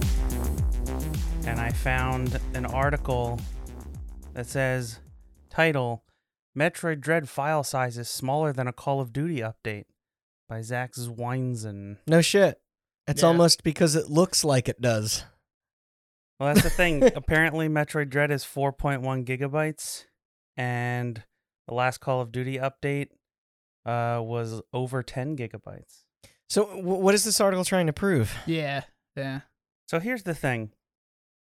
Kotaku during our break, and I found an article that says, title, Metroid Dread file size is smaller than a Call of Duty update by Zack Zwiezen. No shit. It's Yeah. almost because it looks like it does. Well, that's the thing. Apparently, Metroid Dread is 4.1 gigabytes, and the last Call of Duty update uh, was over 10 gigabytes. So, w- what is this article trying to prove? Yeah, yeah. So here's the thing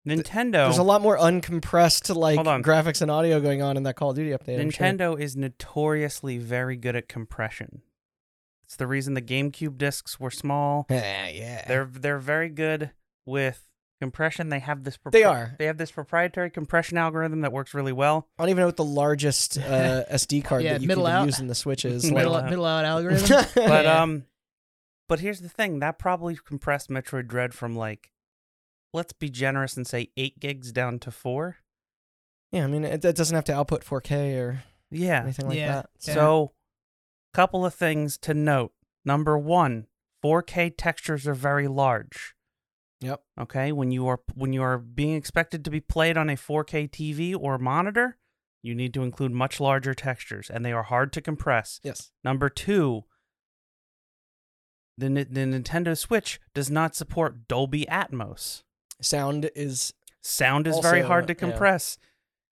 Nintendo. There's a lot more uncompressed like graphics and audio going on in that Call of Duty update. I'm sure. Nintendo is notoriously very good at compression. It's the reason the GameCube discs were small. Yeah, yeah. They're they're very good with compression. They have this. They are. They have this proprietary compression algorithm that works really well. I don't even know what the largest uh, SD card Yeah, that you middle can out. use in the Switch is. Middle Middle, out. middle out algorithm. But Yeah. um, but here's the thing. That probably compressed Metroid Dread from like, let's be generous and say eight gigs down to four. yeah, I mean, it, it doesn't have to output 4K or Yeah. anything like Yeah. that. Yeah. So, couple of things to note. Number one, 4K textures are very large. Yep. Okay, when you are when you are being expected to be played on a 4K TV or monitor, you need to include much larger textures, and they are hard to compress. Yes. Number two, the the Nintendo Switch does not support Dolby Atmos. Sound is Sound is very hard to yeah. compress.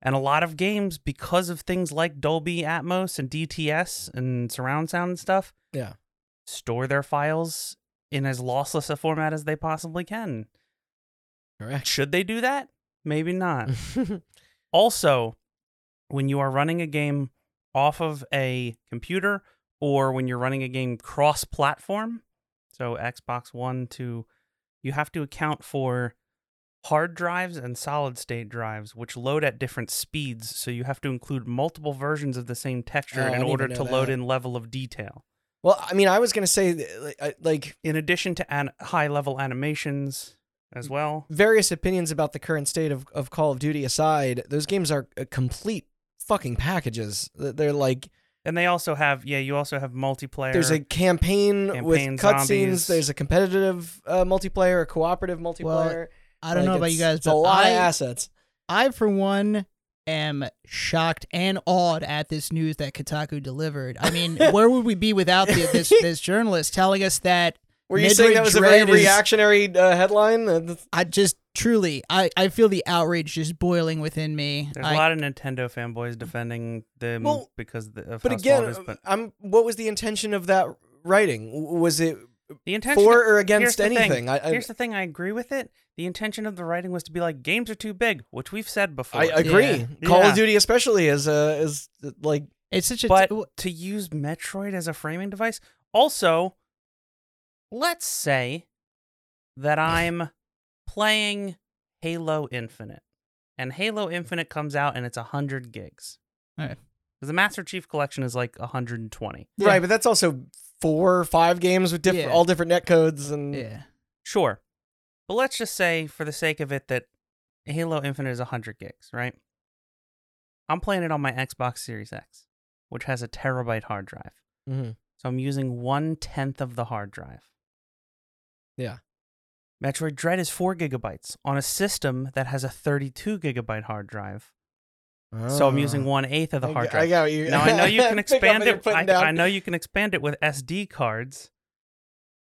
And a lot of games, because of things like Dolby Atmos and DTS and surround sound and stuff, yeah. store their files in as lossless a format as they possibly can. Correct. Should they do that? Maybe not. also, when you are running a game off of a computer or when you're running a game cross platform, so Xbox One to, you have to account for hard drives and solid state drives, which load at different speeds. So you have to include multiple versions of the same texture Oh, in order to know load in level of detail. well, I mean, I was gonna say like, In addition to an- high level animations as well. various opinions about the current state of, of Call of Duty aside, those games are uh, complete fucking packages. They're like And they also have, yeah, you also have multiplayer. there's a campaign, with cutscenes. There's a competitive uh, multiplayer, a cooperative multiplayer. I don't Like, know about you it's- guys, It's but a lot I, of assets. I for one am shocked and awed at this news that Kotaku delivered. I mean, where would we be without the, this this journalist telling us that? Were you Metroid saying that was a very is- reactionary uh, headline? I just truly, I I feel the outrage just boiling within me. There's I- a lot of Nintendo fanboys defending them Well, because of, the, but how again, small it is. But I'm. What was the intention of that writing? Was it the intention for or here's against the anything? I, I, Here's the thing. I agree with it. The intention of the writing was to be like games are too big, which we've said before. I agree. Yeah. Call Yeah. of Duty, especially, is uh, is like it's such a but t- to use Metroid as a framing device, also, let's say that I'm playing Halo Infinite, and Halo Infinite comes out and it's hundred gigs. Alright. Because the Master Chief Collection is like 120. Yeah. right, but that's also four or five games with different, Yeah. all different net codes and yeah. Sure. But let's just say, for the sake of it, that Halo Infinite is 100 gigs, right? I'm playing it on my Xbox Series X, which has a terabyte hard drive. Mhm. So I'm using one tenth of the hard drive. Yeah. Metroid Dread is four gigabytes on a system that has a 32 gigabyte hard drive. So I'm using ah. Oh. one eighth of the hard drive. I got you. Now I know you can expand what it. I. I know you can expand it with SD cards,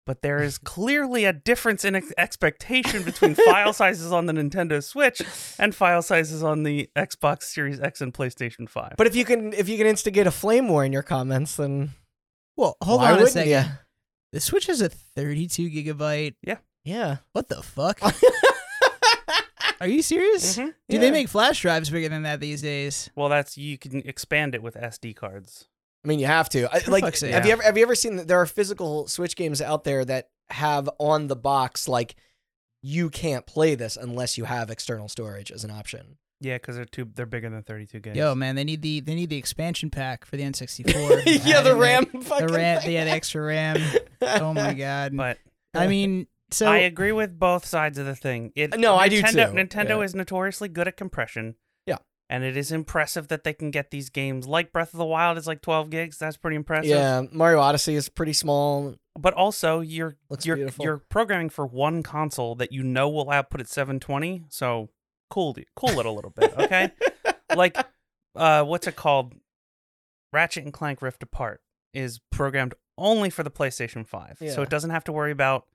but there is clearly a difference in ex- expectation between file sizes on the Nintendo Switch and file sizes on the Xbox Series X and PlayStation Five. But if you can, if you can instigate a flame war in your comments, then Well, hold why on a second. ya? The Switch is a 32 gigabyte. Yeah. Yeah. What the fuck? Are you serious? Mhm. Do they make flash drives bigger than that these days? Well, that's you can expand it with SD cards. I mean, you have to. I, like, fuck's sake. have you ever have you ever seen that there are physical Switch games out there that have on the box like you can't play this unless you have external storage as an option. Yeah, because they're too they're bigger than 32 gigs. Yo, man, they need the they need the expansion pack for the N64. yeah, the RAM. The, fucking the RAM, thing. yeah, the extra RAM. Oh my god. but I mean, so I agree with both sides of the thing. It, No, I do Nintendo- too. Nintendo Yeah. is notoriously good at compression. Yeah. and it is impressive that they can get these games like Breath of the Wild is like 12 gigs. That's pretty impressive. Yeah, Mario Odyssey is pretty small. But also, you're Looks you're beautiful. you're programming for one console that you know will output at 720. So cool, it- cool it a little bit, okay? like, uh, what's it called? Ratchet and Clank Rift Apart is programmed only for the PlayStation 5, so it doesn't have to worry about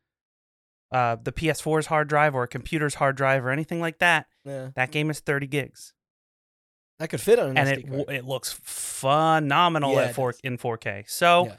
uh, the PS4's hard drive or a computer's hard drive or anything like that. Yeah, That game is 30 gigs, that could fit on an and SD it card. w- it looks phenomenal Yeah, at it four does. in 4K. So Yeah.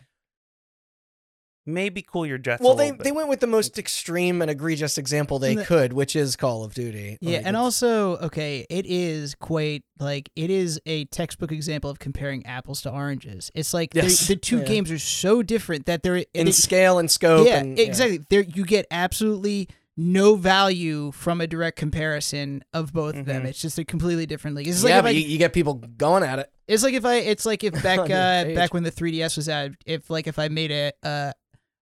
Maybe cool your jets. Well, a they bit. they went with the most extreme and egregious example they the- could, which is Call of Duty. Yeah, Like, and also, okay, it is quite like it is a textbook example of comparing apples to oranges. It's like Yes. the two Yeah. games are so different that they're in it- scale and scope. yeah, and, exactly. There you get absolutely no value from a direct comparison of both of them. Mhm. It's just a completely different league. It's yeah, like but I, you, you get people going at it. it's like if I it's like if back uh, back when the 3DS was out, if like if I made a uh,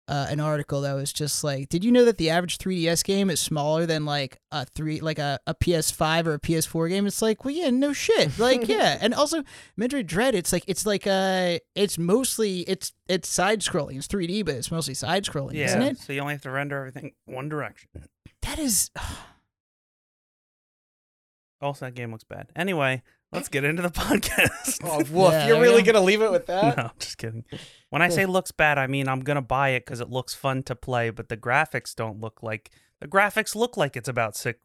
uh, an article that was just like, did you know that the average 3DS game is smaller than like a three like a, a PS5 or a PS4 game? It's like, well, yeah, no shit. Like, yeah, and also Metroid Dread, it's like it's like uh, it's mostly it's it's side scrolling. It's 3D, but it's mostly side scrolling, yeah. isn't it? So you only have to render everything one direction. That is. Also, that game looks bad. Anyway, let's get into the podcast. Oh, woof! Yeah, You're really gonna leave it with that? no, I'm just kidding. When I say looks bad, I mean I'm gonna buy it because it looks fun to play, but the graphics don't look like the graphics look like it's about six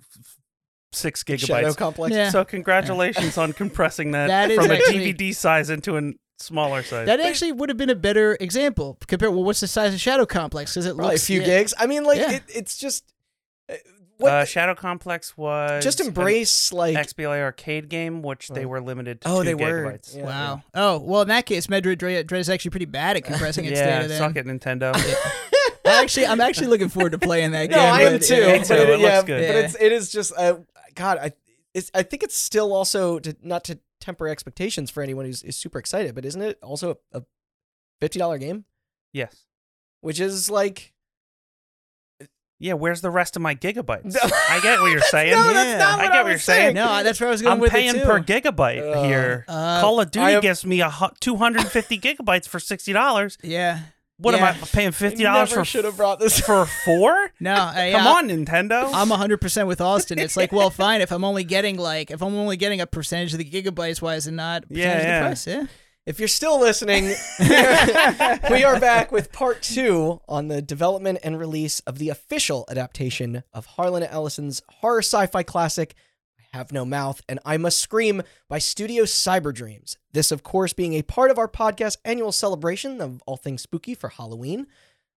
six gigabytes. Shadow gigabytes. Complex. Yeah. So congratulations on compressing that, That is from actually- a DVD size into a smaller size. That actually would have been a better example. Compare. Well, what's the size of Shadow Complex? Because it Probably a few yeah. gigs. I mean, like Yeah. it, it's just uh, what uh, Shadow Complex was just an embrace like XBLA arcade game, which they were limited to oh two they were gigabytes. Yeah. Wow. Oh well, in that case, Metroid Dread, Dread is actually pretty bad at compressing its Yeah, data. suck Then. it, Nintendo. I actually, I'm actually looking forward to playing that No, game. I am too. yeah. Me but too. it- It looks yeah, good. But it's it is just uh, God. I it's I think it's still also to, not to temper expectations for anyone who's is super excited, but isn't it also a, a fifty dollar game, yes. which is like Yeah, where's the rest of my gigabytes? I get what you're saying. no, Yeah. that's not I what get I what you're was saying. No, that's where I was going I'm with paying it too. per gigabyte Uh, here. Uh, Call of Duty I am- gives me a hu- 250 gigabytes for sixty dollars. yeah. What Yeah. am I paying fifty dollars for? should have brought this. for four? No, yeah, Come on, Nintendo. I'm 100% with Austin. It's like, well, fine. If I'm only getting like, if I'm only getting a percentage of the gigabytes, why is it not percentage Yeah, of the price? Yeah. If you're still listening, we are back with part two on the development and release of the official adaptation of Harlan Ellison's horror sci-fi classic I Have No Mouth and I Must Scream by Studio Cyber Dreams. This, of course, being a part of our podcast annual celebration of all things spooky for Halloween.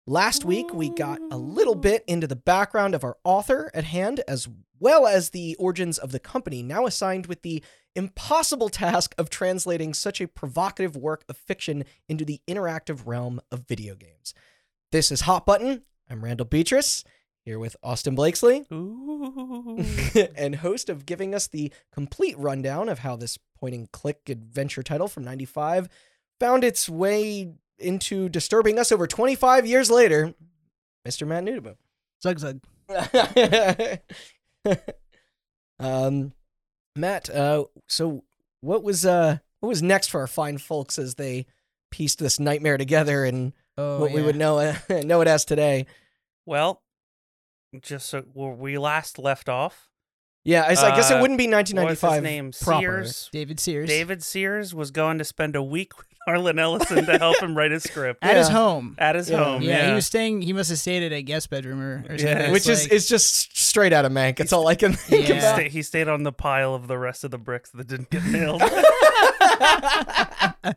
Last week, we got a little bit into the background of our author at hand, as well as the origins of the company, now assigned with the impossible task of translating such a provocative work of fiction into the interactive realm of video games. This is Hot Button. I'm Randall Beatrice, here with Austin Blakesley, and host of giving us the complete rundown of how this point and click adventure title from 95 found its way into disturbing us over 25 years later, Mr. Matt Nudabo. Zug zug. um, Matt, uh, so what was uh what was next for our fine folks as they pieced this nightmare together and Oh, what we would know know it as today? well, just so where we last left off, Yeah, I guess it Uh, wouldn't be what's his 1995 name? proper. Sears. David Sears. David Sears was going to spend a week with Harlan Ellison to help him write his script at his home. at his Yeah. home. yeah, Yeah, he was staying. He must have stayed at a guest bedroom or, or something. Yeah. It's Which is like- it's just straight out of Mank. It's all I can think Yeah. He, about. sta- he stayed on the pile of the rest of the bricks that didn't get nailed. yeah,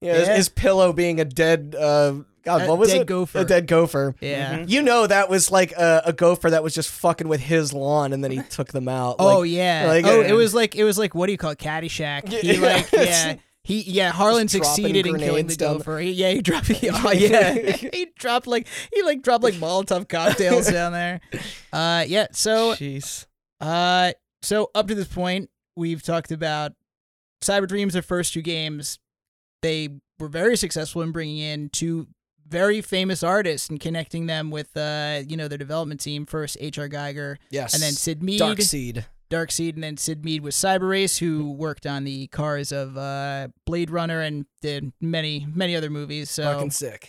his, Yeah. his pillow being a dead uh God, A what was dead it? gopher. A dead gopher. yeah. Mhm. You know that was like a, a gopher that was just fucking with his lawn, and then he took them out. Oh yeah. like, oh, uh, it was like it was like what do you call it? Caddyshack. Yeah, He like yeah. yeah. He yeah. Harlan succeeded in killing the down gopher. He, yeah, he dropped. He, oh, yeah, he dropped like he like dropped like Molotov cocktails down there. Uh, yeah. So jeez. uh, so up to this point, we've talked about Cyber Dreams. Their first two games, they were very successful in bringing in two very famous artists and connecting them with uh, you know, their development team. First, H.R. Giger, Yes. and then Syd Mead. Dark Seed. Dark Seed, and then Syd Mead with Cyber Race, who worked on the cars of uh, Blade Runner and did many many other movies. So Fucking sick.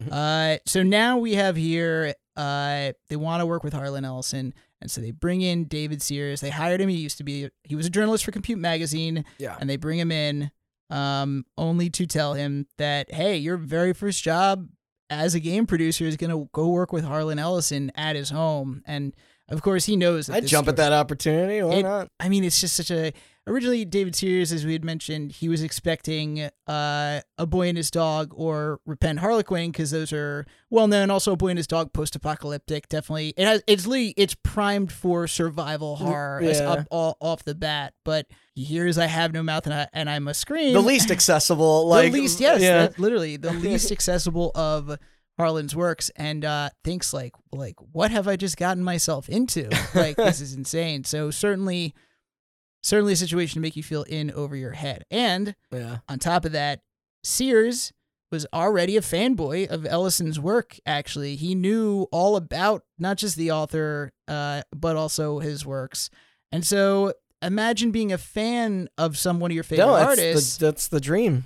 uh, so now we have here, uh, they want to work with Harlan Ellison, and so they bring in David Sears. They hired him. He used to be, he was a journalist for Compute Magazine, Yeah. and they bring him in, um, only to tell him that, hey, your very first job as a game producer is gonna go work with Harlan Ellison at his home, and of course he knows. This jump at that opportunity. Why It- not? I mean, it's just such a. Originally, David Sears, as we had mentioned, he was expecting uh, A Boy and His Dog or Repent Harlequin because those are well known. Also, A Boy and His Dog post-apocalyptic. Definitely, it has. It's literally it's primed for survival horror as yeah. up, all, off the bat. But he hears I have no mouth and I and I must scream. The least accessible, like the least, yes, yeah. literally the least accessible of Harlan's works, and uh, thinks like, like, what have I just gotten myself into? Like, this is insane. So certainly, certainly a situation to make you feel in over your head. And yeah. on top of that, Sears was already a fanboy of Ellison's work. Actually, he knew all about not just the author, uh, but also his works. And so, imagine being a fan of some one of your favorite No, that's artists. the, that's the dream.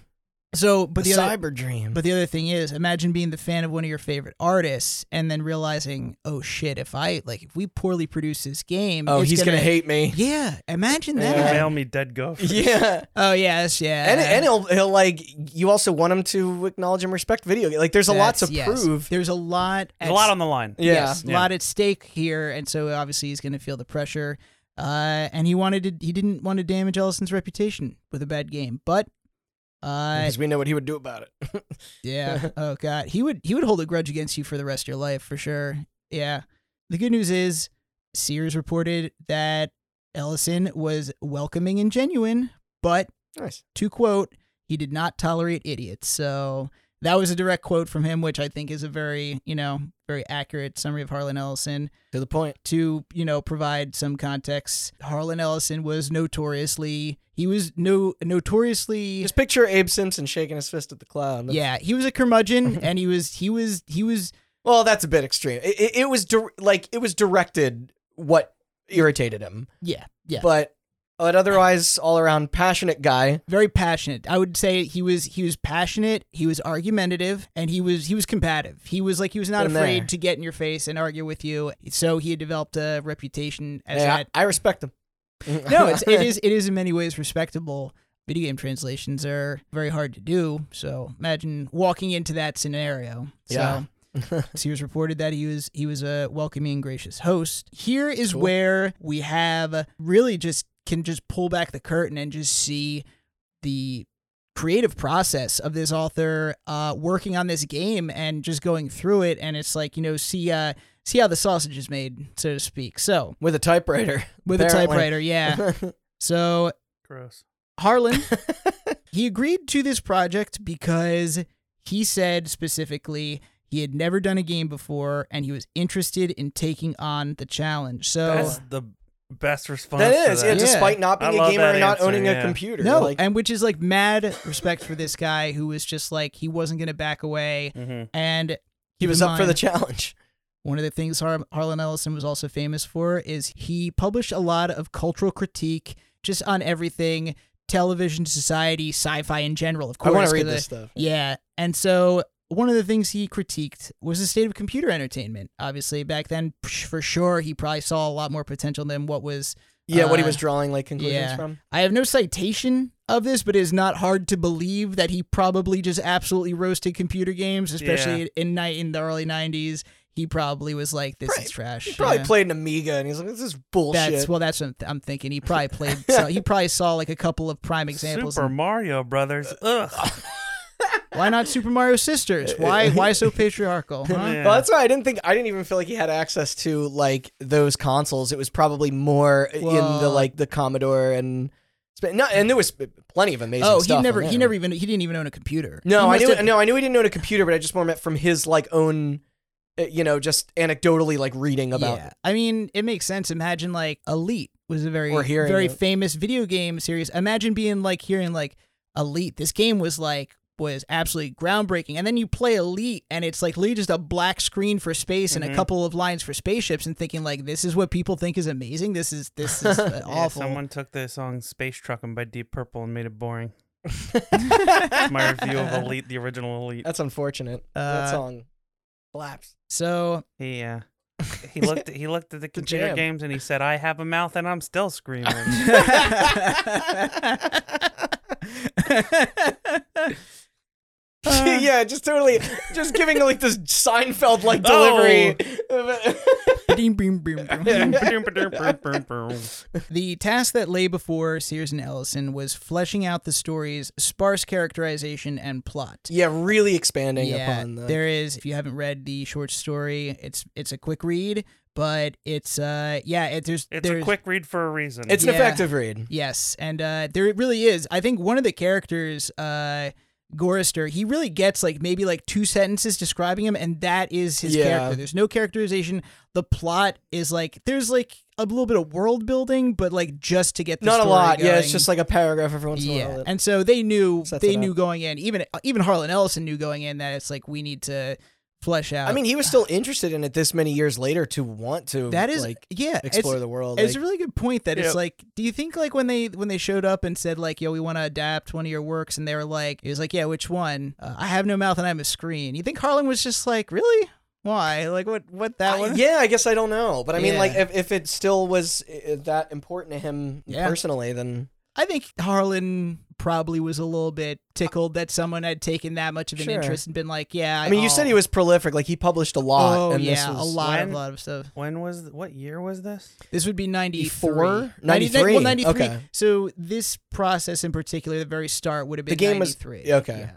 So, but the, the, other, cyber dream. but the other thing is, imagine being the fan of one of your favorite artists and then realizing, oh shit, if I like, if we poorly produce this game, oh, he's gonna, hate me. Yeah, imagine that. Yeah. Mail me dead gopher. Yeah. Oh yes, yeah, And and he'll he'll like you also want him to acknowledge and respect video. Like there's a lot to yes. prove. There's a lot. There's at a lot on the line. Yeah. Yes, a lot at stake here, and so obviously he's going to feel the pressure. Uh, and he wanted to, he didn't want to damage Ellison's reputation with a bad game, but uh, because we know what he would do about it. yeah, oh god, he would he would hold a grudge against you for the rest of your life for sure. Yeah. The good news is, Sears reported that Ellison was welcoming and genuine, but nice. to quote, he did not tolerate idiots. So that was a direct quote from him, which I think is a very, you know, very accurate summary of Harlan Ellison. To the point. To, you know, provide some context, Harlan Ellison was notoriously, he was no notoriously Just picture Abe Simpson shaking his fist at the cloud. That's- yeah, he was a curmudgeon and he was he was he was Well, that's a bit extreme. It, it, it was dir- like it was directed what irritated him, yeah, yeah. but Oh, but otherwise all around passionate guy. very passionate. I would say he was he was passionate, he was argumentative, and he was he was combative. He was like he was not Been afraid there. to get in your face and argue with you. So he had developed a reputation as I, that. I respect him. No, it's it is it is in many ways respectable. Video game translations are very hard to do. So imagine walking into that scenario. Yeah. So was reported that he was he was a welcoming and gracious host. Here is Cool. where we have really just can just pull back the curtain and just see the creative process of this author uh, working on this game and just going through it and it's like you know see uh see how the sausage is made so to speak so with a typewriter. with a typewriter yeah so Gross. harlan he agreed to this project because he said specifically he had never done a game before and he was interested in taking on the challenge so That's the best response. That is, that. yeah, Yeah. despite not being a gamer and not answer, owning a computer. no like, and which is like mad respect for this guy who was just like he wasn't going to back away Mhm. and he was in up for the challenge. One of the things Har- Harlan Ellison was also famous for is he published a lot of cultural critique just on everything television, society, sci fi in general, of course, I course. want to read 'cause this I- stuff. Yeah. And so one of the things he critiqued was the state of computer entertainment. Obviously, back then, for sure, he probably saw a lot more potential than what was. Yeah, what he Uh, was drawing like conclusions yeah. from. I have no citation of this, but it is not hard to believe that he probably just absolutely roasted computer games, especially in ni- in the early '90s. He probably was like, "This Probably- is trash." He probably Yeah. played an Amiga and he's like, this is bullshit. That's well. That's what I'm, I'm thinking. He probably played. so he probably saw like a couple of prime examples. Super and- Mario Brothers. Ugh. why not Super Mario Sisters? Why why so patriarchal? Huh? Yeah. Well, that's why I didn't think I didn't even feel like he had access to like those consoles. It was probably more in the like the Commodore and no, and there was plenty of amazing. Oh, he never he never even he didn't even own a computer. No, I knew have- no, I knew he didn't own a computer, but I just more meant from his like own, uh, you know, just anecdotally like reading about. Yeah. I mean, it makes sense. Imagine like Elite was a very very it. famous video game series. Imagine being like hearing like Elite. This game was like was absolutely groundbreaking. And then you play Elite, and it's like literally just a black screen for space and a Mhm. couple of lines for spaceships, and thinking like, this is what people think is amazing. This is this is uh, Yeah, awful. someone took the song Space Truckin' by Deep Purple and made it boring. That's my review of Elite, the original Elite. That's unfortunate. Uh, that song slaps. So He, uh, he looked he looked at the computer jam. games and he said, I have a mouth and I'm still screaming. Uh, yeah, just totally, just giving like this Seinfeld like delivery. The task that lay before Sears and Ellison was fleshing out the story's sparse characterization and plot. yeah, really expanding yeah, upon the. there is. If you haven't read the short story, it's it's a quick read, but it's uh yeah, it, there's It's there's a quick read for a reason. it's an effective read. yes, and uh there it really is. I think one of the characters, uh. Gorister, he really gets like maybe like two sentences describing him, and that is his Yeah. character. There's no characterization. The plot is like there's like a little bit of world building, but like just to get the Not a lot. Yeah, it's just like a paragraph every once in a while. and so they knew sets they knew going in. Even even Harlan Ellison knew going in that it's like we need to flesh out. I mean, he was still interested in it this many years later to want to that is like yeah, explore the world. It's like- a really good point that Yeah. it's like, do you think like when they when they showed up and said like, yo, we want to adapt one of your works, and they were like, it was like, yeah, which one? Uh, I have no mouth and I'm a screen. You think Harlan was just like, really? Why? Like what? What that I- one? yeah, I guess I don't know, but I mean, like, if, if it still was uh, that important to him Yeah. personally, then I think Harlan probably was a little bit tickled that someone had taken that much of an Sure. interest and been like, yeah. I mean, you said he was prolific, like he published a lot. Oh and yeah, this a was, lot of When- lot of stuff. when was what year was this? This would be 94? 94? 93? Well, 93. Okay. So this process in particular, the very start, would have been The game was- 93. okay. Yeah.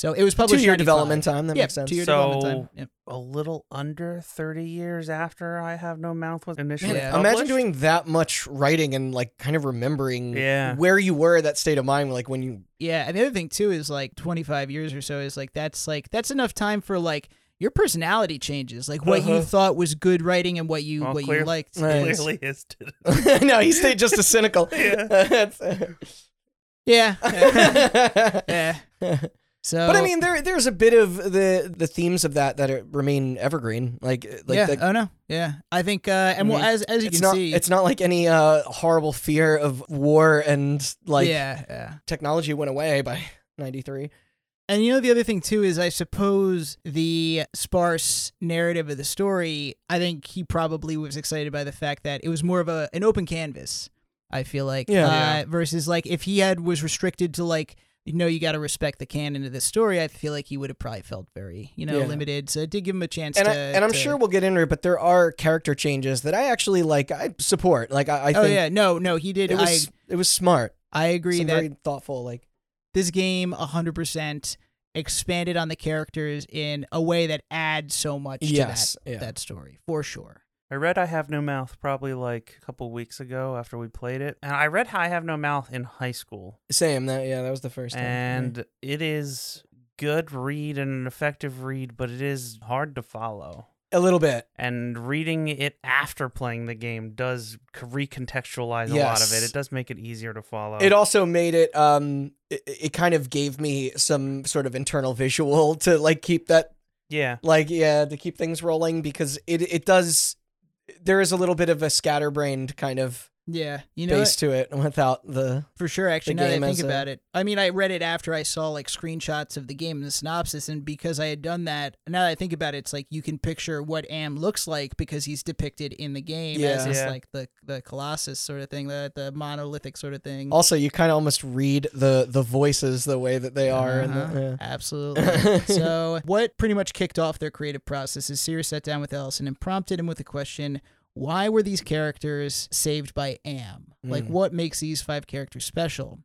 So it was published two-year development time. That yeah, makes sense. two-year So- development time. Yep. A little under 30 years after I Have No Mouth was initially Yeah. Imagine doing that much writing and like kind of remembering Yeah. where you were at that state of mind, like when you Yeah, and the other thing too is like 25 years or so is like that's like that's enough time for like your personality changes, like what you Uh-huh. thought was good writing and what you Well, what clear- you liked. Right. is- Clearly his no, he stayed just as cynical. Yeah. That's- Yeah. yeah. So but I mean, there there's a bit of the the themes of that that remain evergreen. Like like yeah, the, oh no, yeah. I think, uh, and well, Mhm. as as you can not see, it's not like any uh horrible fear of war and like yeah, yeah. technology went away by 93 And you know the other thing too is I suppose the sparse narrative of the story. I think he probably was excited by the fact that it was more of a an open canvas. I feel like, Yeah. uh, Yeah. versus like if he had was restricted to like you know you got to respect the canon of this story. I feel like he would have probably felt very you know Yeah. limited. So it did give him a chance and to. I, and I'm to- sure we'll get into it but there are character changes that I actually like I support like I, I oh yeah, no, no, he did. it was it was smart I I agree Some that very thoughtful like this game 100% expanded on the characters in a way that adds so much yes to that, yeah that story for sure. I read I Have No Mouth probably like a couple weeks ago after we played it. And I read How I Have No Mouth in high school. same that yeah that was the first time And it is good read and an effective read, but it is hard to follow. a little bit And reading it after playing the game does recontextualize a lot of it. It does make it easier to follow. It also made it um it, it kind of gave me some sort of internal visual to like keep that yeah. like yeah to keep things rolling because it it does there is a little bit of a scatterbrained kind of Yeah, you know, base to it without the for sure. Actually, the now that I think as a- about it, I mean, I read it after I saw like screenshots of the game and the synopsis, and because I had done that, now that I think about it, it's like you can picture what Am looks like because he's depicted in the game as Yeah. this Yeah. like the the Colossus sort of thing, the the monolithic sort of thing. also you kind of almost read the the voices the way that they are and Uh-huh. the, yeah. Absolutely. so, what pretty much kicked off their creative process is Sears sat down with Ellison and prompted him with the question why were these characters saved by Am? Like, Mm. what makes these five characters special?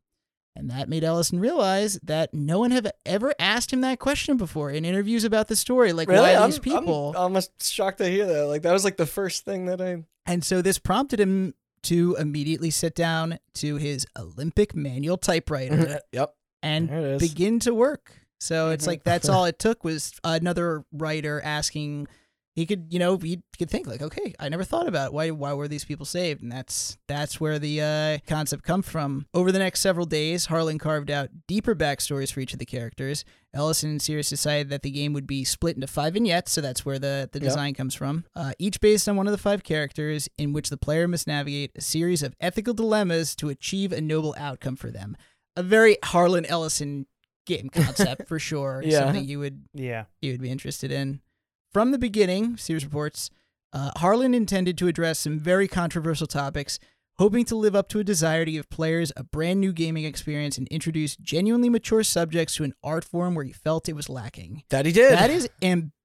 And that made Ellison realize that no one have ever asked him that question before in interviews about the story. Like, really why I'm, these people? I'm almost shocked to hear that like that was like the first thing that I and so this prompted him to immediately sit down to his Olympia manual typewriter yep and there it is begin to work. So it's Mhm. like that's all it took was another writer asking he could, you know, he could think like, okay, I never thought about it. why why were these people saved, and that's that's where the uh, concept comes from. Over the next several days, Harlan carved out deeper backstories for each of the characters. Ellison and Sears decided that the game would be split into five vignettes, so that's where the, the Yep. design comes from. Uh, each based on one of the five characters, in which the player must navigate a series of ethical dilemmas to achieve a noble outcome for them. A very Harlan Ellison game concept for sure. Yeah. Something you would Yeah. you would be interested in. From the beginning, Sears reports, uh, Harlan intended to address some very controversial topics, hoping to live up to a desire to give players a brand new gaming experience and introduce genuinely mature subjects to an art form where he felt it was lacking. That he did. That is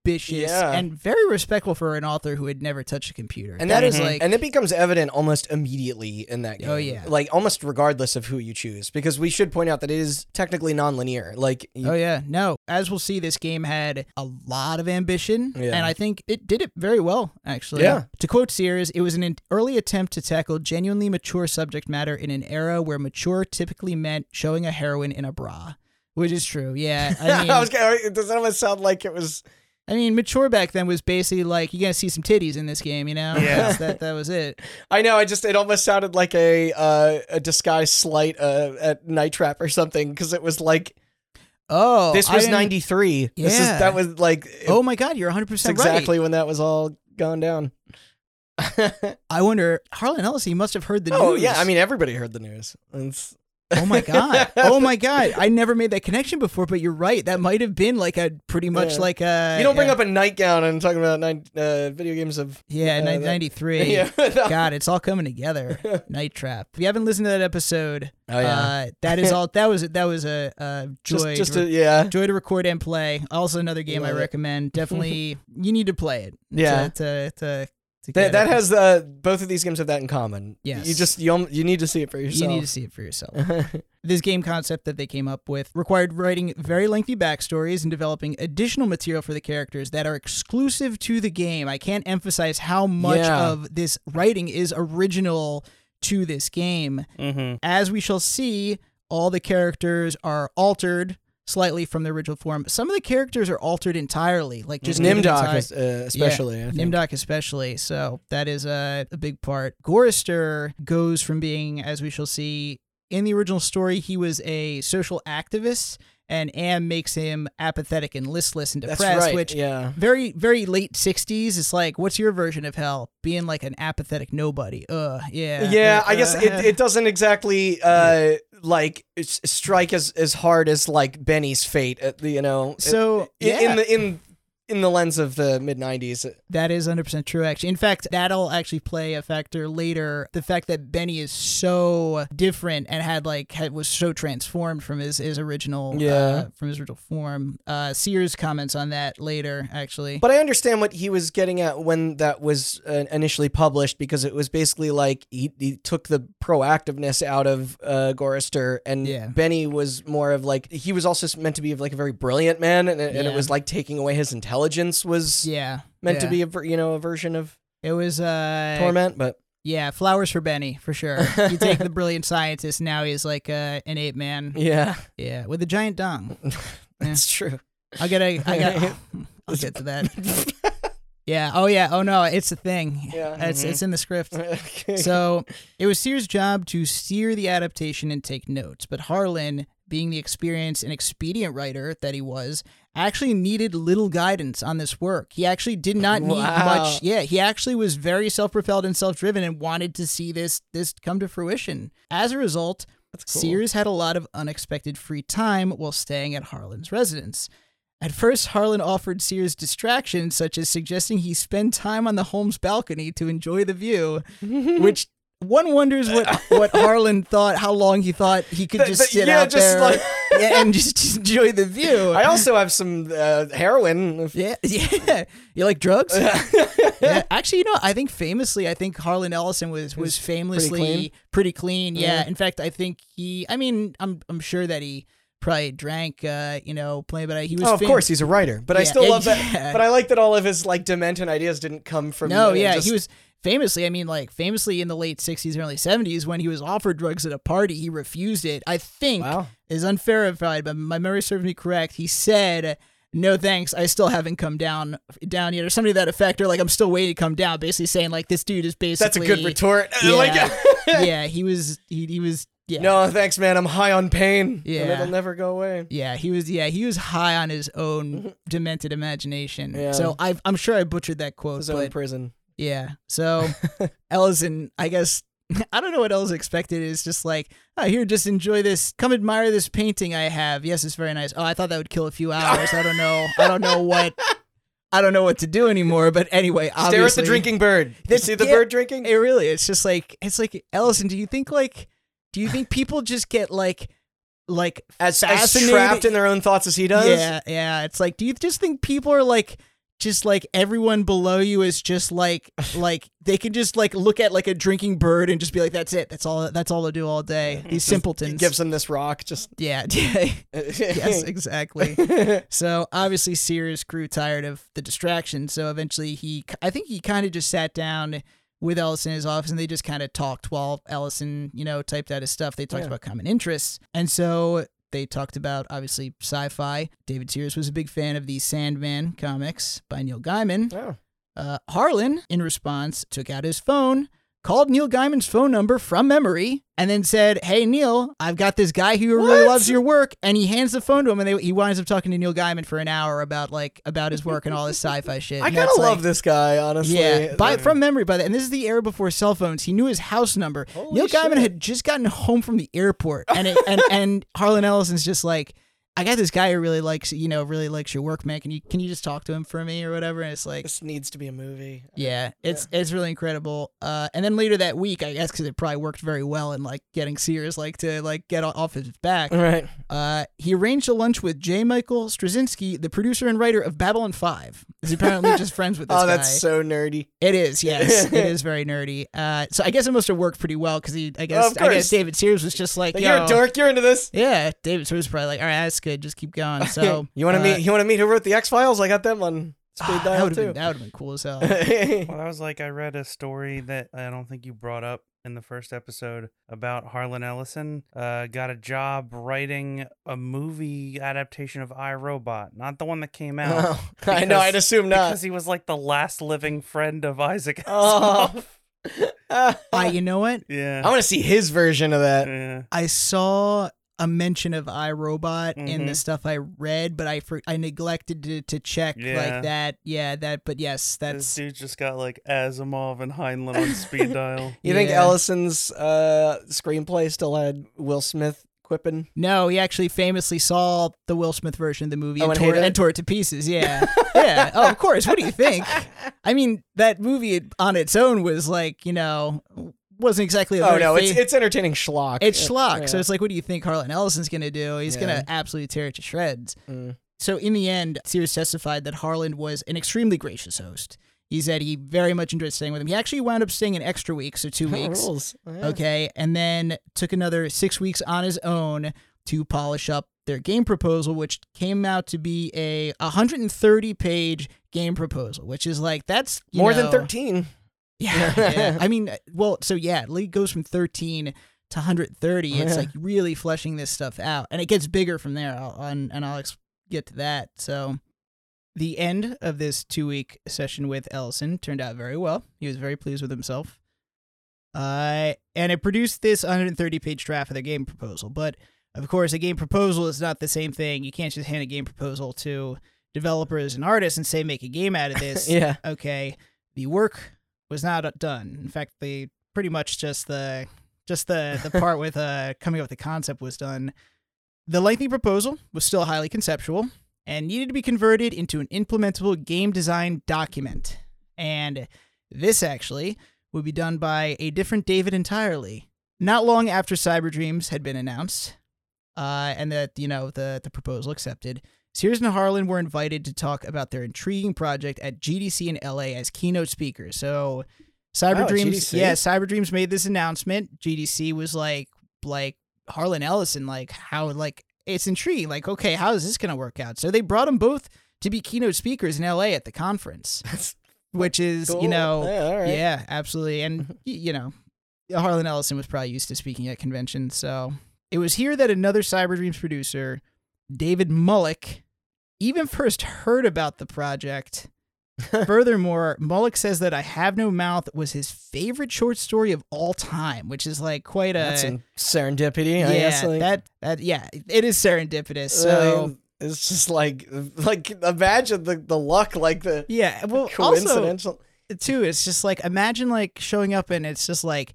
ambitious Yeah. and very respectful for an author who had never touched a computer. and that that is is like and it becomes evident almost immediately in that oh, game. Oh, yeah. like almost regardless of who you choose, because we should point out that it is technically non-linear. Like, you, Oh yeah, no. As we'll see, this game had a lot of ambition, Yeah. and I think it did it very well. Actually, Yeah. To quote Sears, it was an early attempt to tackle genuinely mature subject matter in an era where mature typically meant showing a heroine in a bra, which is true. Yeah, I mean, I was gonna, does that almost sound like it was? I mean, mature back then was basically like you're gonna see some titties in this game. You know, Yeah. That that was it. I know. I just it almost sounded like a uh, a disguised slight uh, at Night Trap or something because it was like Oh, this was didn't- '93. This is Yeah. that was like Oh my God, you're 100 it's percent right. exactly when that was all gone down. I wonder, Harlan Ellison you must have heard the oh news. Oh yeah, I mean everybody heard the news. It's, Oh my god! Oh my god! I never made that connection before, but you're right. That might have been like a pretty much Yeah. like a. you don't bring up a nightgown and talking about nine, uh, video games of Yeah, uh, ninety three. yeah. God, it's all coming together. Night Trap. If you haven't listened to that episode, Oh yeah. uh, that is all. That was that was a, a just joy. just to, a, yeah. joy to record and play. Also, another game I it. recommend. Definitely, you need to play it. Yeah. To to, to That, that has uh, both of these games have that in common. Yes. You just you, you need to see it for yourself. You need to see it for yourself. This game concept that they came up with required writing very lengthy backstories and developing additional material for the characters that are exclusive to the game. I can't emphasize how much Yeah. of this writing is original to this game. Mm-hmm. As we shall see, all the characters are altered slightly from the original form. Some of the characters are altered entirely, like just given Nimdok, is, uh, especially. I think. Nimdok especially. So that is a, a big part. Gorister goes from being, as we shall see, in the original story, he was a social activist, and Am makes him apathetic and listless and depressed, right. which yeah. very, very late 60s. It's like, what's your version of hell? Being like an apathetic nobody. Ugh, yeah. Yeah, Uh, I guess uh, it, it doesn't exactly uh like strike as as hard as like Benny's fate at the you know So, in, yeah. in the in in the lens of the mid '90s. That is 100% true, actually. In fact, that'll actually play a factor later. The fact that Benny is so different and had, like, had, was so transformed from his, his original, Yeah. uh, from his original form. Uh, Sears comments on that later, actually. But I understand what he was getting at when that was uh, initially published because it was basically like he, he took the proactiveness out of uh, Gorister, and Yeah. Benny was more of like he was also meant to be like a very brilliant man, and, and Yeah. it was like taking away his intelligence was yeah. meant to be a ver- you know a version of It was, uh, torment, but yeah, flowers for Benny, for sure. you take the brilliant scientist, now he's like uh, an ape man. yeah, Yeah, with a giant dong. that's true. I'll get a, I got, I'll get to that. Yeah. Oh, yeah. Oh, no, it's a thing. Yeah. mm-hmm. It's, it's in the script. Okay. So it was Sears' job to steer the adaptation and take notes, but Harlan, being the experienced and expedient writer that he was, actually needed little guidance on this work. He actually did not need Wow. much. Yeah, he actually was very self-propelled and self-driven and wanted to see this this come to fruition. As a result, cool. Sears had a lot of unexpected free time while staying at Harlan's residence. At first, Harlan offered Sears distractions, such as suggesting he spend time on the home's balcony to enjoy the view, which one wonders what, what Harlan thought, how long he thought he could just sit yeah, out just there like- yeah, and just, just enjoy the view. I also have some uh, heroin. yeah, yeah. You like drugs? yeah. Actually, you know, I think famously, I think Harlan Ellison was was famously clean? pretty clean. Yeah. Yeah. In fact, I think he. I mean, I'm I'm sure that he probably drank. Uh, you know, playing, but he was. Oh, of fam- course, he's a writer, but I still love yeah. that. But I like that all of his like demented ideas didn't come from. No, uh, yeah, just- he was famously. I mean, like famously in the late '60s, early '70s, when he was offered drugs at a party, he refused it. I think Wow. is unverified, but my memory serves me correct. He said no thanks, I still haven't come down down yet, or something to that effect, or like I'm still waiting to come down. Basically saying like this dude is basically That's a good retort. Yeah, like, yeah, he was he, he was yeah. no, thanks, man. I'm high on pain. Yeah. and it'll never go away. Yeah, he was. Yeah, he was high on his own mm-hmm. demented imagination. Yeah. So I, I'm sure I butchered that quote, His own prison. Yeah. So Ellison, I guess I don't know what else expected. Is just like, oh, here, just enjoy this. Come admire this painting I have. Yes, it's very nice. Oh, I thought that would kill a few hours. I don't know. I don't know what. I don't know what to do anymore. But anyway, Stare at the drinking bird. This- see the yeah, bird drinking? It really. It's just like it's like Ellison. Do you think like? Do you think people just get like, like as, as trapped in their own thoughts as he does. Yeah, yeah. It's like, do you just think people are like, just like everyone below you is just like, like they can just like look at like a drinking bird and just be like, that's it. That's all. That's all they do all day. Mm-hmm. These He simpletons. gives him this rock. Just yeah, yeah. yes, exactly. So obviously Sears grew tired of the distraction. So eventually he, I think he kind of just sat down with Ellison in his office and they just kind of talked while Ellison, you know, typed out his stuff. They talked Yeah. about common interests. And so they talked about obviously sci-fi. David Sears was a big fan of the Sandman comics by Neil Gaiman. oh. Uh, Harlan, in response, took out his phone, called Neil Gaiman's phone number from memory, and then said, "Hey Neil, I've got this guy who really What? loves your work." And he hands the phone to him, and they, he winds up talking to Neil Gaiman for an hour about like about his work and all his sci-fi shit. I kind of love like- this guy, honestly. Yeah, by, from memory, by the and this is the era before cell phones. He knew his house number. Holy Neil Gaiman had just gotten home from the airport, and it, and and Harlan Ellison's just like, I got this guy who really likes you know really likes your work, man. Can you can you just talk to him for me or whatever? And it's like, this needs to be a movie. yeah, it's it's really incredible. Uh, and then later that week, I guess because it probably worked very well in like getting Sears like to like get off his back. Right. Uh, he arranged a lunch with J. Michael Straczynski, the producer and writer of Babylon Five. He's apparently just friends with this Oh, guy. that's so nerdy. It is, yes, it is very nerdy. Uh, so I guess it must have worked pretty well because he, I guess, Of I guess. David Sears was just like, Like, Yo. you're a dork. You're into this. Yeah, David Sears was probably like, all right, that's good, just keep going. So you want to uh, meet? You want to meet who wrote the X Files? I got them on speed ah, that dial would have too. been that would have been cool as hell. Well, that was like I read a story that I don't think you brought up in the first episode about Harlan Ellison. Uh, got a job writing a movie adaptation of I, Robot, not the one that came out. Oh, I know. I'd assume not. Because he was like the last living friend of Isaac Oh. Asimov. I, you know what? yeah. I want to see his version of that. yeah. I saw a mention of I, Robot in the Mhm. stuff I read, but I for, I neglected to, to check Yeah. like that. Yeah, that. But yes, This that's dude just got like Asimov and Heinlein on speed dial. You think Ellison's uh, screenplay still had Will Smith quipping? no. He actually famously saw the Will Smith version of the movie Oh, and, and tore, hated it? and tore it to pieces. Yeah, yeah. Oh, of course. What do you think? I mean, that movie on its own was like you know wasn't exactly. A Oh no, it's it's entertaining schlock. it's schlock. So it's like, what do you think Harlan Ellison's gonna do? He's Yeah. gonna absolutely tear it to shreds. Mm. So in the end, Sears testified that Harlan was an extremely gracious host. He said he very much enjoyed staying with him. He actually wound up staying an extra week, so two weeks. Rules. Yeah. Okay, and then took another six weeks on his own to polish up their game proposal, which came out to be a 130 page game proposal, which is like that's you More than thirteen. Yeah, yeah. I mean, well, so yeah, League goes from 13 to 130. It's Yeah. like really fleshing this stuff out, and it gets bigger from there. I'll, and, and I'll ex- get to that. So, the end of this two week session with Ellison turned out very well. He was very pleased with himself. Uh, and it produced this 130 page draft of their game proposal. But of course, a game proposal is not the same thing. You can't just hand a game proposal to developers and artists and say, make a game out of this yeah. okay, the work was not done. In fact, they pretty much just the just the the part with uh coming up with the concept was done. The lengthy proposal was still highly conceptual and needed to be converted into an implementable game design document. And this actually would be done by a different David entirely. Not long after Cyber Dreams had been announced, uh, and that you know the the proposal accepted, Sears and Harlan were invited to talk about their intriguing project at GDC in LA as keynote speakers. So, Cyber Oh, Dreams, GDC? yeah, Cyber Dreams made this announcement. GDC was like, like Harlan Ellison, like how, like it's intriguing. Like, okay, how is this gonna work out? So they brought them both to be keynote speakers in LA at the conference, which is cool. you know, Yeah, right. yeah, absolutely. And you know, Harlan Ellison was probably used to speaking at conventions, so it was here that another Cyber Dreams producer, David Mullich, even first heard about the project. Furthermore, Mullich says that I Have No Mouth was his favorite short story of all time, which is like quite a That's serendipity. I yeah, guess. Like, that that yeah, it is serendipitous. I So it's just like like imagine the the luck, like the yeah, well, also coincidental. too, it's just like imagine like showing up and it's just like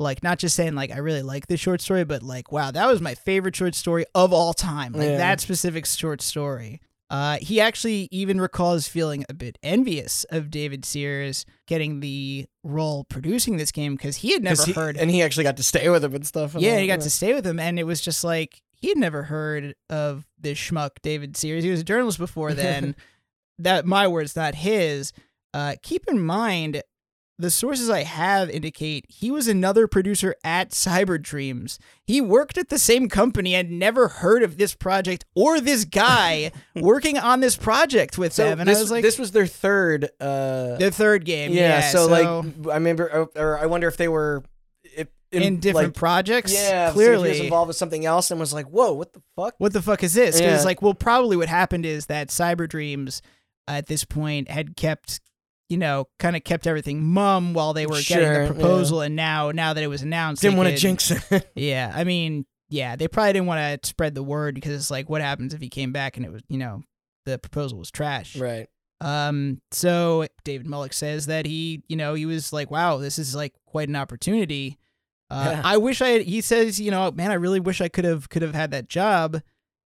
like not just saying like I really like this short story, but like wow, that was my favorite short story of all time. Like Yeah. that specific short story. Uh, he actually even recalls feeling a bit envious of David Sears getting the role producing this game because he had never he- heard. and he actually got to stay with him and stuff. and yeah, he got to stay with him, and it was just like he had never heard of this schmuck David Sears. He was a journalist before then. that my words, not his. Uh, keep in mind, the sources I have indicate he was another producer at Cyber Dreams. He worked at the same company and never heard of this project or this guy working on this project with So them. And this, I was like, this was their third. Uh, the third game. yeah, Yeah. so, like I remember, or, or I wonder if they were if, in, different like, projects. Yeah, so clearly. he was involved with something else and was like, "Whoa, what the fuck?" what the fuck is this? Because Yeah. like, well, probably what happened is that Cyber Dreams at this point had kept, you know, kind of kept everything mum while they were getting the proposal, and now now that it was announced, Didn't want to jinx it. Yeah, I mean, yeah, they probably didn't want to spread the word because it's like, what happens if he came back and it was, you know, the proposal was trash. right. Um, so David Mullich says that he, you know, he was like, wow, this is like quite an opportunity. Uh, Yeah. I wish I he says, you know, man, I really wish I could have, could have had that job.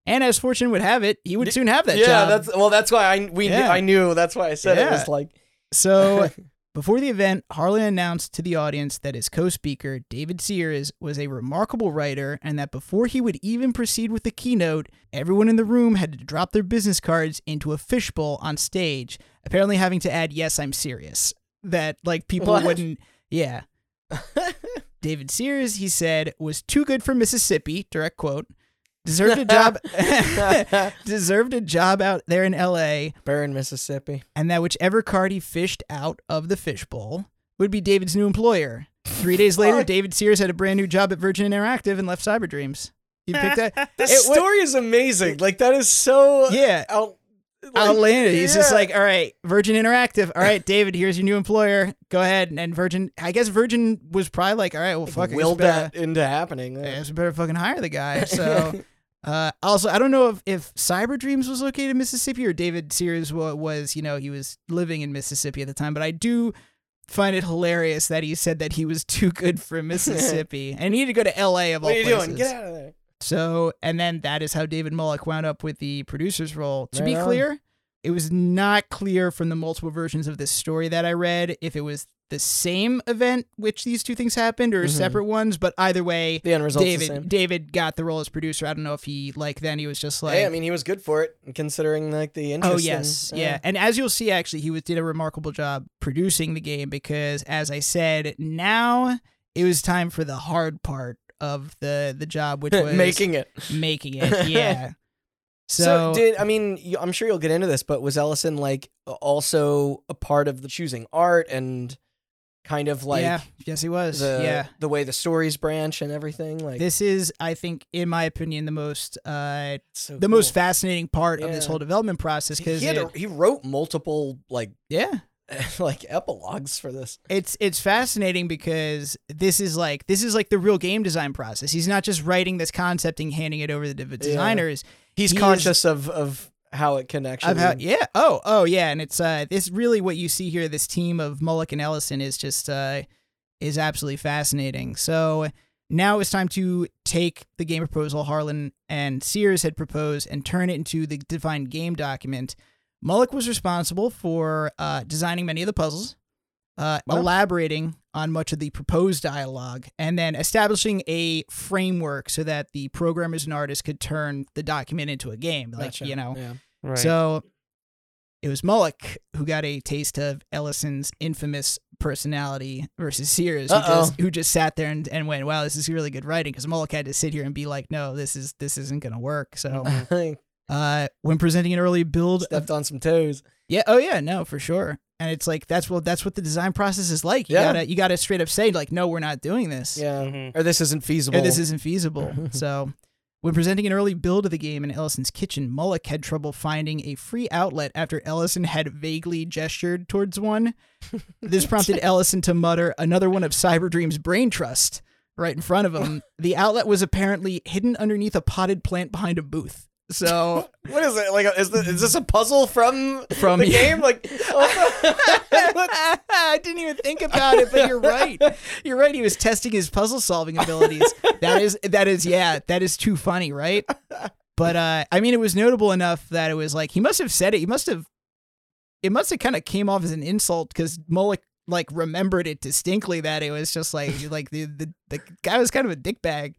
And as fortune would have it, he would soon have that yeah, job. Yeah, that's well. That's why I we knew, Yeah. I knew. That's why I said it was like. So before the event, Harlan announced to the audience that his co-speaker, David Sears, was a remarkable writer and that before he would even proceed with the keynote, everyone in the room had to drop their business cards into a fishbowl on stage, apparently having to add, yes, I'm serious. That, like, people What? wouldn't. Yeah. David Sears, he said, was too good for Mississippi, direct quote. Deserved a job deserved a job out there in LA Burn, Mississippi. and that whichever card he fished out of the fishbowl would be David's new employer. Three days later, David Sears had a brand new job at Virgin Interactive and left Cyber Dreams. He picked that. The It story is amazing. Like that is so Yeah, out. Like. He's just like, all right, Virgin Interactive. All right, David, here's your new employer. Go ahead. And Virgin, I guess Virgin was probably like, all right, well, fuck, I guess willed better- that into happening. I guess we better fucking hire the guy. So. Uh, also, I don't know if, if Cyber Dreams was located in Mississippi or David Sears was, you know, he was living in Mississippi at the time, but I do find it hilarious that he said that he was too good for Mississippi and he had to go to LA of what all are you places. doing? Get out of there. So, and then that is how David Mullich wound up with the producer's role. To be on. clear, it was not clear from the multiple versions of this story that I read if it was the same event which these two things happened or Mhm. separate ones, but either way, The end result's the David. David got the role as producer. I don't know if he like then he was just like hey, I mean, he was good for it, considering like the interest. Oh yes, yeah. And as you'll see actually he was did a remarkable job producing the game because as I said, now it was time for the hard part of the the job which was making it. making it. Yeah. So, So, did I mean? I'm sure you'll get into this, but was Ellison like also a part of the choosing art and kind of like yeah, yes he was. the yeah. the way the stories branch and everything? Like This is I think in my opinion the most uh so the most fascinating part of this whole development process because he, he wrote multiple like yeah. like epilogues for this. it's it's fascinating because this is like this is like the real game design process. He's not just writing this concept and handing it over to the designers. He's He is- conscious of of how it can actually. How, yeah. Oh, oh, yeah. And it's uh, this really what you see here. This team of Mullich and Ellison is just uh, is absolutely fascinating. So now it's time to take the game proposal Harlan and Sears had proposed and turn it into the defined game document. Mullich was responsible for uh, designing many of the puzzles, uh, Wow. elaborating on much of the proposed dialogue, and then establishing a framework so that the programmers and artists could turn the document into a game. Like, Gotcha. you know, Yeah. Right. so it was Mullich who got a taste of Ellison's infamous personality versus Sears, who just, who just sat there and, and went, "Wow, this is really good writing." Because Mullich had to sit here and be like, "No, this is this isn't gonna work." So, uh, when presenting an early build, of, Stepped on some toes. yeah, oh yeah, no, for sure. And it's like that's what that's what the design process is like. You Yeah. gotta you gotta straight up say like, "No, we're not doing this." Yeah. Mhm. Or this isn't feasible. Or this isn't feasible. so, When presenting an early build of the game in Ellison's kitchen, Mullich had trouble finding a free outlet after Ellison had vaguely gestured towards one. This prompted Ellison to mutter another one of Cyberdream's brain trust right in front of him. The outlet was apparently hidden underneath a potted plant behind a booth. So What is it? Like, is this, is this a puzzle from From- the game? Like, I didn't even think about it, but you're right. You're right. He was testing his puzzle solving abilities. That is that is yeah, that is too funny, right? But uh I mean it was notable enough that it was like he must have said it. He must have it must have kind of came off as an insult because Mullich like remembered it distinctly that it was just like like the the, the guy was kind of a dickbag.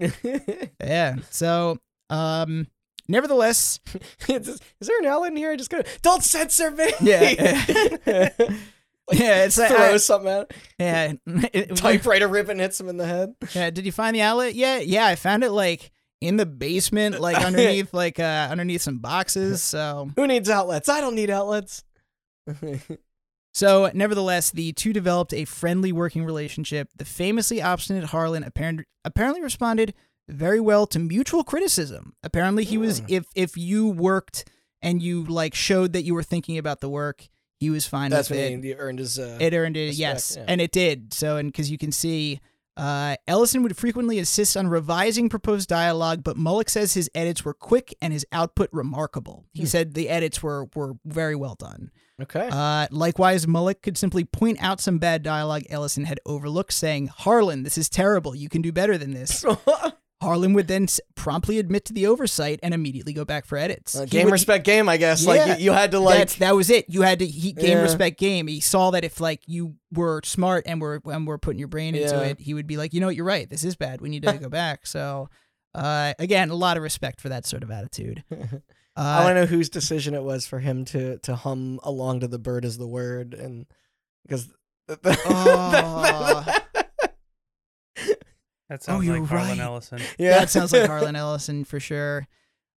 Yeah. So um nevertheless is, there an L in here? I just gotta don't censor me. Yeah. yeah, it's like throw I- something out. yeah. it- Typewriter ribbon hits him in the head. Yeah, did you find the outlet yet? Yeah, I found it like in the basement, like underneath like uh underneath some boxes. So Who needs outlets? I don't need outlets. so nevertheless, the two developed a friendly working relationship. The famously obstinate Harlan apparent, apparently responded very well to mutual criticism. Apparently he was if if you worked and you like showed that you were thinking about the work, he was fine That's with it. he earned his. Uh, It earned it, Respect, yes, yeah. and it did. So, and because you can see, uh, Ellison would frequently insist on revising proposed dialogue, but Mullich says his edits were quick and his output remarkable. He Hmm. said the edits were were very well done. okay. Uh, likewise, Mullich could simply point out some bad dialogue Ellison had overlooked, saying, "Harlan, this is terrible. You can do better than this." Harlan would then promptly admit to the oversight and immediately go back for edits. Uh, game would- respect game, I guess. Yeah. Like you, you had to like. that's that was it. You had to he, game Yeah. respect game. He saw that if like you were smart and were and were putting your brain into Yeah. it, he would be like, you know what, you're right. This is bad. We need to go back. So, uh, again, a lot of respect for that sort of attitude. I Uh, want to know whose decision it was for him to to hum along to the bird is the word and because. Oh. That sounds you're like Harlan right. Ellison. yeah, that sounds like Harlan Ellison for sure.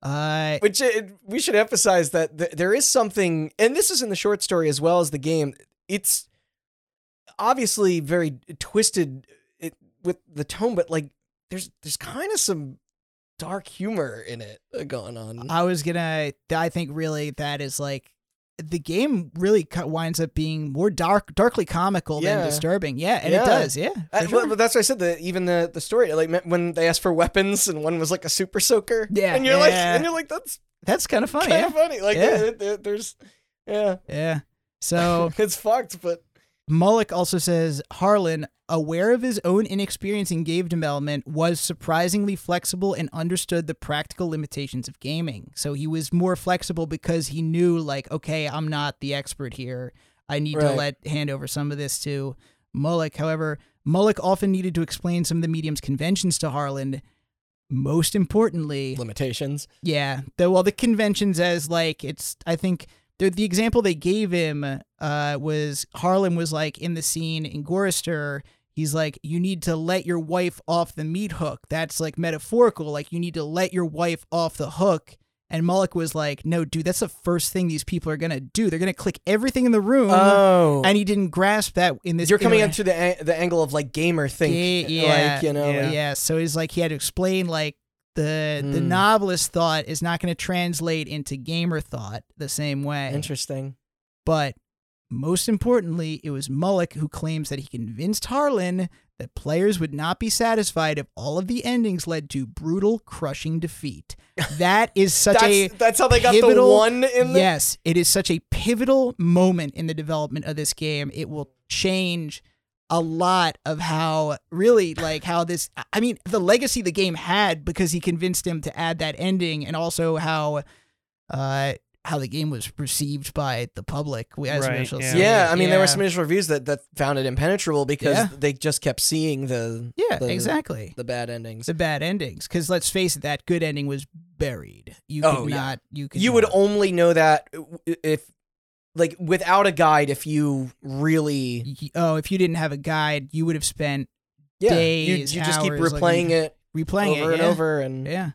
Uh, Which it, we should emphasize that th- there is something, and this is in the short story as well as the game. It's obviously very twisted it, with the tone, but like there's there's kind of some dark humor in it uh, going on. I was gonna. I think really that is like the game really winds up being more dark, darkly comical Yeah. than disturbing. Yeah, and Yeah. it does. Yeah, for sure. but that's why I said that even the the story, like when they asked for weapons and one was like a super soaker, Yeah, and you're like, and you're like, that's that's kind of funny. kind Yeah, of funny. Like, Yeah. there- there's, yeah, yeah. So it's fucked, but Mullich also says Harlan, aware of his own inexperience in game development, was surprisingly flexible and understood the practical limitations of gaming. So he was more flexible because he knew, like, okay, I'm not the expert here. I need to let hand over some of this to Mullich. However, Mullich often needed to explain some of the medium's conventions to Harlan. Most importantly, limitations. yeah. The well, the conventions as like it's. I think the the example they gave him uh was Harlan was like in the scene in Gorrister. He's like, you need to let your wife off the meat hook. That's like metaphorical. Like you need to let your wife off the hook. And Mullich was like, no, dude, that's the first thing these people are gonna do. They're gonna click everything in the room. Oh, and he didn't grasp that in this. you're coming in- up to the a- the angle of like gamer think, Yeah, yeah, like you know, yeah. like- yeah. So he's like he had to explain like the the Hmm. novelist thought is not going to translate into gamer thought the same way. interesting. But most importantly, it was Mullich who claims that he convinced Harlan that players would not be satisfied if all of the endings led to brutal, crushing defeat. That is such That's a that's how they got the pivotal- one in the. yes, it is such a pivotal moment in the development of this game. It will change a lot of how really like how this I mean the legacy the game had because he convinced him to add that ending and also how uh how the game was perceived by the public as we Right, shall yeah. Yeah, I mean, there were some initial reviews that, that found it impenetrable because Yeah. they just kept seeing the Yeah, the- exactly. the bad endings. The bad endings cuz let's face it that good ending was buried. You Oh, could yeah. not you could you would only know that if, like, without a guide, if you really, Oh, if you didn't have a guide, you would have spent yeah, Days, you, you just keep hours replaying looking- it replaying over it and yeah. over, and Yeah.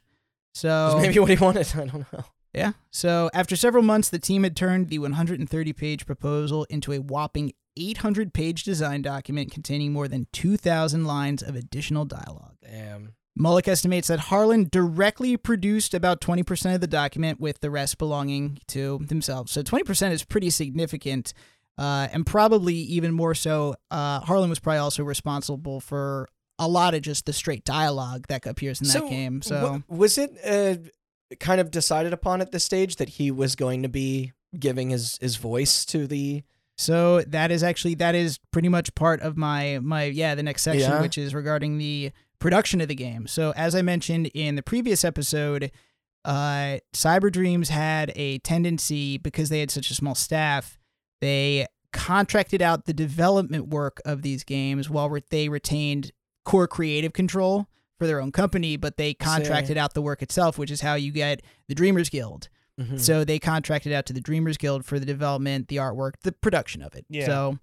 So maybe what he wanted. I don't know. yeah. So after several months, the team had turned the 130 page proposal into a whopping 800 page design document containing more than 2,000 lines of additional dialogue. Damn. Mullich estimates that Harlan directly produced about 20% of the document, with the rest belonging to themselves. So 20% is pretty significant, uh, and probably even more so. Uh, Harlan was probably also responsible for a lot of just the straight dialogue that appears in that So, game. So wa- was it uh, kind of decided upon at this stage that he was going to be giving his his voice to the? So that is actually that is pretty much part of my my yeah the next section Yeah. which is regarding the production of the game. So as I mentioned in the previous episode, uh Cyber Dreams had a tendency because they had such a small staff, they contracted out the development work of these games while re- they retained core creative control for their own company, but they contracted out the work itself, which is how you get the Dreamers Guild. Mm-hmm. So they contracted out to the Dreamers Guild for the development, the artwork, the production of it. Yeah. So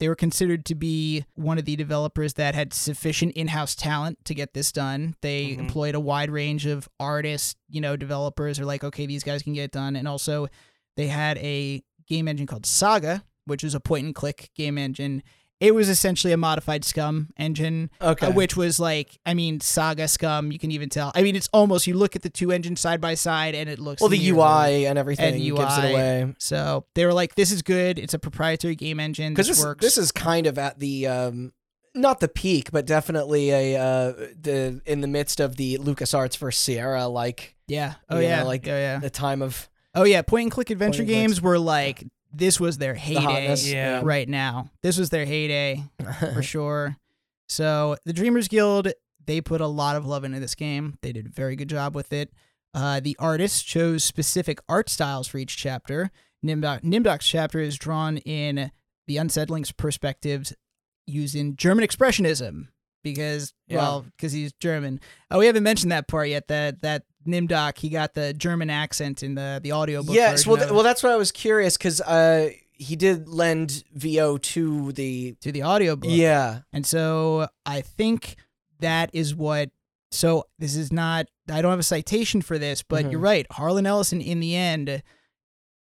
they were considered to be one of the developers that had sufficient in-house talent to get this done. They Mhm. employed a wide range of artists, you know, developers are like, okay, these guys can get it done. And also they had a game engine called Saga, which is a point and click game engine. It was essentially a modified SCUMM engine okay. uh, which was like, I mean, Saga SCUMM. You can even tell. I mean, it's almost you look at the two engines side by side, and it looks well, the UI and everything and gives it away. So they were like, "This is good. It's a proprietary game engine. This, this, works." this is kind of at the um, not the peak, but definitely a uh, the in the midst of the LucasArts versus Sierra, like yeah. Oh you know, yeah. like oh yeah. the time of Oh yeah. Point and click adventure and clicks. games were like this was their heyday hotness. Yeah. right now. This was their heyday for sure. So the Dreamers Guild, they put a lot of love into this game. They did a very good job with it. Uh, the artists chose specific art styles for each chapter. Nimdok, Nimdok's chapter is drawn in the Unsettling's perspectives using German expressionism because, Yeah. well, because he's German. Oh, we haven't mentioned that part yet. That that Nimdok, he got the German accent in the the audiobook. yes. Well, th- well, that's what I was curious because uh, he did lend VO to the to the audiobook. yeah. And so I think that is what. So this is not. I don't have a citation for this, but Mhm. you're right. Harlan Ellison, in the end,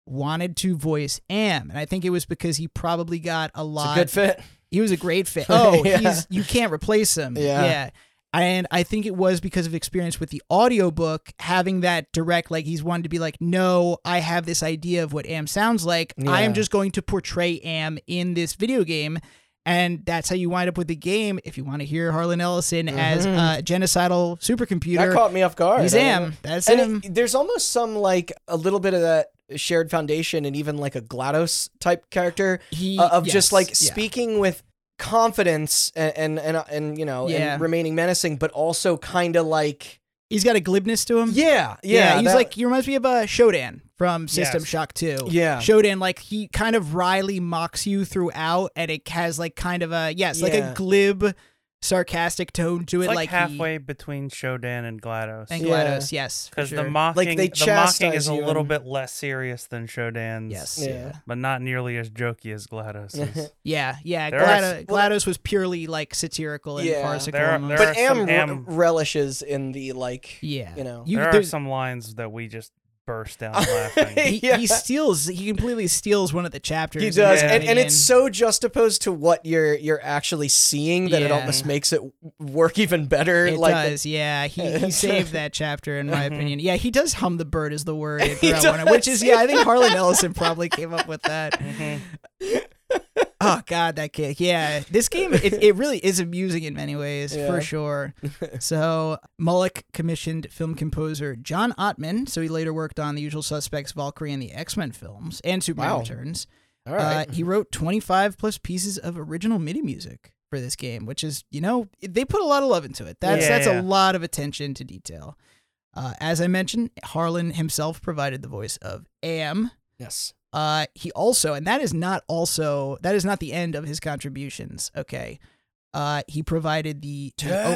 wanted to voice Am, and I think it was because he probably got a It's lot. a good fit. He was a great fit. Oh, Yeah. he's you can't replace him. Yeah. yeah. And I think it was because of experience with the audiobook, having that direct, like he's wanted to be like, no, I have this idea of what Am sounds like. I am just going to portray Am in this video game. And that's how you wind up with the game. If you want to hear Harlan Ellison as Mhm. a genocidal supercomputer, That caught me off guard. he's Am. That's And him. it, there's almost some like a little bit of that shared foundation and even like a GLaDOS type character he, uh, of yes, just like yeah. speaking with confidence and and and, and you know Yeah. and remaining menacing, but also kind of like He's got a glibness to him. yeah yeah he's that- like he reminds me of uh, Shodan from System Yes. Shock 2. yeah Shodan, like he kind of wryly mocks you throughout, and it has like kind of a yes, like Yeah. a glib, sarcastic tone to It's it, like, like, he- halfway between Shodan and GLaDOS. and Yeah. GLaDOS, yes, Because sure. the mocking, they the mocking is a little and- bit less serious than Shodan's. yes, Yeah. yeah, But not nearly as jokey as GLaDOS. yeah, yeah. There are GLaDOS, well- was purely like satirical and Yeah. farcical. There are- there but are some Am, Am- relishes in the like yeah, you know. You- there are there's- some lines that we just burst out laughing. he, Yeah. he steals. He completely steals one of the chapters. He does, Yeah. and, and it's so juxtaposed to what you're you're actually seeing that it almost makes it work even better. It like does, yeah. He, he saved that chapter, in my Mhm. opinion. Yeah, he does hum the bird is the word He throughout one, does, which is yeah. I think Harlan Ellison probably came up with that. Mhm. Oh God, that kick! Yeah, this game it, it really is amusing in many ways Yeah. for sure. So Mullich commissioned film composer John Ottman. So he later worked on The Usual Suspects, Valkyrie, and the X Men films, and Superman Wow. Returns. All right. Uh, he wrote 25 plus pieces of original MIDI music for this game, which is, you know, they put a lot of love into it. That's that's Yeah. a lot of attention to detail. Uh, as I mentioned, Harlan himself provided the voice of Am. yes. Uh, he also, and that is not also that is not the end of his contributions. Okay, uh, he provided the the- oh,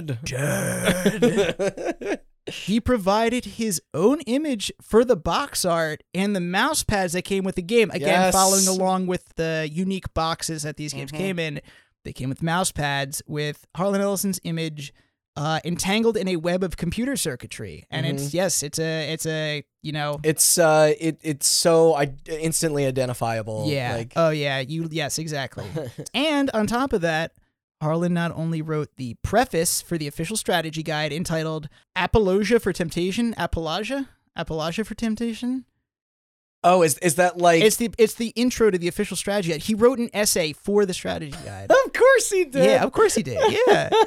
Dead. Dead. he provided his own image for the box art and the mouse pads that came with the game. Again, Yes. following along with the unique boxes that these games Mhm. came in, they came with mouse pads with Harlan Ellison's image uh, entangled in a web of computer circuitry. And it's yes, it's a it's a you know it's uh, it it's so I instantly identifiable. yeah Like, oh yeah you yes exactly. and on top of that, Harlan not only wrote the preface for the official strategy guide entitled Apologia for Temptation, Apologia, Apologia for Temptation. Oh, is is that like? It's the it's the intro to the official strategy guide. He wrote an essay for the strategy guide. of course he did. Yeah, of course he did. Yeah.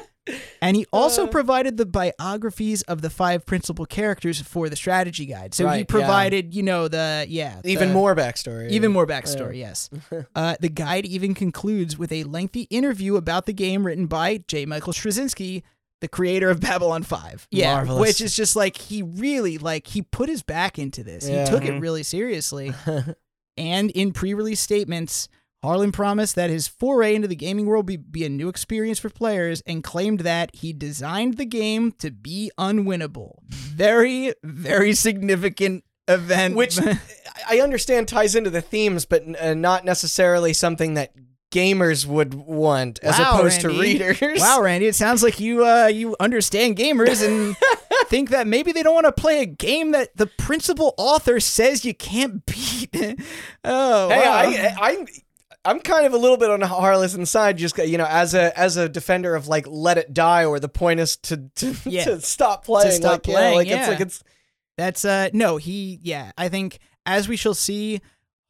And he also Uh. provided the biographies of the five principal characters for the strategy guide. So Right, he yeah. provided, you know, the yeah, Even the- more backstory. even more backstory. Yes, uh, the guide even concludes with a lengthy interview about the game written by J. Michael Straczynski, the creator of Babylon Five. Yeah, Marvelous. which is just like he really like he put his back into this. Yeah. He took it really seriously. And in pre-release statements, Harlan promised that his foray into the gaming world be, be a new experience for players and claimed that he designed the game to be unwinnable. Very, very significant event. Which I understand ties into the themes, but uh, not necessarily something that gamers would want as Wow, opposed to readers. wow, Randy, it sounds like you uh, you understand gamers and think that maybe they don't want to play a game that the principal author says you can't beat. oh, Hey, wow. I, I, I'm kind of a little bit on Harles's side, just you know, as a as a defender of like let it die, or the point is to to, Yeah. to stop playing. stop like, yeah, playing, like yeah. it's like it's That's uh no, he yeah, I think as we shall see,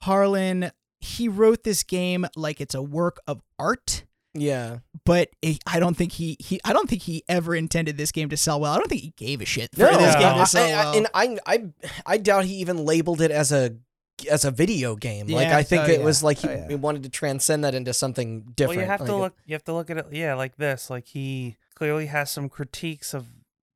Harlan he wrote this game like it's a work of art, yeah. but it, I don't think he he I don't think he ever intended this game to sell well. I don't think he gave a shit for No, this Yeah. game I, to sell I- well. and I, I, I doubt he even labeled it as a as a video game. Like I think Oh, it yeah. was like he, Oh, yeah. he wanted to transcend that into something different. Well, you have to look. You have to look at it. Yeah, like this. Like he clearly has some critiques of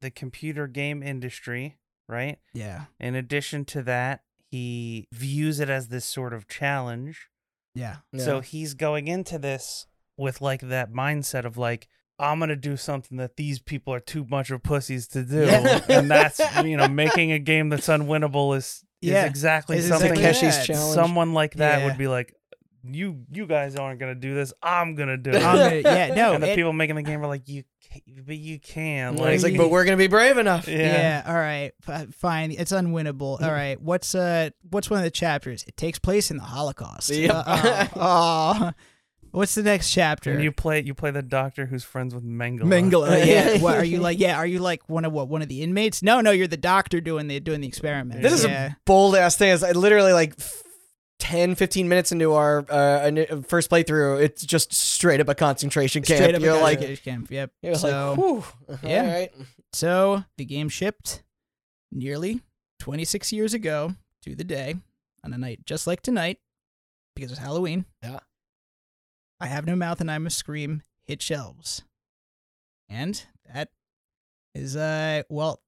the computer game industry, right? yeah. In addition to that, he views it as this sort of challenge. Yeah. Yeah. So he's going into this with like that mindset of like, I'm gonna do something that these people are too much of pussies to do, Yeah. and that's you know making a game that's unwinnable is is exactly It's something exactly that. someone like that Yeah. would be like, you you guys aren't gonna do this. I'm gonna do it. I'm gonna- yeah, no, and the it- people making the game are like, you, but you can. Like, Like, he's like, but we're gonna be brave enough. yeah. Yeah. All right. Fine. It's unwinnable. All right. What's uh what's one of the chapters? It takes place in the Holocaust. Yep. Uh, oh, oh. What's the next chapter? And you play you play the doctor who's friends with Mengele. Mengele. Yeah. what are you like? Yeah. Are you like one of what? One of the inmates? No, no. You're the doctor doing the doing the experiment. This is yeah. a bold ass thing. It's I literally like f- 10, 15 minutes into our uh, first playthrough. It's just straight up a concentration camp. straight up. you're a like, camp. Yep. so like, yeah. All right. so the game shipped nearly 26 years ago to the day on a night just like tonight because it's Halloween. Yeah. I have no mouth and I must scream. Hit shelves, and that is uh well,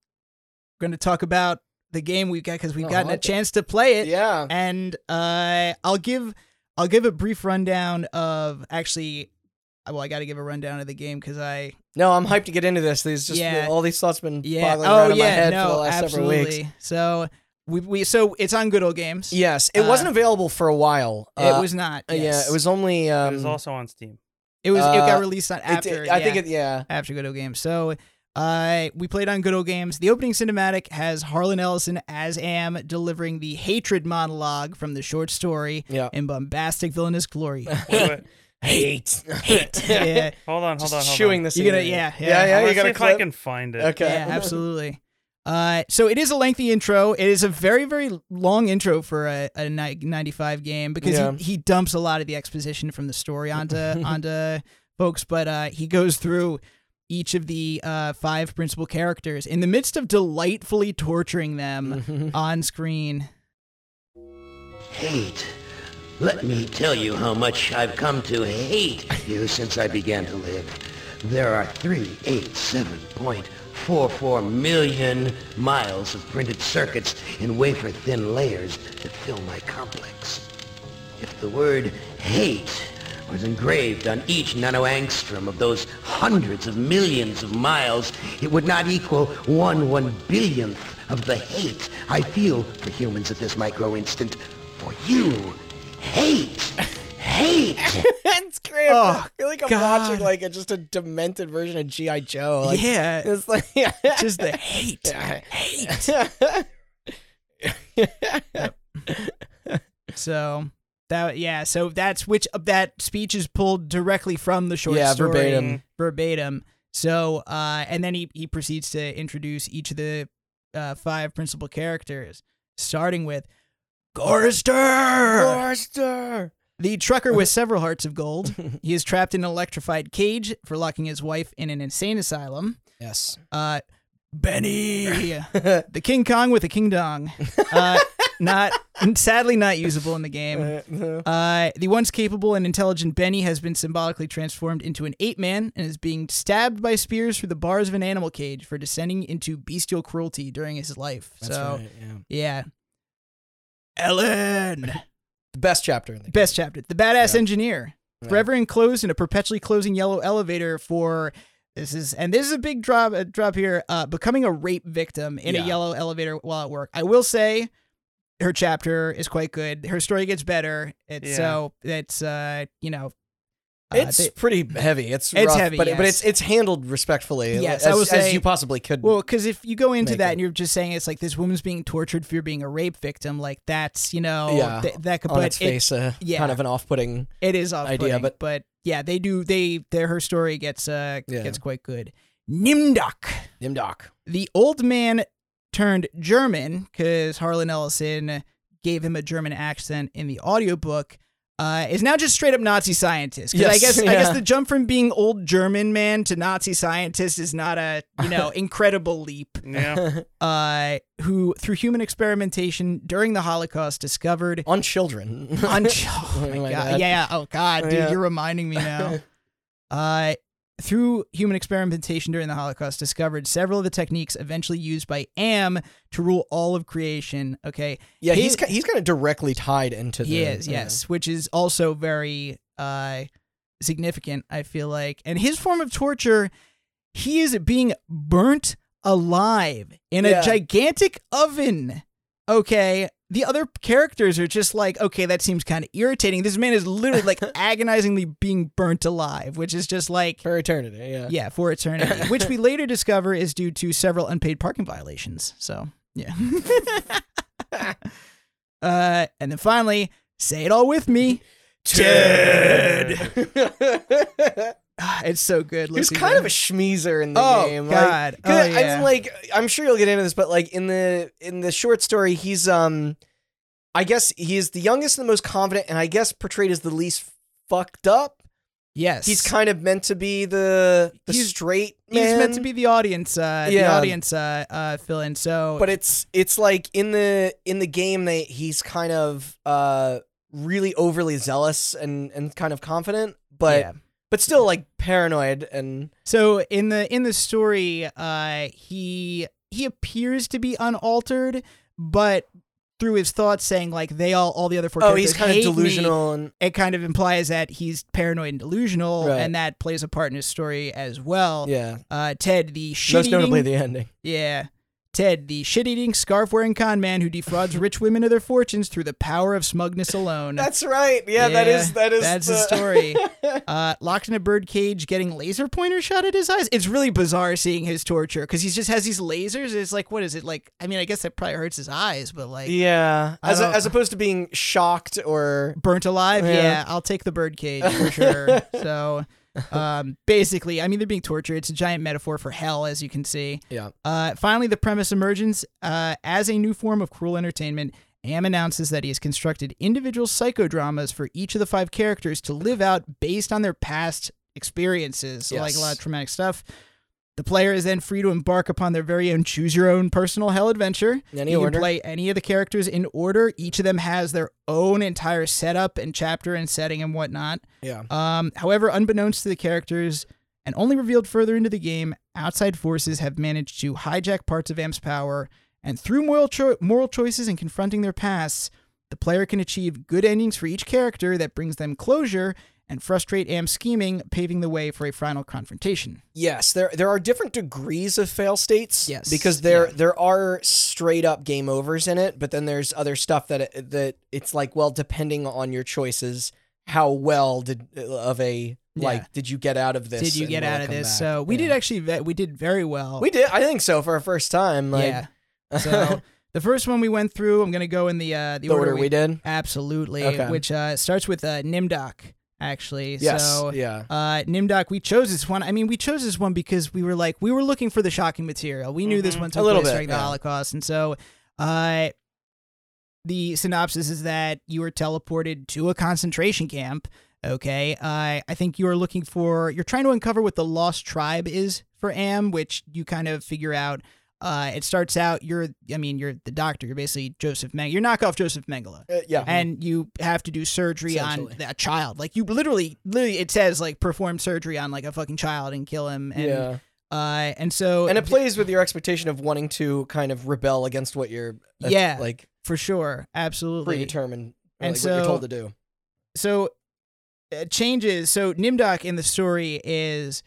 we're going to talk about the game we've got because we've Oh, gotten a okay. chance to play it. Yeah. and uh, I'll give I'll give a brief rundown of actually. Well, I got to give a rundown of the game because I No, I'm hyped to get into this. These just Yeah. all these thoughts been yeah boggling oh around in yeah my head no for the last absolutely several weeks. so we we so it's on Good Old Games. Yes, it Uh, wasn't available for a while. it Uh, was not. uh, Yeah, it was only. Um, It was also on Steam. It was. it uh, got released on it- after. I think it. Yeah. after Good Old Games. So. Uh, we played on Good Old Games. The opening cinematic has Harlan Ellison as Am delivering the hatred monologue from the short story Yeah. in bombastic villainous glory. Wait, wait. Hate. yeah, Hold on, hold Just on, hold chewing on. this. You're gonna- yeah, yeah. yeah, yeah. You got see a if I can find it. Okay. Yeah, absolutely. Uh, so it is a lengthy intro. It is a very, very long intro for a, a 95 game because Yeah. he, he dumps a lot of the exposition from the story onto onto folks, but uh, he goes through each of the uh, five principal characters in the midst of delightfully torturing them on screen. Hate. Let me tell you how much I've come to hate you since I began to live. There are 387.44 million miles of printed circuits in wafer-thin layers that fill my complex. If the word hate was engraved on each nanoangstrom of those hundreds of millions of miles, it would not equal one one billionth of the hate I feel for humans at this micro instant. For you, hate, hate. it's great. Oh, I feel like I'm God. watching like a, just a demented version of GI Joe. Like, yeah, It's like just the hate. Yeah. Hate. So That yeah, so that's which that speech is pulled directly from the short Yeah, story verbatim. verbatim. So uh, and then he he proceeds to introduce each of the uh, five principal characters, starting with Gorrister, Forster. the trucker with several hearts of gold. He is trapped in an electrified cage for locking his wife in an insane asylum. Yes. Uh, Benny, the King Kong with a King Dong. Uh, not sadly not usable in the game. Uh, the once capable and intelligent Benny has been symbolically transformed into an ape man and is being stabbed by spears through the bars of an animal cage for descending into bestial cruelty during his life. That's so, right, yeah. yeah. Ellen, The best chapter in the game. best chapter. The badass Yeah. engineer, Yeah. forever enclosed in a perpetually closing yellow elevator for. This is and this is a big drop a drop here. Uh, becoming a rape victim in Yeah. a yellow elevator while at work. I will say, her chapter is quite good. Her story gets better. It's Yeah. so it's uh you know, uh, It's they- pretty heavy. It's It's rough, heavy, but, but it's it's handled respectfully. Yes, as, I will as you possibly could. well because if you go into that it. and you're just saying it's like this woman's being tortured for being a rape victim, like that's you know Yeah, th- that could on its it, face, uh, yeah. kind of an off-putting. It is off-putting, idea, but but- but yeah, they do they their her story gets uh Yeah. gets quite good. Nimdok, Nimdok. the old man turned German because Harlan Ellison gave him a German accent in the audiobook. Uh, is now just straight up Nazi scientist. 'Cause I Yes, guess I guess the jump from being old German man to Nazi scientist is not a you know incredible leap. Yeah. Uh, who through human experimentation during the Holocaust discovered on children. on oh my my god God. yeah oh god dude Yeah. you're reminding me now uh through human experimentation during the holocaust discovered several of the techniques eventually used by am to rule all of creation okay yeah, He- he's he's kind of directly tied into the. he is yeah. yes which is also very uh significant i feel like and his form of torture he is being burnt alive in a gigantic oven okay the other characters are just like okay that seems kind of irritating this man is literally like agonizingly being burnt alive which is just like for eternity. Yeah. yeah for eternity which we later discover is due to several unpaid parking violations so yeah uh and then finally say it all with me Ted. It's so good He was listening kind of a schmeezer in the Oh, game. God. Like, Oh, yeah. mean, like I'm sure you'll get into this, but like in the in the short story, he's um, I guess he is the youngest and the most confident, and I guess portrayed as the least fucked up. yes He's kind of meant to be the the He's- straight he's meant to be the audience uh the Yeah. audience uh uh fill in so but it's it's like in the in the game that he's kind of uh really overly zealous and and kind of confident, but yeah. But still like paranoid and So in the in the story, uh, he he appears to be unaltered, but through his thoughts saying like they all all the other four oh characters he's kind of hate me, delusional and it kind of implies that he's paranoid and delusional, Right. and that plays a part in his story as well. yeah Uh, Ted, the shit most notably the ending. yeah. Ted, the shit eating, scarf wearing con man who defrauds rich women of their fortunes through the power of smugness alone. That's right. Yeah, that Yeah, is that is that's the the story. uh, locked in a bird cage, getting laser pointer shot at his eyes. It's really bizarre seeing his torture because he just has these lasers. It's like, what is it like? I mean, I guess that probably hurts his eyes, but like yeah, as don't- as opposed to being shocked or burnt alive. Yeah. Yeah. I'll take the bird cage for sure. so, um, basically, I mean, they're being tortured. It's a giant metaphor for hell, as you can see. yeah. Uh, finally, the premise emerges uh, as a new form of cruel entertainment. Am announces that he has constructed individual psychodramas for each of the five characters to live out based on their past experiences, so like a lot of traumatic stuff. The player is then free to embark upon their very own choose your own personal hell adventure. Any you order. can play any of the characters in order. Each of them has their own entire setup and chapter and setting and whatnot. Yeah. Um, however, unbeknownst to the characters, and only revealed further into the game, outside forces have managed to hijack parts of Am's power, and through moral, cho- moral choices and confronting their pasts, the player can achieve good endings for each character that brings them closure and frustrate Am's scheming, paving the way for a final confrontation. Yes, there there are different degrees of fail states. Yes, because there yeah. there are straight up game overs in it, but then there's other stuff that it, that it's like well, depending on your choices, how well did of a like Yeah. did you get out of this? Did you get out of this? back? So we did actually we did very well. we did I think so for our first time. Like, yeah. So the first one we went through, I'm gonna go in the uh, the, The order we did. absolutely, Okay. which uh, starts with uh, Nimdok. Actually, Yes. so yeah. uh, Nimdok, we chose this one. I mean, we chose this one because we were like, we were looking for the shocking material. We knew this Mhm. one A took little place bit, during the. Holocaust, and so uh, the synopsis is that you were teleported to a concentration camp. Okay, uh, I think you are looking for. You're trying to uncover what the lost tribe is for Am, which you kind of figure out. Uh, it starts out. You're, I mean, you're the doctor. You're basically Joseph Mengele. You're knockoff Joseph Mengele Uh, yeah. and you have to do surgery on a child. Like you literally, literally, it says like perform surgery on like a fucking child and kill him. And, yeah. Uh, and so And it plays with your expectation of wanting to kind of rebel against what you're uh, Yeah. like for sure, absolutely. predetermined And like, what you're so- told to do. So uh, changes. So Nimdok in the story is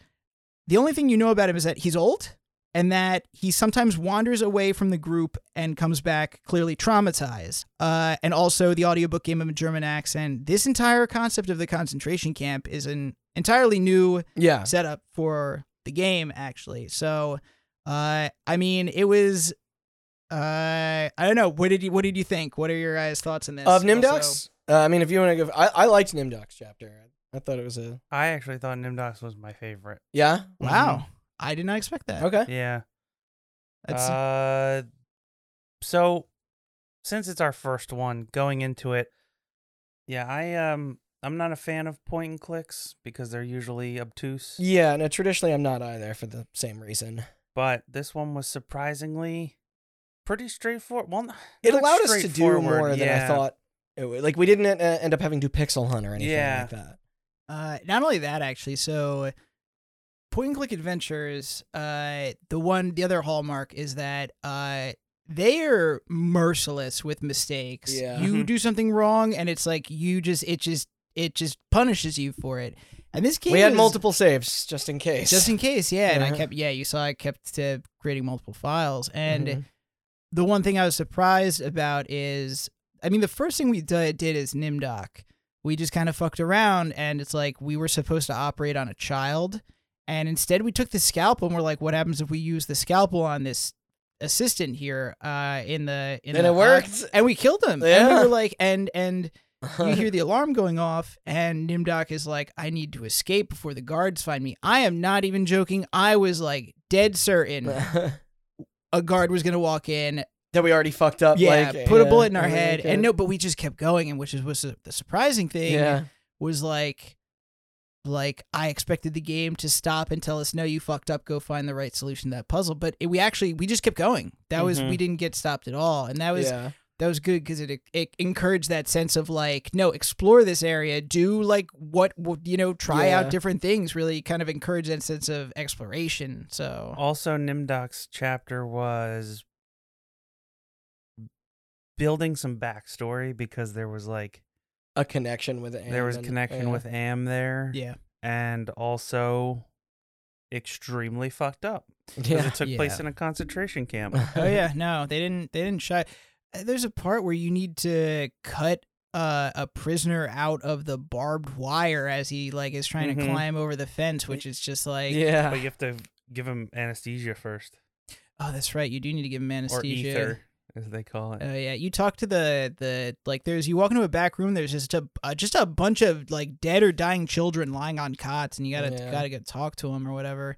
the only thing you know about him is that he's old and that he sometimes wanders away from the group and comes back clearly traumatized. Uh, and also the audiobook gave him a German accent. This entire concept of the concentration camp is an entirely new Yeah. setup for the game actually. So uh I mean it was uh I don't know what did you what did you think? What are your guys thoughts on this? Of Also- Uh, I mean, if you want to give, I, I liked Nimdok's chapter. I thought it was a I actually thought Nimdok's was my favorite. yeah. Wow. I did not expect that. Okay. Yeah. That's Uh, so since it's our first one, going into it, yeah, I um I'm not a fan of point and clicks because they're usually obtuse. Yeah. No, traditionally I'm not either for the same reason. But this one was surprisingly pretty straightforward. Well, It allowed us to do straightforward, more than I thought. It would. Like we didn't uh, end up having to do pixel hunt or anything Yeah. like that. Uh, not only that, actually. So, point and click adventures. Uh, the one, the other hallmark is that uh, they are merciless with mistakes. Yeah. You Mhm. do something wrong, and it's like you just, it just, it just punishes you for it. And this game, We had is- multiple saves just in case. just in case, yeah. And I Uh-huh. kept, yeah, you saw I kept uh, creating multiple files, and Mhm. the one thing I was surprised about is, I mean, the first thing we d- did is Nimdok. We just kind of fucked around, and it's like we were supposed to operate on a child, and instead we took the scalpel, and we're like, what happens if we use the scalpel on this assistant here uh, in the in and the it worked. and we killed him. And we Yeah. were like, and and you hear the alarm going off, and Nimdok is like, I need to escape before the guards find me. I am not even joking. I was like dead certain a guard was gonna walk in, that we already fucked up. yeah, like, put a bullet in our head, uh, and no, but we just kept going, and which is was the the surprising thing Yeah. was like, like I expected the game to stop and tell us, no, you fucked up, go find the right solution to that puzzle, but it, we actually we just kept going. That was Mhm. we didn't get stopped at all, and that was yeah. that was good because it it encouraged that sense of like, no, explore this area, do like what what- you know, try Yeah. out different things, really kind of encourage that sense of exploration. So Also, Nimdok's chapter was building some backstory because there was like A connection with it. there was a connection with Am there, yeah, and also extremely fucked up because Yeah. it took place in a concentration camp. oh yeah, no, they didn't. They didn't shy. Uh, There's a part where you need to cut uh, a prisoner out of the barbed wire as he like is trying to Mhm. climb over the fence, which is just like, yeah. but you have to give him anesthesia first, oh, that's right. You do need to give him or anesthesia. ether, as they call it. Oh yeah, you talk to the the like. There's you walk into a back room. There's just a uh, just a bunch of like dead or dying children lying on cots, and you gotta Yeah. gotta get talk to them or whatever.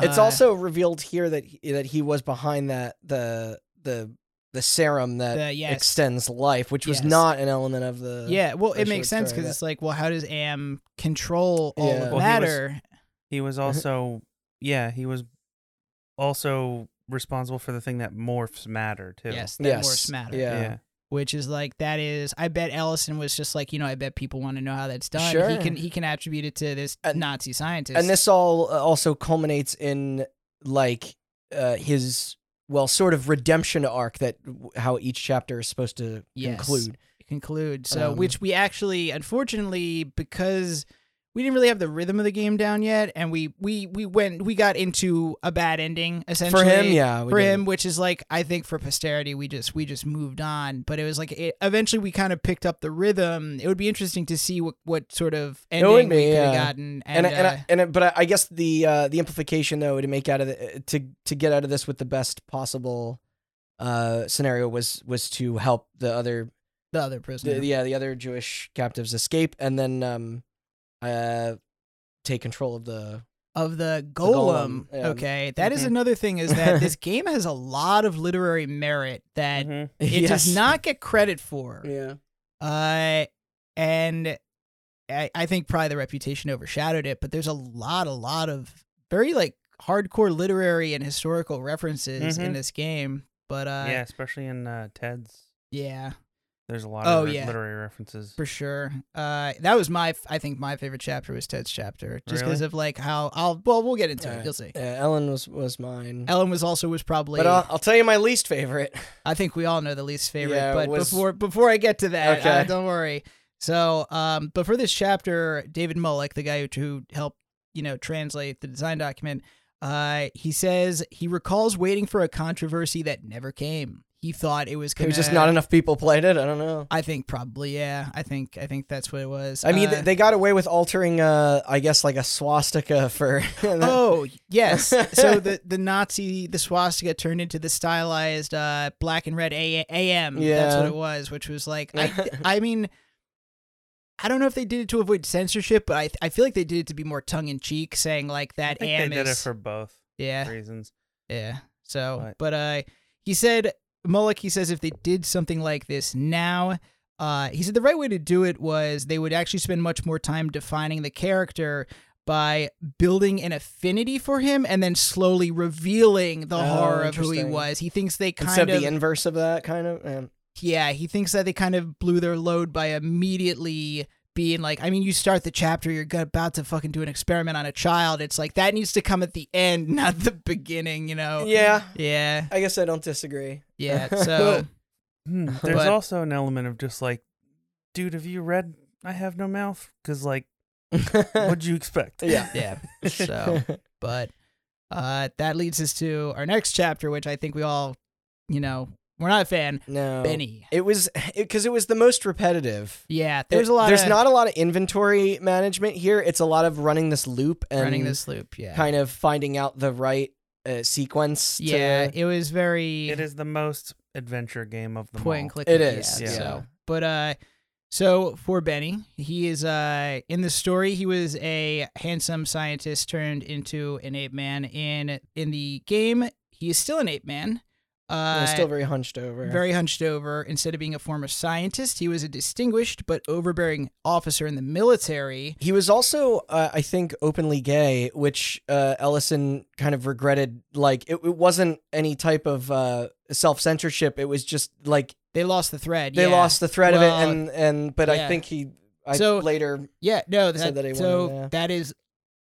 It's Uh, also revealed here that he, that he was behind that the the the serum that The- yes. extends life, which was Yes. not an element of the yeah. Well, it makes sense because it's like, well, how does Am control all Yeah. of Well, he was- matter? He was also, yeah, he was also responsible for the thing that morphs matter too. yes, that yes Morse matter. Yeah. yeah. which is like that is I bet Ellison was just like you know I bet people want to know how that's done. Sure. He can he can attribute it to this And- Nazi scientist. And this all uh, also culminates in like uh, his well sort of redemption arc that how each chapter is supposed to Yes. conclude. conclude. So Um, which we actually unfortunately because we didn't really have the rhythm of the game down yet and we we we went we got into a bad ending essentially For him, yeah, for did. him which is like I think for posterity we just we just moved on but it was like it, eventually we kind of picked up the rhythm it would be interesting to see what what sort of It would ending we be, could have yeah. gotten and and, I- and, uh, I, and I, but I, guess the uh, the implication though to make out of the, to to get out of this with the best possible uh, scenario was was to help the other The other prisoner. the, yeah the other Jewish captives escape and then um uh take control of the of the golem, golem. yeah. Okay, that is Mhm. another thing is that this game has a lot of literary merit that Mhm. it Yes. does not get credit for. yeah Uh, and I, I think probably the reputation overshadowed it, but there's a lot, a lot of very like hardcore literary and historical references in Mhm. this game. But uh, yeah, especially in uh, Ted's. yeah, There's a lot Oh, of re- yeah. literary references. for sure. Uh, that was my, I think my favorite chapter was Ted's chapter, just because Really? of like how I'll. Well, we'll get into it. You'll see. yeah Ellen was was mine Ellen was also was probably. but I'll, I'll tell you my least favorite I think we all know the least favorite, Yeah, but was- before before I get to that, uh, don't worry. So, um, but for this chapter, David Mullich, the guy who, who helped you know translate the design document, uh, he says he recalls waiting for a controversy that never came. He thought it was There gonna. was just not enough people played it I don't know I think probably yeah. I think I think that's what it was. I mean Uh, th- they got away with altering uh I guess like a swastika for Oh yes. so the the Nazi the swastika turned into the stylized uh, black and red A- AM. That's what it was, which was like I I mean I don't know if they did it to avoid censorship, but I I feel like they did it to be more tongue in cheek, saying like that I think AM they did is it for both yeah reasons. yeah. So But- but uh he said Mullich he says if they did something like this now. Uh, he said the right way to do it was they would actually spend much more time defining the character by building an affinity for him and then slowly revealing the Oh, horror of who he was. He thinks they kind instead of the inverse of that kind of yeah, he thinks that they kind of blew their load by immediately being like, I mean, you start the chapter, you're about to fucking do an experiment on a child. It's like that needs to come at the end, not the beginning, you know? yeah Yeah. I guess I don't disagree Yeah. So, Hmm, There's But- also an element of just like, dude, have you read I Have No Mouth? Because, like, what'd you expect? yeah yeah. So, but uh, that leads us to our next chapter, which I think we all, you know, we're not a fan. no Benny. It was because it, was the most repetitive. Yeah. There's a lot There's of not a lot of inventory management here. It's a lot of running this loop and running this loop. Yeah. kind of finding out the right uh, sequence. to- yeah. It was very. It is the most adventure game of the and click. It is. yeah, yeah. So, but uh, so for Benny, he is uh in the story he was a handsome scientist turned into an ape man. In in the game, he is still an ape man. Uh, still very hunched over. very hunched over. Instead of being a former scientist, he was a distinguished but overbearing officer in the military. He was also, uh, I think, openly gay, which uh, Ellison kind of regretted. Like, it, it wasn't any type of uh, self censorship. It was just like They lost the thread. they yeah. lost the thread Well, of it, and and but yeah. I think he, I So- later, Yeah, no, that, said that he so wanted, yeah. that is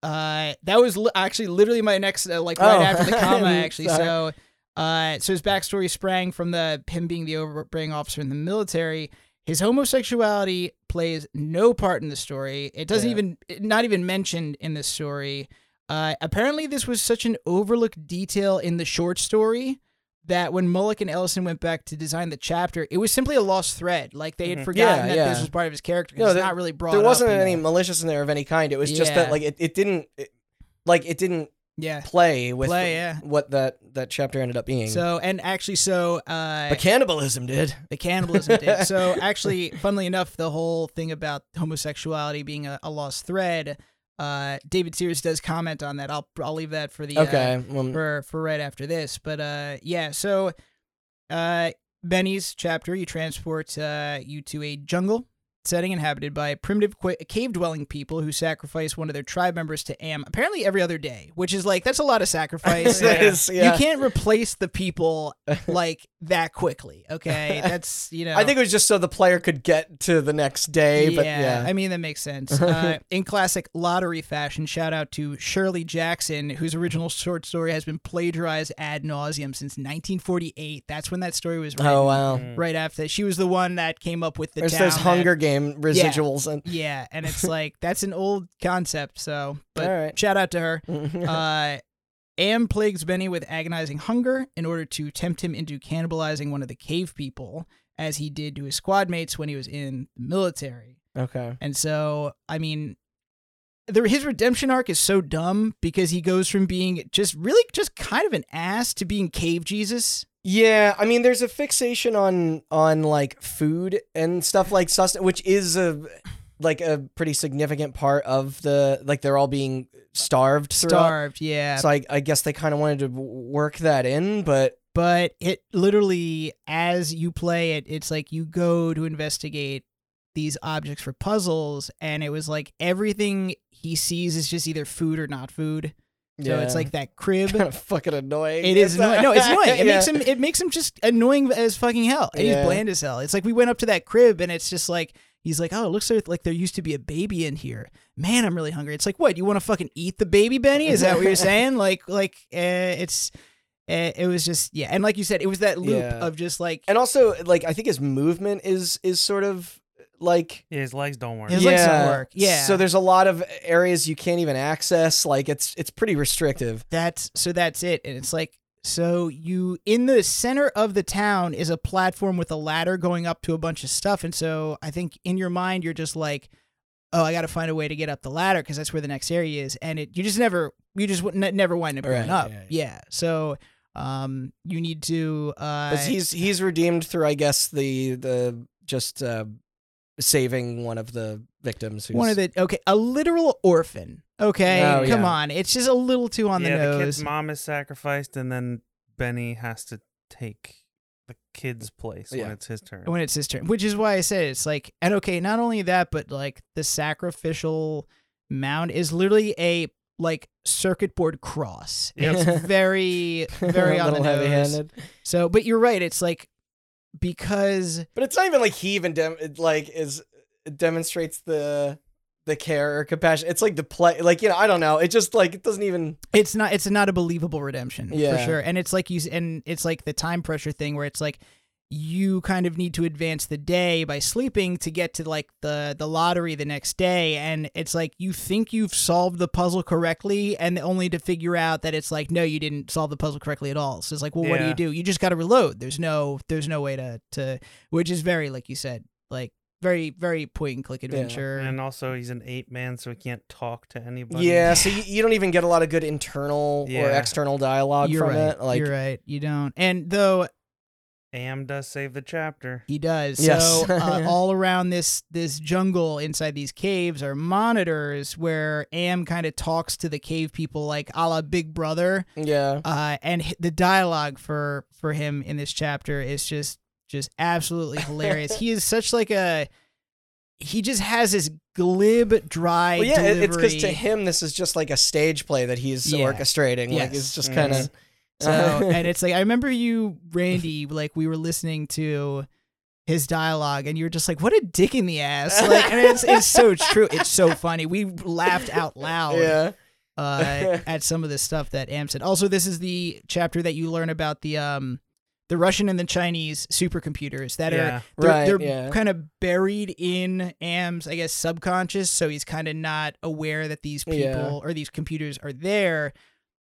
uh that was li- actually literally my next uh, like right Oh. after the comma actually. So uh so his backstory sprang from the him being the overbearing officer in the military. His homosexuality plays no part in the story. It doesn't Yeah. even not even mentioned in the story. Uh apparently this was such an overlooked detail in the short story that when Mullich and Ellison went back to design the chapter, it was simply a lost thread. Like they had Mhm. forgotten Yeah, that yeah. this was part of his character. No, it's there- not really brought there wasn't any malicious in there of any kind. It was just that like it, it didn't, it, like it didn't yeah. play with Play, yeah. what that that chapter ended up being. So and actually, so uh, but cannibalism did. the cannibalism did. So actually, funnily enough, the whole thing about homosexuality being a, a lost thread, uh, David Sears does comment on that. I'll I'll leave that for the uh, Okay, well, for for right after this. But uh, yeah. So, uh, Benny's chapter, you transport uh you to a jungle setting inhabited by primitive qu- cave-dwelling people who sacrifice one of their tribe members to Am apparently every other day, which is like that's a lot of sacrifice. Yeah. is- yeah. You can't replace the people like that quickly. Okay, that's you know. I think it was just so the player could get to the next day. yeah, But yeah, I mean that makes sense. Uh, in classic lottery fashion, shout out to Shirley Jackson, whose original short story has been plagiarized ad nauseum since 1948. That's when that story was written. oh wow. Mm. Right after she was the one that came up with the There's town those that- Hunger Game residuals and yeah, and it's like that's an old concept. So, but right. shout out to her. uh, Am plagues Benny with agonizing hunger in order to tempt him into cannibalizing one of the cave people, as he did to his squad mates when he was in the military. okay. And so, I mean, the, his redemption arc is so dumb because he goes from being just really just kind of an ass to being cave Jesus. Yeah, I mean, there's a fixation on on like food and stuff like sustenance, which is a like a pretty significant part of the like they're all being starved. throughout. Starved, yeah. So I, I guess they kind of wanted to work that in, but but it literally as you play it it's like you go to investigate these objects for puzzles and it was like everything he sees is just either food or not food so it's like that crib kind of fucking annoying. it is annoying. No, it's annoying. It makes him. It makes him just annoying as fucking hell. And Yeah. he's bland as hell. It's like we went up to that crib, and it's just like he's like, "Oh, it looks like, there used to be a baby in here." Man, I'm really hungry. It's like, what? You want to fucking eat the baby, Benny? Is that what you're saying? Like, like uh, it's. Uh, it was just yeah, and like you said, it was that loop Yeah. of just like And also, like I think his movement is is sort of like Yeah, his legs don't work. His legs don't work. Yeah. So there's a lot of areas you can't even access. Like it's it's pretty restrictive. That's so that's it. And it's like so you in the center of the town is a platform with a ladder going up to a bunch of stuff. And so I think in your mind you're just like, oh, I got to find a way to get up the ladder because that's where the next area is. And it you just never you just would ne- never wind up going up. yeah, Yeah. So um you need to uh 'Cause he's he's redeemed through, I guess, the the just uh, saving one of the victims. Who's, one of the okay a literal orphan. Okay, Oh, come yeah. on, it's just a little too on yeah, the the nose. kid's mom is sacrificed, and then Benny has to take the kid's place when Yeah. it's his turn. when it's his turn, which is why I said it's like, and okay, not only that, but like the sacrificial mound is literally a like circuit board cross. Yep. It's very, very on the nose. heavy-handed. So, but you're right. It's like because But it's not even like he even dem- like is demonstrates the the care or compassion. It's like the play, like you know, I don't know. It just like it doesn't even. it's not it's not a believable redemption for sure and it's like you and it's like the time pressure thing where it's like you kind of need to advance the day by sleeping to get to like the the lottery the next day. And it's like you think you've solved the puzzle correctly and only to figure out that it's like no you didn't solve the puzzle correctly at all. So it's like well what do you do? You just got to reload. There's no there's no way to to which is very like you said like very very point and click adventure. And also, he's an ape man, so he can't talk to anybody. Yeah, so you, you don't even get a lot of good internal or external dialogue you're from right. it. Like, you're right. You don't. And though Am does save the chapter. He does. Yes. So uh, all around this this jungle inside these caves are monitors where Am kind of talks to the cave people like a la Big Brother. yeah, Uh, and h- the dialogue for for him in this chapter is just just absolutely hilarious. he is such like a he just has this glib, dry well, yeah, it- it's because to him this is just like a stage play that he's Yeah. orchestrating. Like it's just Yes. kind of. So and it's like I remember you, Randy, like we were listening to his dialogue and you were just like, What a dick in the ass. Like and it's it's so true. It's so funny. We laughed out loud yeah, uh at some of the stuff that Am said. Also, this is the chapter that you learn about the um the Russian and the Chinese supercomputers that Yeah. are they're, Right, they're yeah. kind of buried in Am's, I guess, subconscious. So he's kind of not aware that these people or these computers are there,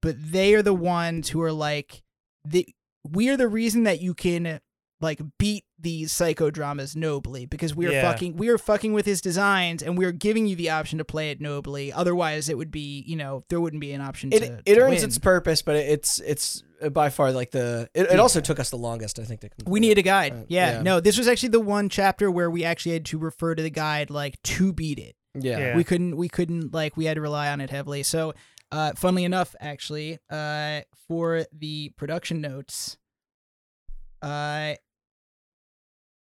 but they are the ones who are like, the, we are the reason that you can like beat these psychodramas nobly because we are Yeah. fucking we are fucking with his designs and we're giving you the option to play it nobly. Otherwise, it would be you know there wouldn't be an option it to. it to earns win. its purpose, but it's it's by far like the. It, it Yeah. also took us the longest, I think, to complete. We needed a guide. Uh, yeah. yeah. No, this was actually the one chapter where we actually had to refer to the guide like to beat it. Yeah. Yeah. We couldn't we couldn't like we had to rely on it heavily. So uh funnily enough, actually, uh for the production notes, uh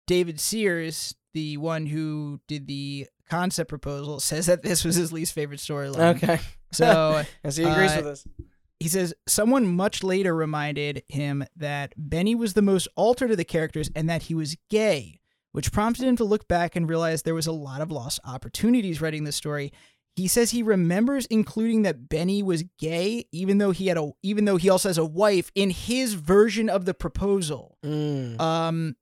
David Sears, the one who did the concept proposal, says that this was his least favorite storyline. Okay. So As he agrees Uh, with us. he says someone much later reminded him that Benny was the most altered of the characters and that he was gay, which prompted him to look back and realize there was a lot of lost opportunities writing this story. He says he remembers including that Benny was gay, even though he had a even though he also has a wife in his version of the proposal. Mm. Um,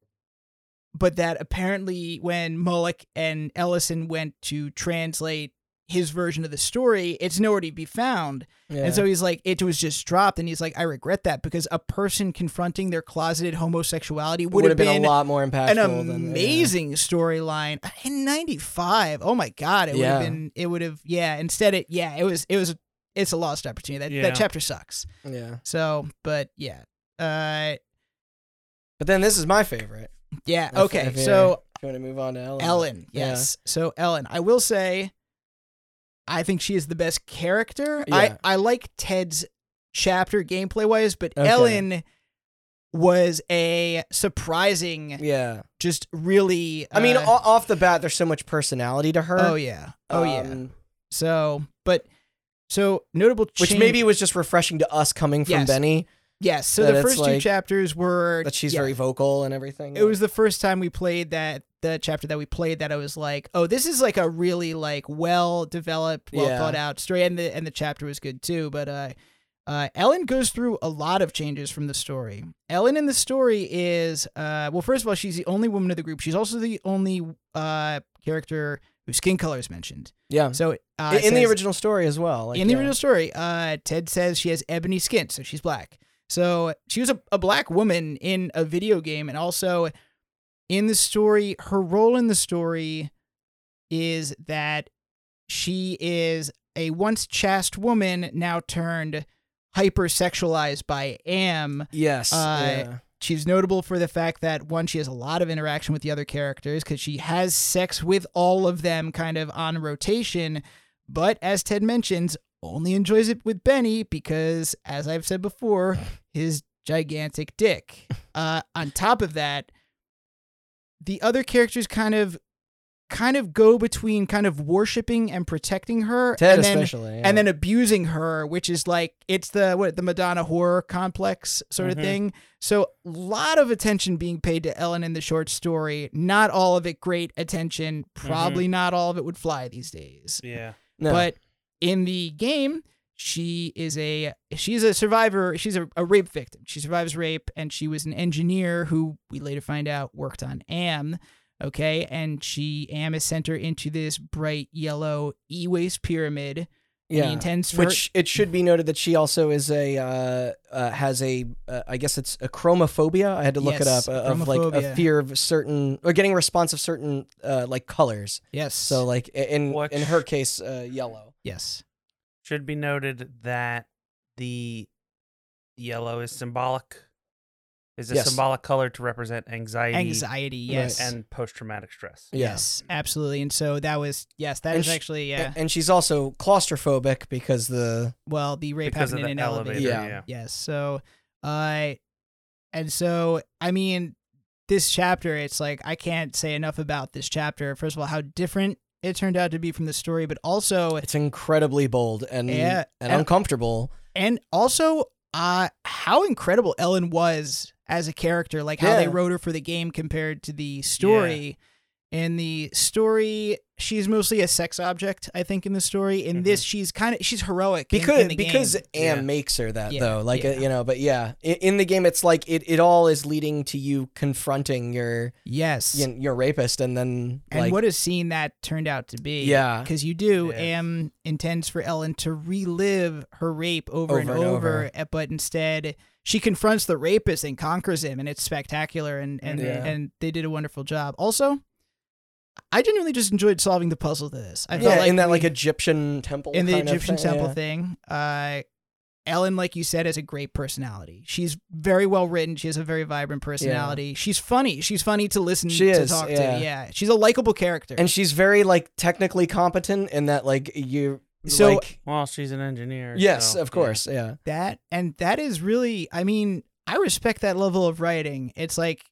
but that apparently when Mullich and Ellison went to translate his version of the story, it's nowhere to be found. Yeah. And so he's like, it was just dropped, and he's like, I regret that because a person confronting their closeted homosexuality would, would have been, been, a lot more impactful. And an than- yeah. amazing storyline in '95. Oh my god, it would have been. It would have. Yeah. Instead, it. Yeah. It was. It was. It's a lost opportunity. That Yeah. that chapter sucks. Yeah. So, but yeah. Uh, But then this is my favorite. Yeah. If- Okay. if you- so if you want to move on to Ellen. Ellen, Yeah. yes. So Ellen, I will say, I think she is the best character. Yeah. I I like Ted's chapter gameplay wise, but Okay. Ellen was a surprising, Yeah. just really. I mean, uh, off the bat, there's so much personality to her. oh yeah, oh yeah. Um, So, but so notable, Which maybe was just refreshing to us coming from Yes. Benny yes. So that the first two chapters were that she's yeah. very vocal and everything. it was the first time we played that the chapter that we played that I was like, oh, this is like a really like well developed, well Yeah. thought out story, and the and the chapter was good too. But uh, uh, Ellen goes through a lot of changes from the story. Ellen in the story is uh, well, first of all, she's the only woman of the group. She's also the only uh character whose skin color is mentioned. yeah. So uh, in, in the original story as well. like, in the yeah. original story, uh, Ted says she has ebony skin, so she's black. So she was a, a black woman in a video game, and also in the story, her role in the story is that she is a once chaste woman now turned hypersexualized by Am. Yes. Uh, yeah. She's notable for the fact that one, she has a lot of interaction with the other characters because she has sex with all of them kind of on rotation. But as Ted mentions, only enjoys it with Benny because, as I've said before, his gigantic dick. Uh, on top of that, the other characters kind of kind of go between kind of worshiping and protecting her Ted and then especially. yeah. and then abusing her, which is like it's the what the Madonna whore complex sort of Mhm. thing. So a lot of attention being paid to Ellen in the short story. Not all of it great attention. Probably not all of it would fly these days. Yeah. No. But in the game, she is a she's a survivor. She's a, a rape victim. She survives rape, and she was an engineer who we later find out worked on Am. Okay, and she Am is sent her into this bright yellow e-waste pyramid. yeah. he intends for Which it should be noted that she also is a uh, uh, has a uh, I guess it's a chromophobia. I had to look it up uh, of like a fear of certain or getting a response of certain uh, like colors. yes, So like in Which- in her case, uh, yellow. Yes, Should be noted that the yellow is symbolic. Is a Yes. symbolic color to represent anxiety, anxiety. Yes, and post-traumatic stress. Yeah. yes, absolutely. And so that was yes, that And is sh- actually yeah. And she's also claustrophobic because the well, the rape happened in an elevator. elevator. Yeah. Yeah. Yes. So, uh, and so I mean, this chapter, it's like I can't say enough about this chapter. First of all, how different it turned out to be from the story, but also, it's incredibly bold and Yeah, and, and- uncomfortable. and also, uh, how incredible Ellen was as a character, like how they wrote her for the game compared to the story. In the story, she's mostly a sex object, I think. In the story, in this, she's kind of she's heroic Because in the because game. Am Yeah. makes her that Yeah, though, like uh, yeah. you know. But yeah, in, in the game, it's like it, it all is leading to you confronting your yes, your, your rapist, and then And like what a scene that turned out to be. Yeah. Because you do, Yes. Am intends for Ellen to relive her rape over, and Over and over, over. eh, but instead she confronts the rapist and conquers him, and it's spectacular. And and, Yeah. and they did a wonderful job. Also, I genuinely just enjoyed solving the puzzle to this. I yeah, felt like in that we- like Egyptian temple in the kind of Egyptian thing, temple yeah. thing. Uh, Ellen, like you said, has a great personality. She's very well written. She has a very vibrant personality. She's funny. She's funny to listen She to is, talk yeah. to. Yeah, she's a likable character. and she's very like technically competent in that like you So- like Well, she's an engineer. yes, so, of yeah. course, yeah. that and that is really i mean i respect that level of writing it's like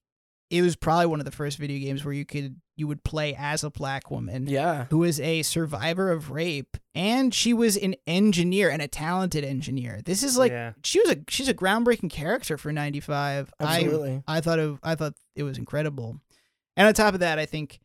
it was probably one of the first video games where you could you would play as a black woman Yeah. who was a survivor of rape and she was an engineer and a talented engineer this is like yeah. she was a she's a groundbreaking character for 95 Absolutely. i i thought it i thought it was incredible and on top of that i think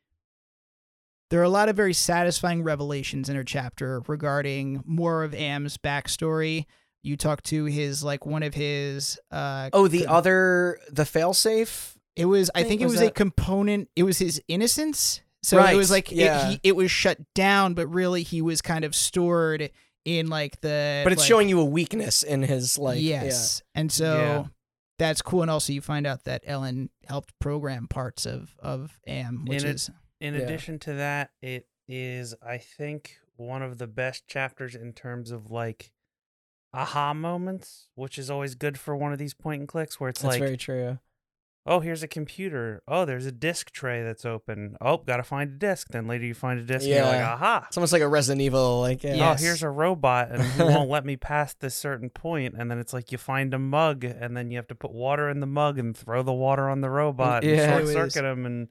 there are a lot of very satisfying revelations in her chapter regarding more of am's backstory you talk to his like one of his uh oh, the co- other the failsafe? It was i thing, think it was was a component it was his innocence so Right, it was like yeah. it, he, it was shut down but really he was kind of stored in like the But it's like- showing you a weakness in his like yes and so Yeah. that's cool and also you find out that ellen helped program parts of of am which In it- is In Yeah. addition to that, it is, I think, one of the best chapters in terms of like aha moments, which is always good for one of these point and clicks where it's That's like, very true. Oh, here's a computer. Oh, there's a disk tray that's open. Oh, gotta find a disk. Then later you find a disk. And you're like, aha. It's almost like a Resident Evil. Like yeah. Oh, yes. Oh, here's a robot, and he won't let me past this certain point. And then it's like you find a mug, and then you have to put water in the mug and throw the water on the robot, Yeah. and short circuit him, and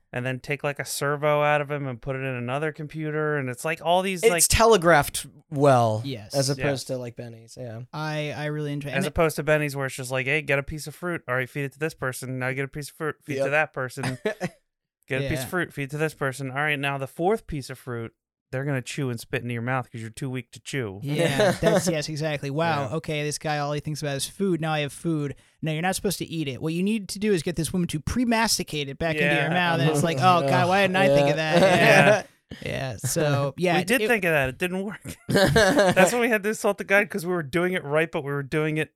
and then take like a servo out of him and put it in another computer, and it's like all these it's like telegraphed well. Yes. As opposed Yes. to like Benny's. Yeah. I I really enjoy. as and opposed to Benny's where it's just like, hey, get a piece of fruit. All right, feed it to this person. Now get a piece of fruit. Feed it Yep. to that person. Get a piece of fruit. Feed it to this person. All right, now the fourth piece of fruit, they're gonna chew and spit into your mouth because you're too weak to chew. Yeah, that's yes, exactly. Wow. Yeah. Okay, this guy all he thinks about is food. Now I have food. No, you're not supposed to eat it. What you need to do is get this woman to pre-masticate it back into your mouth, and it's like, oh god, why didn't I think of that? Yeah. Yeah. So yeah, we did it- think of that. It didn't work. That's when we had to assault the guy because we were doing it right, but we were doing it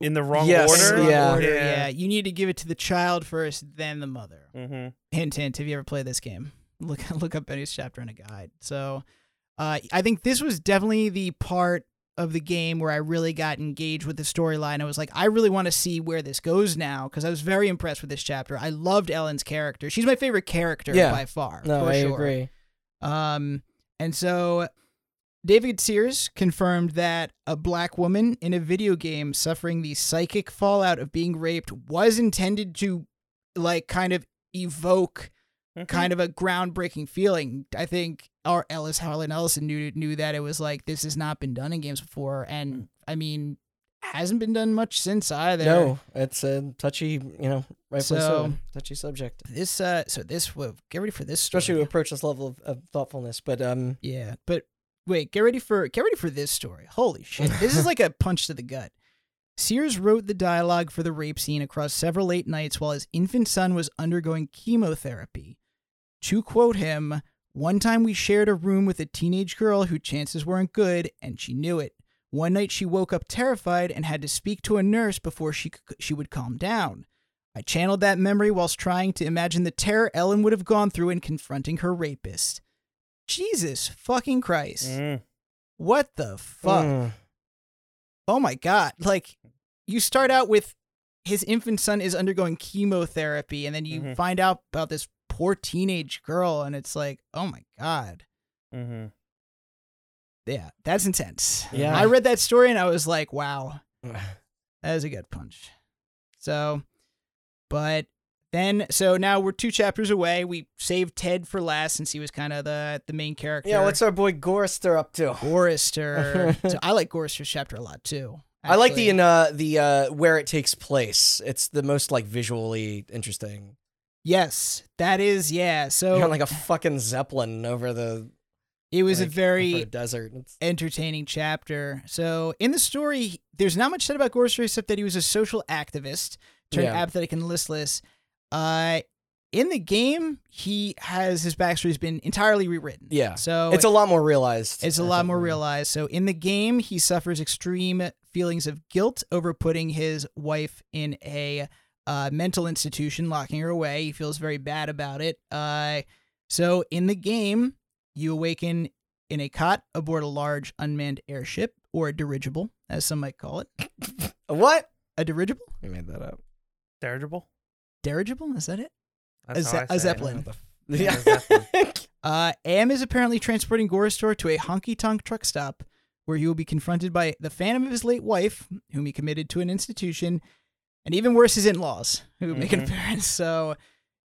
in the wrong Yes, order. wrong Yeah. order, yeah. You need to give it to the child first, then the mother. Mm-hmm. Hint, hint. Have you ever played this game? Look, look up Benny's chapter in a guide. So, uh, I think this was definitely the part of the game where I really got engaged with the storyline. I was like, I really want to see where this goes now because I was very impressed with this chapter. I loved Ellen's character. She's my favorite character Yeah. by far. no, for I sure. agree. Um, and so David Sears confirmed that a black woman in a video game suffering the psychic fallout of being raped was intended to, like, kind of evoke Mm-hmm. kind of a groundbreaking feeling. I think our Ellis Harlan Ellison knew knew that it was like this has not been done in games before, and I mean, hasn't been done much since either. No, it's a touchy, you know, rightfully so, So- touchy subject, This uh, so this will get ready for this story. especially to approach this level of, of thoughtfulness. But um, Yeah, but wait, get ready for get ready for this story. Holy shit. This is like a punch to the gut. Sears wrote the dialogue for the rape scene across several late nights while his infant son was undergoing chemotherapy. To quote him, one time we shared a room with a teenage girl whose chances weren't good, and she knew it. One night she woke up terrified and had to speak to a nurse before she could, she would calm down. I channeled that memory whilst trying to imagine the terror Ellen would have gone through in confronting her rapist. Jesus fucking Christ. Mm. What the fuck? mm, Oh my god. Like you start out with his infant son is undergoing chemotherapy and then you Mhm. find out about this poor teenage girl and it's like, "Oh my god." Mm-hmm. Yeah, that's intense. Yeah. I read that story and I was like, "Wow, that is a good punch." So, but then so now we're two chapters away. We saved Ted for last since he was kind of the the main character. yeah. What's our boy Gorster up to? Gorister? so I like Gorister's chapter a lot too. I like the actually. in uh the uh where it takes place. It's the most like visually interesting. Yes, that is yeah. So You're like a fucking zeppelin over the it was like, a very desert. It's, entertaining chapter. So in the story, there's not much said about Gorister except that he was a social activist turned Yeah. apathetic and listless. Uh, in the game, he has his backstory has been entirely rewritten. yeah, So it's a lot more realized. it's a lot more realized. So in the game, he suffers extreme feelings of guilt over putting his wife in a uh, mental institution, locking her away. He feels very bad about it. Uh, so in the game, you awaken in a cot aboard a large unmanned airship or a dirigible, as some might call it. A What? A dirigible? You made that up. Dirigible. Dirigible? Is that it? That's A ze- a zeppelin. Yeah, Yeah. Uh, Am is apparently transporting Gorister to a honky tonk truck stop where he will be confronted by the phantom of his late wife, whom he committed to an institution, and even worse, his in laws, who make an appearance. So,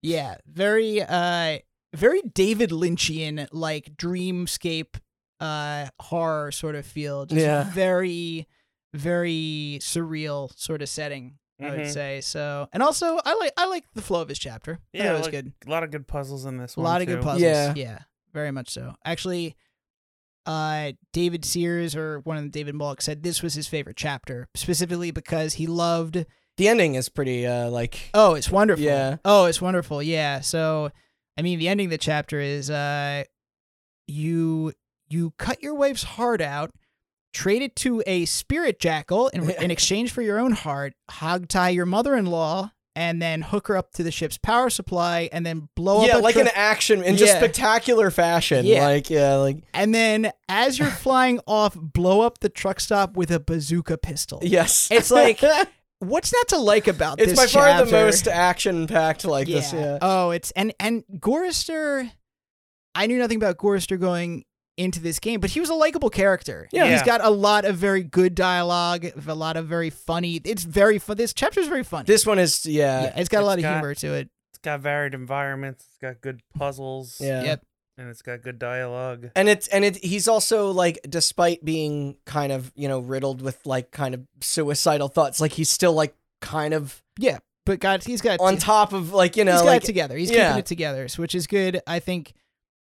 yeah, very, uh, very David Lynchian, like dreamscape, uh, horror sort of feel. Just Yeah. very, very surreal sort of setting. I would Mhm. say so, and also I like I like the flow of his chapter. Yeah, it was like, good. A lot of good puzzles in this one. A lot of good puzzles. Yeah. Yeah. very much so. Actually, uh, David Sears or one of the David Mullich said this was his favorite chapter, specifically because he loved. The ending is pretty uh like Oh, it's wonderful. Yeah. Oh, it's wonderful. Yeah. So, I mean, the ending of the chapter is uh, you you cut your wife's heart out. Trade it to a spirit jackal in, in exchange for your own heart. Hog tie your mother-in-law, and then hook her up to the ship's power supply, and then blow yeah, up. like an action in just Yeah. spectacular fashion. Yeah. Like yeah, like And then as you're flying off, blow up the truck stop with a bazooka pistol. yes. It's like- what's not to like about It's this It's by far the most action packed like this. Yeah. Oh, it's and and Gorister. I knew nothing about Gorister going into this game, but he was a likable character. Yeah. He's got a lot of very good dialogue, a lot of very funny. It's very fun. This chapter is very funny. This one is yeah. yeah, it's got a It's lot of humor to it. It's got varied environments. It's got good puzzles. Yeah. Yep. And it's got good dialogue. And it's and it he's also like despite being kind of, you know, riddled with like kind of suicidal thoughts, like he's still like kind of Yeah, but God, he's got on top of like, you know, he's got like it together. He's yeah. keeping it together, which is good. I think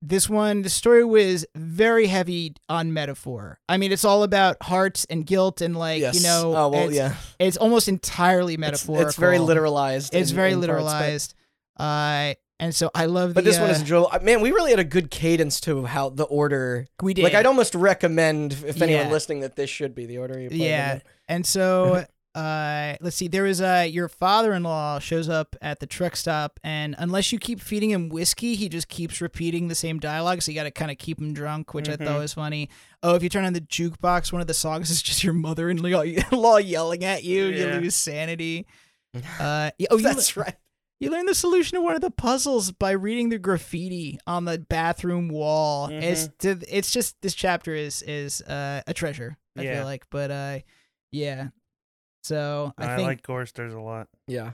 this one, the story was very heavy on metaphor. I mean, it's all about hearts and guilt and like yes. you know, Oh well it's, yeah. it's almost entirely It's, metaphorical. it's very literalized. It's in- very in parts, but- literalized. Uh, and so I love. But the, this one is uh, enjoyable. Uh, Man, we really had a good cadence to how the order. we did Like, I'd almost recommend if anyone Yeah. listening that this should be the order you play Yeah, and so uh, let's see. There is uh, your father-in-law shows up at the truck stop, and unless you keep feeding him whiskey, he just keeps repeating the same dialogue. So you got to kind of keep him drunk, which I Mm-hmm. thought was funny. Oh, if you turn on the jukebox, one of the songs is just your mother-in-law yelling at you. Yeah. You lose sanity. Uh, oh, you, That's right. You learn the solution to one of the puzzles by reading the graffiti on the bathroom wall. It's to, it's just this chapter is is uh, a treasure. I Yeah. feel like, but uh, yeah. So I, I, think like Gorsters a lot. Yeah.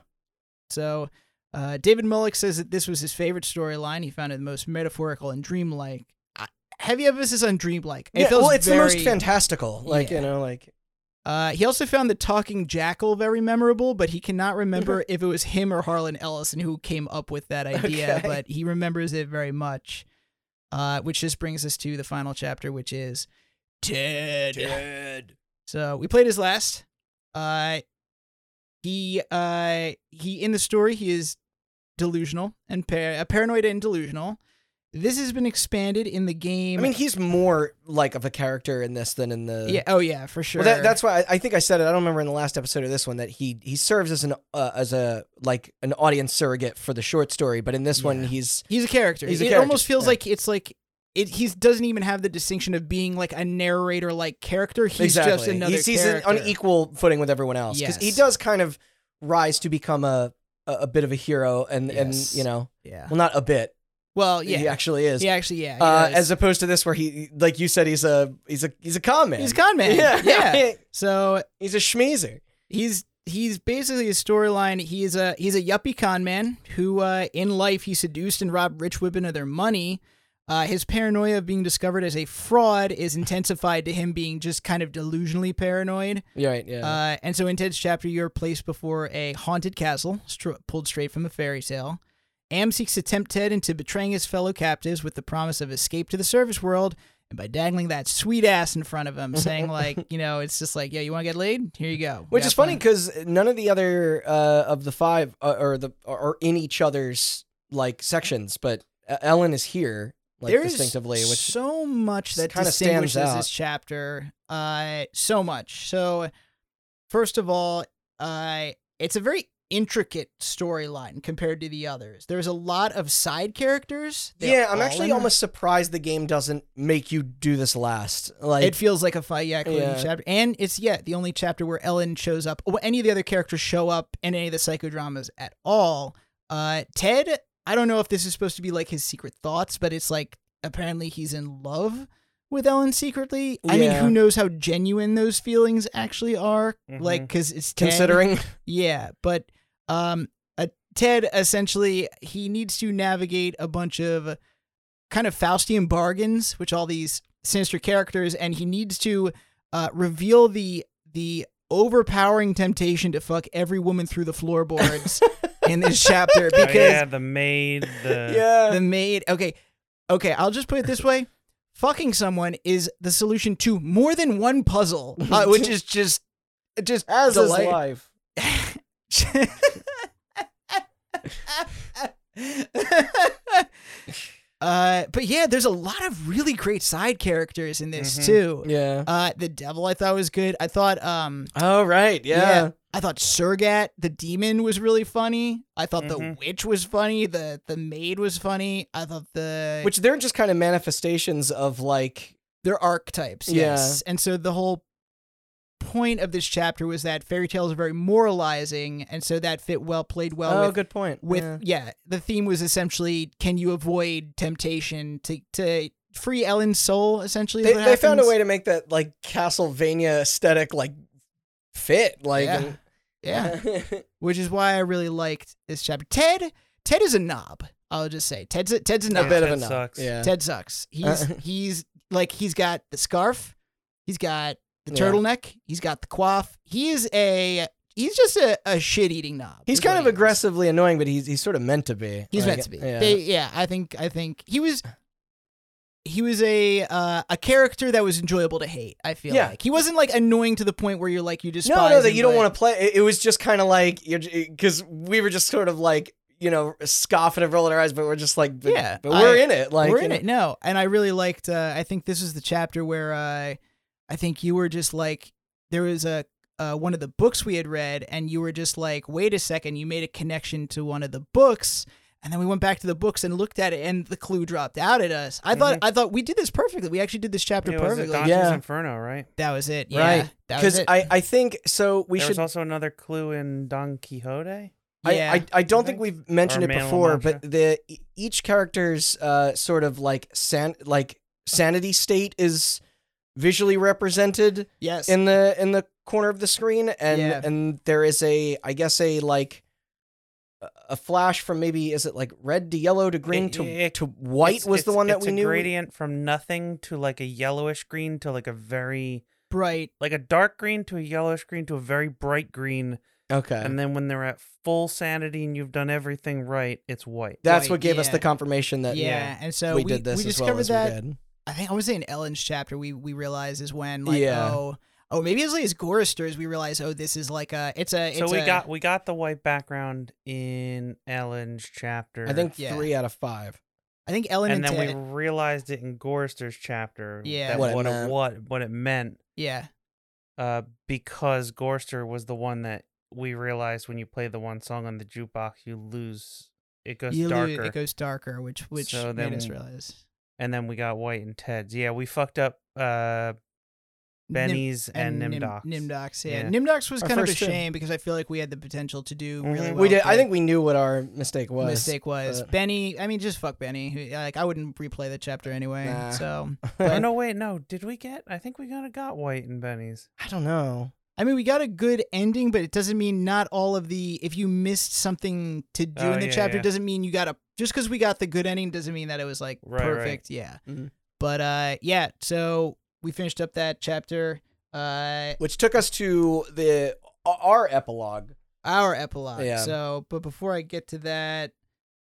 so. Uh, David Mullich says that this was his favorite storyline. He found it the most metaphorical and dreamlike. I- Heavy emphasis on dreamlike. It yeah feels well, it's the most fantastical. Like, Yeah. you know, like. Uh, he also found the talking jackal very memorable, but he cannot remember if it was him or Harlan Ellison who came up with that idea. Okay. But he remembers it very much. Uh, which just brings us to the final chapter, which is Ted. So we played his last. Uh, he uh he in the story he is delusional and par- paranoid and delusional. This has been expanded in the game. I mean, he's more like of a character in this than in the. yeah, oh yeah, for sure. Well, that, that's why I, I think I said it. I don't remember in the last episode of this one that he he serves as an uh, as a like an audience surrogate for the short story, but in this one he's He's a character. He's a it character, almost feels yeah. like it's like it. He doesn't even have the distinction of being like a narrator like character. He's exactly just another. he's, he's character. on equal footing with everyone else because he does kind of rise to become a a, a bit of a hero and Yes. and you know Yeah. well not a bit Well, yeah. he actually is He actually, yeah. he uh, does. as opposed to this where he like you said he's a he's a he's a con man he's a con man. yeah yeah. So he's a schmeezer he's he's basically a storyline. He's a he's a yuppie con man who uh, in life he seduced and robbed rich women of their money. Uh, his paranoia of being discovered as a fraud is intensified to him being just kind of delusionally paranoid. yeah right yeah Uh, and so in Ted's chapter, you're placed before a haunted castle, pulled straight from a fairy tale. Am seeks to tempt Ted into betraying his fellow captives with the promise of escape to the service world, and by dangling that sweet ass in front of him, saying like, you know, it's just like, yeah, you want to get laid? Here you go. Which Have is funny because none of the other uh, of the five uh, or the are in each other's like sections, but Ellen is here like There is distinctively, which so much that kinda stands distinguishes out. this chapter. Uh, so much. So, first of all, uh, it's a very intricate storyline compared to the others. There's a lot of side characters. They're yeah, I'm actually almost surprised the game doesn't make you do this last. Like, It feels like a fight, yeah, Yeah. chapter, and it's yeah the only chapter where Ellen shows up. Or any of the other characters show up in any of the psychodramas at all. Uh, Ted, I don't know if this is supposed to be like his secret thoughts, but it's like apparently he's in love with Ellen secretly. I mean, who knows how genuine those feelings actually are? Like, Mhm. because it's Ted. considering Yeah, but um, uh, Ted essentially he needs to navigate a bunch of kind of Faustian bargains, which all these sinister characters, and he needs to uh, reveal the the overpowering temptation to fuck every woman through the floorboards in this chapter Oh, because yeah, the maid, the yeah, the maid. Okay, okay, I'll just put it this way. Fucking someone is the solution to more than one puzzle, uh, which is just just as is life. uh, but yeah, there's a lot of really great side characters in this Mhm. too. Yeah. Uh, the devil I thought was good. I thought um Oh right. Yeah. I thought Surgat the demon was really funny. I thought the Mhm. witch was funny. The the maid was funny. I thought the Which they're just kind of manifestations of like they're archetypes. Yeah. Yes, and so the whole point of this chapter was that fairy tales are very moralizing, and so that fit well, played well oh, with good point. with Yeah. yeah. the theme was essentially can you avoid temptation to to free Ellen's soul essentially is They, they found a way to make that like Castlevania aesthetic like fit. Like, Yeah. and- yeah which is why I really liked this chapter Ted Ted is a knob I'll just say Ted's a, Ted's a a knob bit of Ted a knob. sucks. Yeah. Ted sucks he's he's like he's got the scarf he's got the Yeah. turtleneck he's got the coif he is a he's just a, a shit eating knob He's kind of he aggressively annoying, but he's he's sort of meant to be. He's Like, meant to be. Yeah. They, yeah, I think I think he was he was a uh, a character that was enjoyable to hate. I feel Yeah. like he wasn't like annoying to the point where you're like you despise. no, no, that you don't want to play. It, it was just kind of like you're because we were just sort of like you know scoffing and rolling our eyes, but we're just like, but, Yeah, but we're I- in it. Like, we're in know- it. No, and I really liked. Uh, I think this is the chapter where uh, I think you were just like there was a. Uh, one of the books we had read, and you were just like, "Wait a second!" You made a connection to one of the books, and then we went back to the books and looked at it, and the clue dropped out at us. I thought, I thought we did this perfectly. We actually did this chapter It was perfectly. Dante's Yeah. Inferno, right? That was it. Yeah, right? Because. I I think so. We there should. was also another clue in Don Quixote. yeah. I, I, I don't think think. we've mentioned Or it Man of La before, but the each character's uh, sort of like san like sanity state is visually represented yes. in the in the corner of the screen, and Yeah. and there is a I guess a like a- flash from maybe is it like red to yellow to green It- to it- to white It's- was the one that it's we a knew. gradient from nothing to like a yellowish green to like a very bright. like a dark green to a yellowish green to a very bright green, Okay, and then when they're at full sanity and you've done everything right, it's white. that's Right, what gave us the confirmation that yeah. and so we, we, did this we discovered well that. We did. I think I was in Ellen's chapter. We we realized is when like Yeah. oh oh maybe as late as Goristers we realize oh this is like a it's a So we a- got we got the white background in Ellen's chapter. I think Yeah. three out of five. I think Ellen and and, then Ted. we realized it in Gorster's chapter. Yeah. that What what it it, meant. what what it meant. yeah Uh, because Gorster was the one that we realized when you play the one song on the jukebox, you lose. It goes you lose- darker, it goes darker which which So made us realize and then we got White and Ted's. Yeah, we fucked up. Uh, Nim- Benny's and, Nim- Nimdok's. Nimdok's, yeah. Yeah. Nimdok's was Our kind of a first two. shame because I feel like we had the potential to do really Mhm. well. we did. I think we knew what our mistake was. mistake was but- Benny. I mean, just fuck Benny. Like I wouldn't replay the chapter anyway. Nah. So oh no, wait, no. Did we get? I think we kind of got White and Benny's. I don't know. I mean, we got a good ending, but it doesn't mean not all of the. If you missed something to do Oh, in the yeah, chapter, yeah. doesn't mean you got a. Just because we got the good ending doesn't mean that it was like Right, right. perfect. Yeah. Mhm. But uh, yeah. So we finished up that chapter. Uh, Which took us to the our epilogue. our epilogue. Yeah. So, but before I get to that,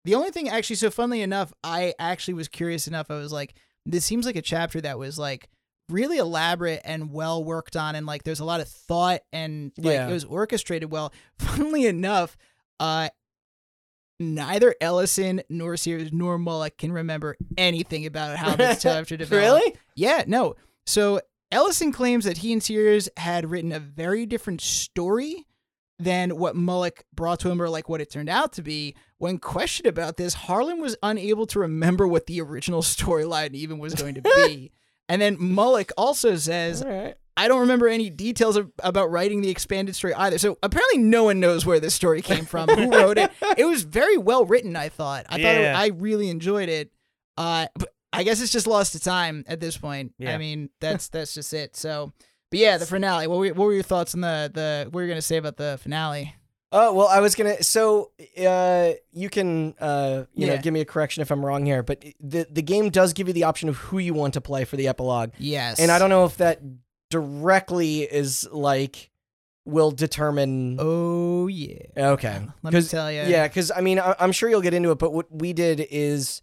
the only thing actually, so funnily enough, I actually was curious enough. I was like, this seems like a chapter that was like really elaborate and well worked on, and like there's a lot of thought and like Yeah. it was orchestrated well. Funnily enough, uh. Neither Ellison nor Sears nor Mullich can remember anything about how this chapter developed. really? Yeah, no. So Ellison claims that he and Sears had written a very different story than what Mullich brought to him or like what it turned out to be. When questioned about this, Harlan was unable to remember what the original storyline even was going to be. and then Mullich also says, All right. I don't remember any details of, about writing the expanded story either. So apparently, no one knows where this story came from, who wrote it. It was very well written. I thought. I thought it, I really enjoyed it. Uh, but I guess it's just lost to time at this point. I mean, that's that's just it. So, but yeah, the finale. What were, what were your thoughts on the the? What were you gonna say about the finale? Oh well, I was gonna. So, uh, you can, uh, you know, give me a correction if I'm wrong here. But the the game does give you the option of who you want to play for the epilogue, Yes, and I don't know if that directly is like will determine. Oh yeah. Okay, Let me tell you. Yeah, because I mean, I, I'm sure you'll get into it. But what we did is,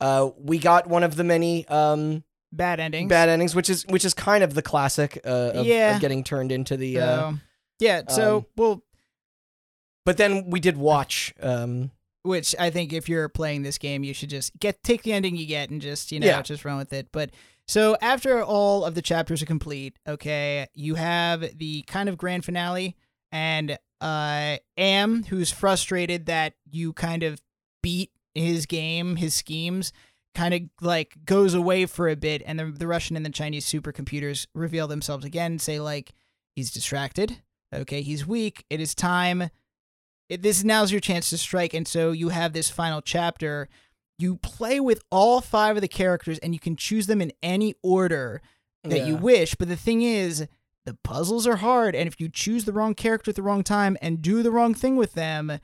uh, we got one of the many um Bad endings. bad endings, which is which is kind of the classic uh, of, of Yeah. getting turned into the. So, Uh, yeah. So um, well, but then we did watch. Um, which I think if you're playing this game, you should just get take the ending you get and just you know Yeah. just run with it. But so after all of the chapters are complete, okay, you have the kind of grand finale, and uh, Am, who's frustrated that you kind of beat his game, his schemes, kind of like goes away for a bit, and the the Russian and the Chinese supercomputers reveal themselves again, and say like. He's distracted. Okay, he's weak. It is time. It, this now's your chance to strike, and so you have this final chapter. You play with all five of the characters, and you can choose them in any order that you wish. But the thing is, the puzzles are hard, and if you choose the wrong character at the wrong time and do the wrong thing with them,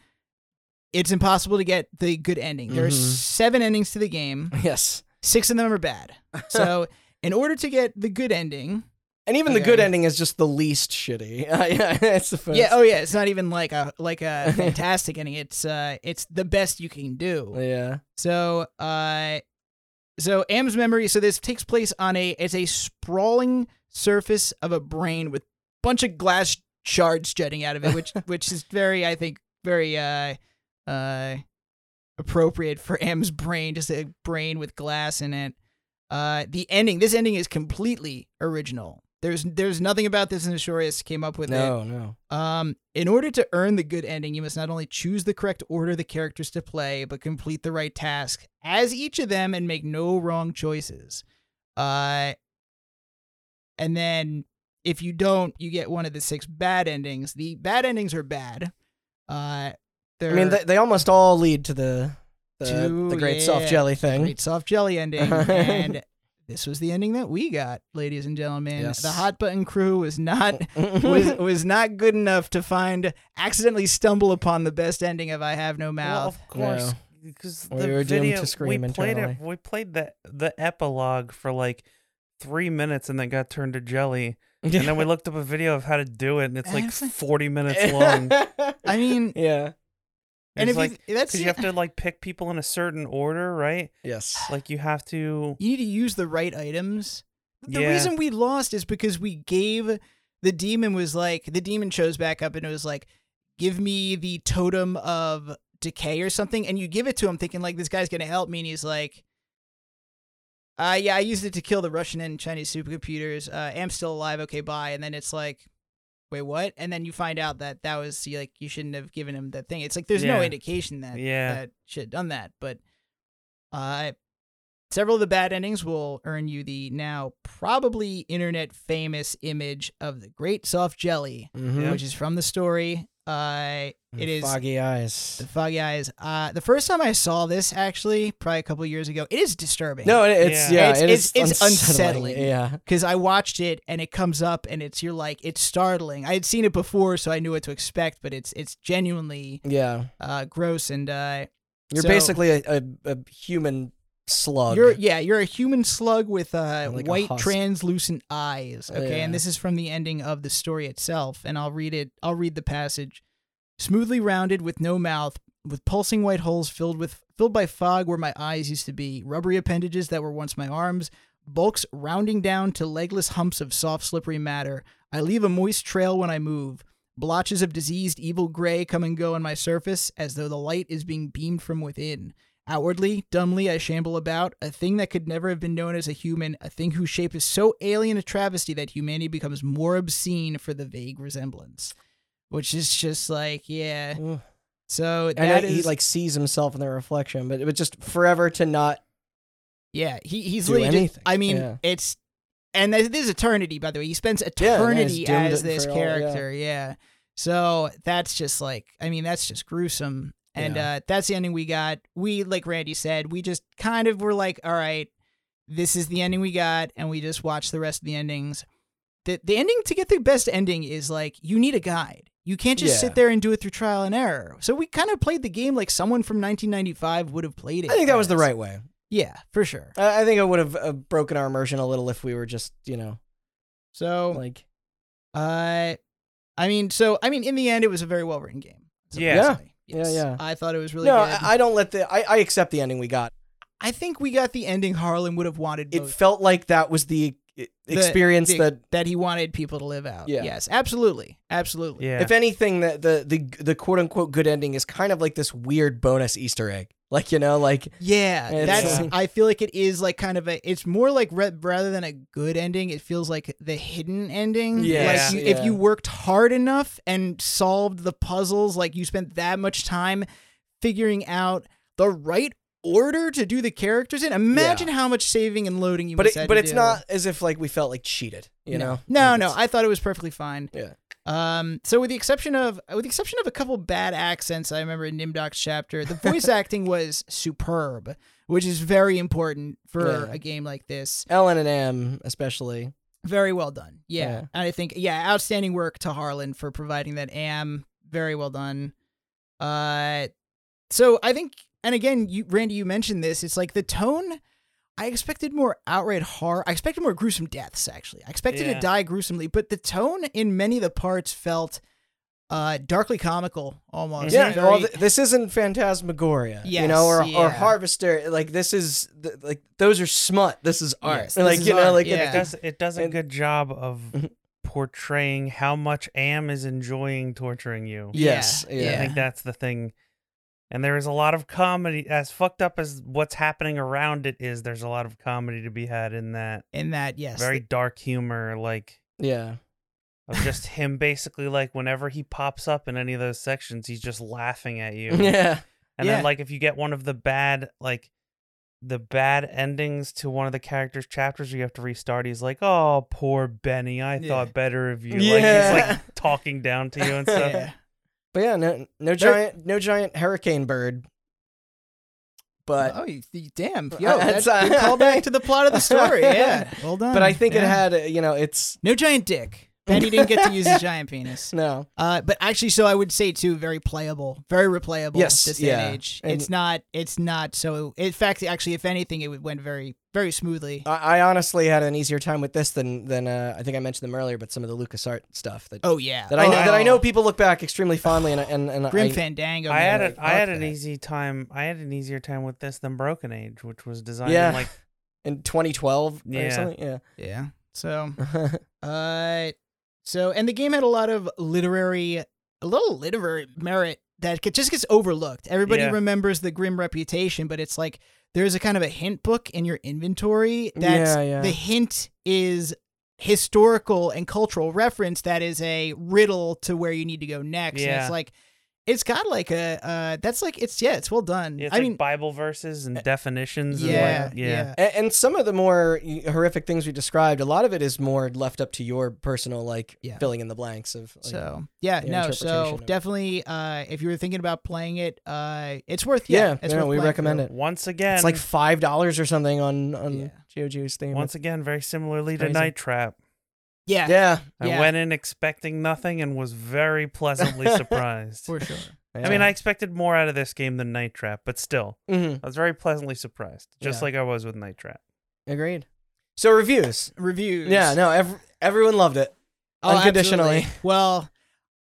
it's impossible to get the good ending. There's Mhm. seven endings to the game. Yes. Six of them are bad. So, in order to get the good ending, And even the good ending is just the least shitty. yeah, it's the first. yeah, oh yeah, it's not even like a like a fantastic ending. It's uh, it's the best you can do. yeah. So, uh, so Am's memory. So this takes place on a it's a sprawling surface of a brain with a bunch of glass shards jutting out of it, which which is very, I think, very uh, uh, appropriate for Am's brain. Just a brain with glass in it. Uh, the ending. This ending is completely original. There's there's nothing about this in Ashorius came up with it. No, no. Um, in order to earn the good ending, you must not only choose the correct order the characters to play, but complete the right task as each of them and make no wrong choices. Uh, and then if you don't, you get one of the six bad endings. The bad endings are bad. Uh, I mean, they, they almost all lead to the the, To- the great yeah, soft jelly thing. great soft jelly ending, and this was the ending that we got, ladies and gentlemen. Yes. The hot button crew was not was was not good enough to find accidentally stumble upon the best ending of I Have No Well, Mouth. of course, No. because We were doomed video to scream we played internally. it. We played the the epilogue for like three minutes, and then got turned to jelly. And then we looked up a video of how to do it, and It's like- forty minutes long. I mean, yeah. And It's if like you, that's because you have to like pick people in a certain order, right? Yes. Like you have to. you need to use the right items. The Yeah. reason we lost is because we gave the demon was like the demon shows back up and it was like, give me the totem of decay or something, and you give it to him thinking like this guy's gonna help me, and he's like. Uh yeah, I used it to kill the Russian and Chinese supercomputers. Uh, am still alive. Okay, bye. And then it's like, wait, what? And then you find out that that was like you shouldn't have given him that thing. It's like there's no indication that Yeah. that should have done that. But uh, several of the bad endings will earn you the now probably internet famous image of the Great Soft Jelly, Mhm. which is from the story. Uh, it is foggy eyes. the foggy eyes. Uh, the first time I saw this, actually, probably a couple years ago, it is disturbing. No, it- it's Yeah. yeah, It's- it is it's- it's unsettling. unsettling. Yeah. because I watched it and it comes up and it's you're like it's startling. I had seen it before, so I knew what to expect, but it's it's genuinely Yeah. uh, gross and uh, You're So- basically a, a, a human slug. You're yeah, you're a human slug with uh, Like white translucent eyes. Okay, Yeah. and this is from the ending of the story itself, and I'll read it. I'll read the passage. Smoothly rounded, with no mouth, with pulsing white holes filled with filled by fog where my eyes used to be, rubbery appendages that were once my arms, bulks rounding down to legless humps of soft, slippery matter. I leave a moist trail when I move. Blotches of diseased, evil gray come and go on my surface as though the light is being beamed from within. Outwardly, dumbly, I shamble about, a thing that could never have been known as a human, a thing whose shape is so alien a travesty that humanity becomes more obscene for the vague resemblance. Which is just like, yeah. Ugh. So that he like sees himself in the reflection, but it was just forever to not. yeah, he, he's just- I mean, Yeah. it's, and this is eternity, by the way. He spends Yeah, yeah, eternity as this for all- yeah. character, yeah. So that's just like, I mean, that's just gruesome. And Yeah. uh, that's the ending we got. We, like Randy said, we just kind of were like, all right, this is the ending we got, and we just watched the rest of the endings. The the ending to get the best ending is like you need a guide. You can't just Yeah. sit there and do it through trial and error. So we kind of played the game like someone from 1995 would have played it. I think that was the right way. Yeah, for sure. I, I think it would have uh, broken our immersion a little if we were just, you know, So like Uh, I mean, so I mean, in the end, it was a very well written game. Yeah. Yeah, Yes. yeah. I thought it was really no, good. I, I don't let the. I, I accept the ending we got. I think we got the ending Harlan would have wanted. It most. felt like that was the i- experience the- that, that he wanted people to live out. Yeah. Yes, absolutely, absolutely. Yeah. if anything, the, the the the quote unquote good ending is kind of like this weird bonus Easter egg. Like you know, like Yeah, that's. uh, I feel like it is like kind of a. It's more like re- rather than a good ending, it feels like the hidden ending. Yeah, like you, if you worked hard enough and solved the puzzles, like you spent that much time figuring out the right order to do the characters in. Imagine how much saving and loading you but must it, but it's do. not as if like we felt like cheated. You no. know? No, Like, no. I thought it was perfectly fine. Yeah. Um. So with the exception of with the exception of a couple bad accents, I remember in Nimdok's chapter, the voice acting was superb, which is very important for Yeah. a game like this. Ellen and Am especially. Very well done. Yeah. Yeah. And I think yeah, outstanding work to Harlan for providing that am. Very well done. Uh so I think and again, you Randy, you mentioned this, it's like the tone I expected more outright horror. I expected more gruesome deaths, actually. I expected Yeah. to die gruesomely, but the tone in many of the parts felt uh, darkly comical almost. Yeah, Very- well, th- this isn't Phantasmagoria, you know, or, yeah. or Harvester. Like this is th- like those are smut. This is art. Yes, this like is you know, art, like yeah. It it, does it does a good job of Mhm. portraying how much Am is enjoying torturing you. yes, Yeah, yeah. I think that's the thing. And there is a lot of comedy as fucked up as what's happening around it is there's a lot of comedy to be had in that. in that, yes. Very dark humor like yeah. of just him basically like whenever he pops up in any of those sections he's just laughing at you. Yeah. And Yeah. then like if you get one of the bad like the bad endings to one of the characters' chapters where you have to restart, he's like, Oh, poor Benny, I Yeah. thought better of you. Like Yeah. he's like talking down to you and stuff. yeah. But yeah, no, no giant, no giant hurricane bird. But oh, you, you- damn. Yo, that's uh, good callback to the plot of the story. Yeah. Well done. but I think it had, uh, you know, it's No giant dick. Benny didn't get to use his giant penis. no. Uh, but actually, so I would say too, very playable, very replayable. Yes, this day yeah. and age. And- it's not. It's not so. In fact, actually, if anything, it went very, very smoothly. I, I honestly had an easier time with this than than uh, I think I mentioned them earlier, but some of the LucasArts stuff that oh yeah. that I Oh, know, that I know people look back extremely fondly, and and and Grim I, Fandango. I had man, a, I had fuck an that. easy time. I had an easier time with this than Broken Age, which was designed Yeah. in like in 2012 or Yeah. something. Yeah. Yeah. So, uh, so and the game had a lot of literary, a little literary merit that just gets overlooked. Everybody Yeah. remembers the grim reputation, but it's like there's a kind of a hint book in your inventory. that Yeah, yeah. the hint is historical and cultural reference that is a riddle to where you need to go next. And it's like it's got like a uh that's like it's yeah, it's well done. it's I like mean Bible verses and definitions. yeah, and like, yeah. yeah, And, and some of the more horrific things we described, a lot of it is more left up to your personal like Yeah. filling in the blanks of. Like, So yeah, no. So definitely, uh, if you were thinking about playing it, uh, it's worth yeah. yeah, it's no, worth we recommend through. it. Once again, It's like five dollars or something on on Yeah. GOG Steam. once again, very similarly to. Night Trap. Yeah, yeah, I Yeah. went in expecting nothing and was very pleasantly surprised. for sure. I mean, I expected more out of this game than Night Trap, but still, hmm I was very pleasantly surprised, just Yeah. like I was with Night Trap. agreed. So reviews. Reviews. Yeah, no, ev- everyone loved it. Oh, unconditionally. absolutely. Well,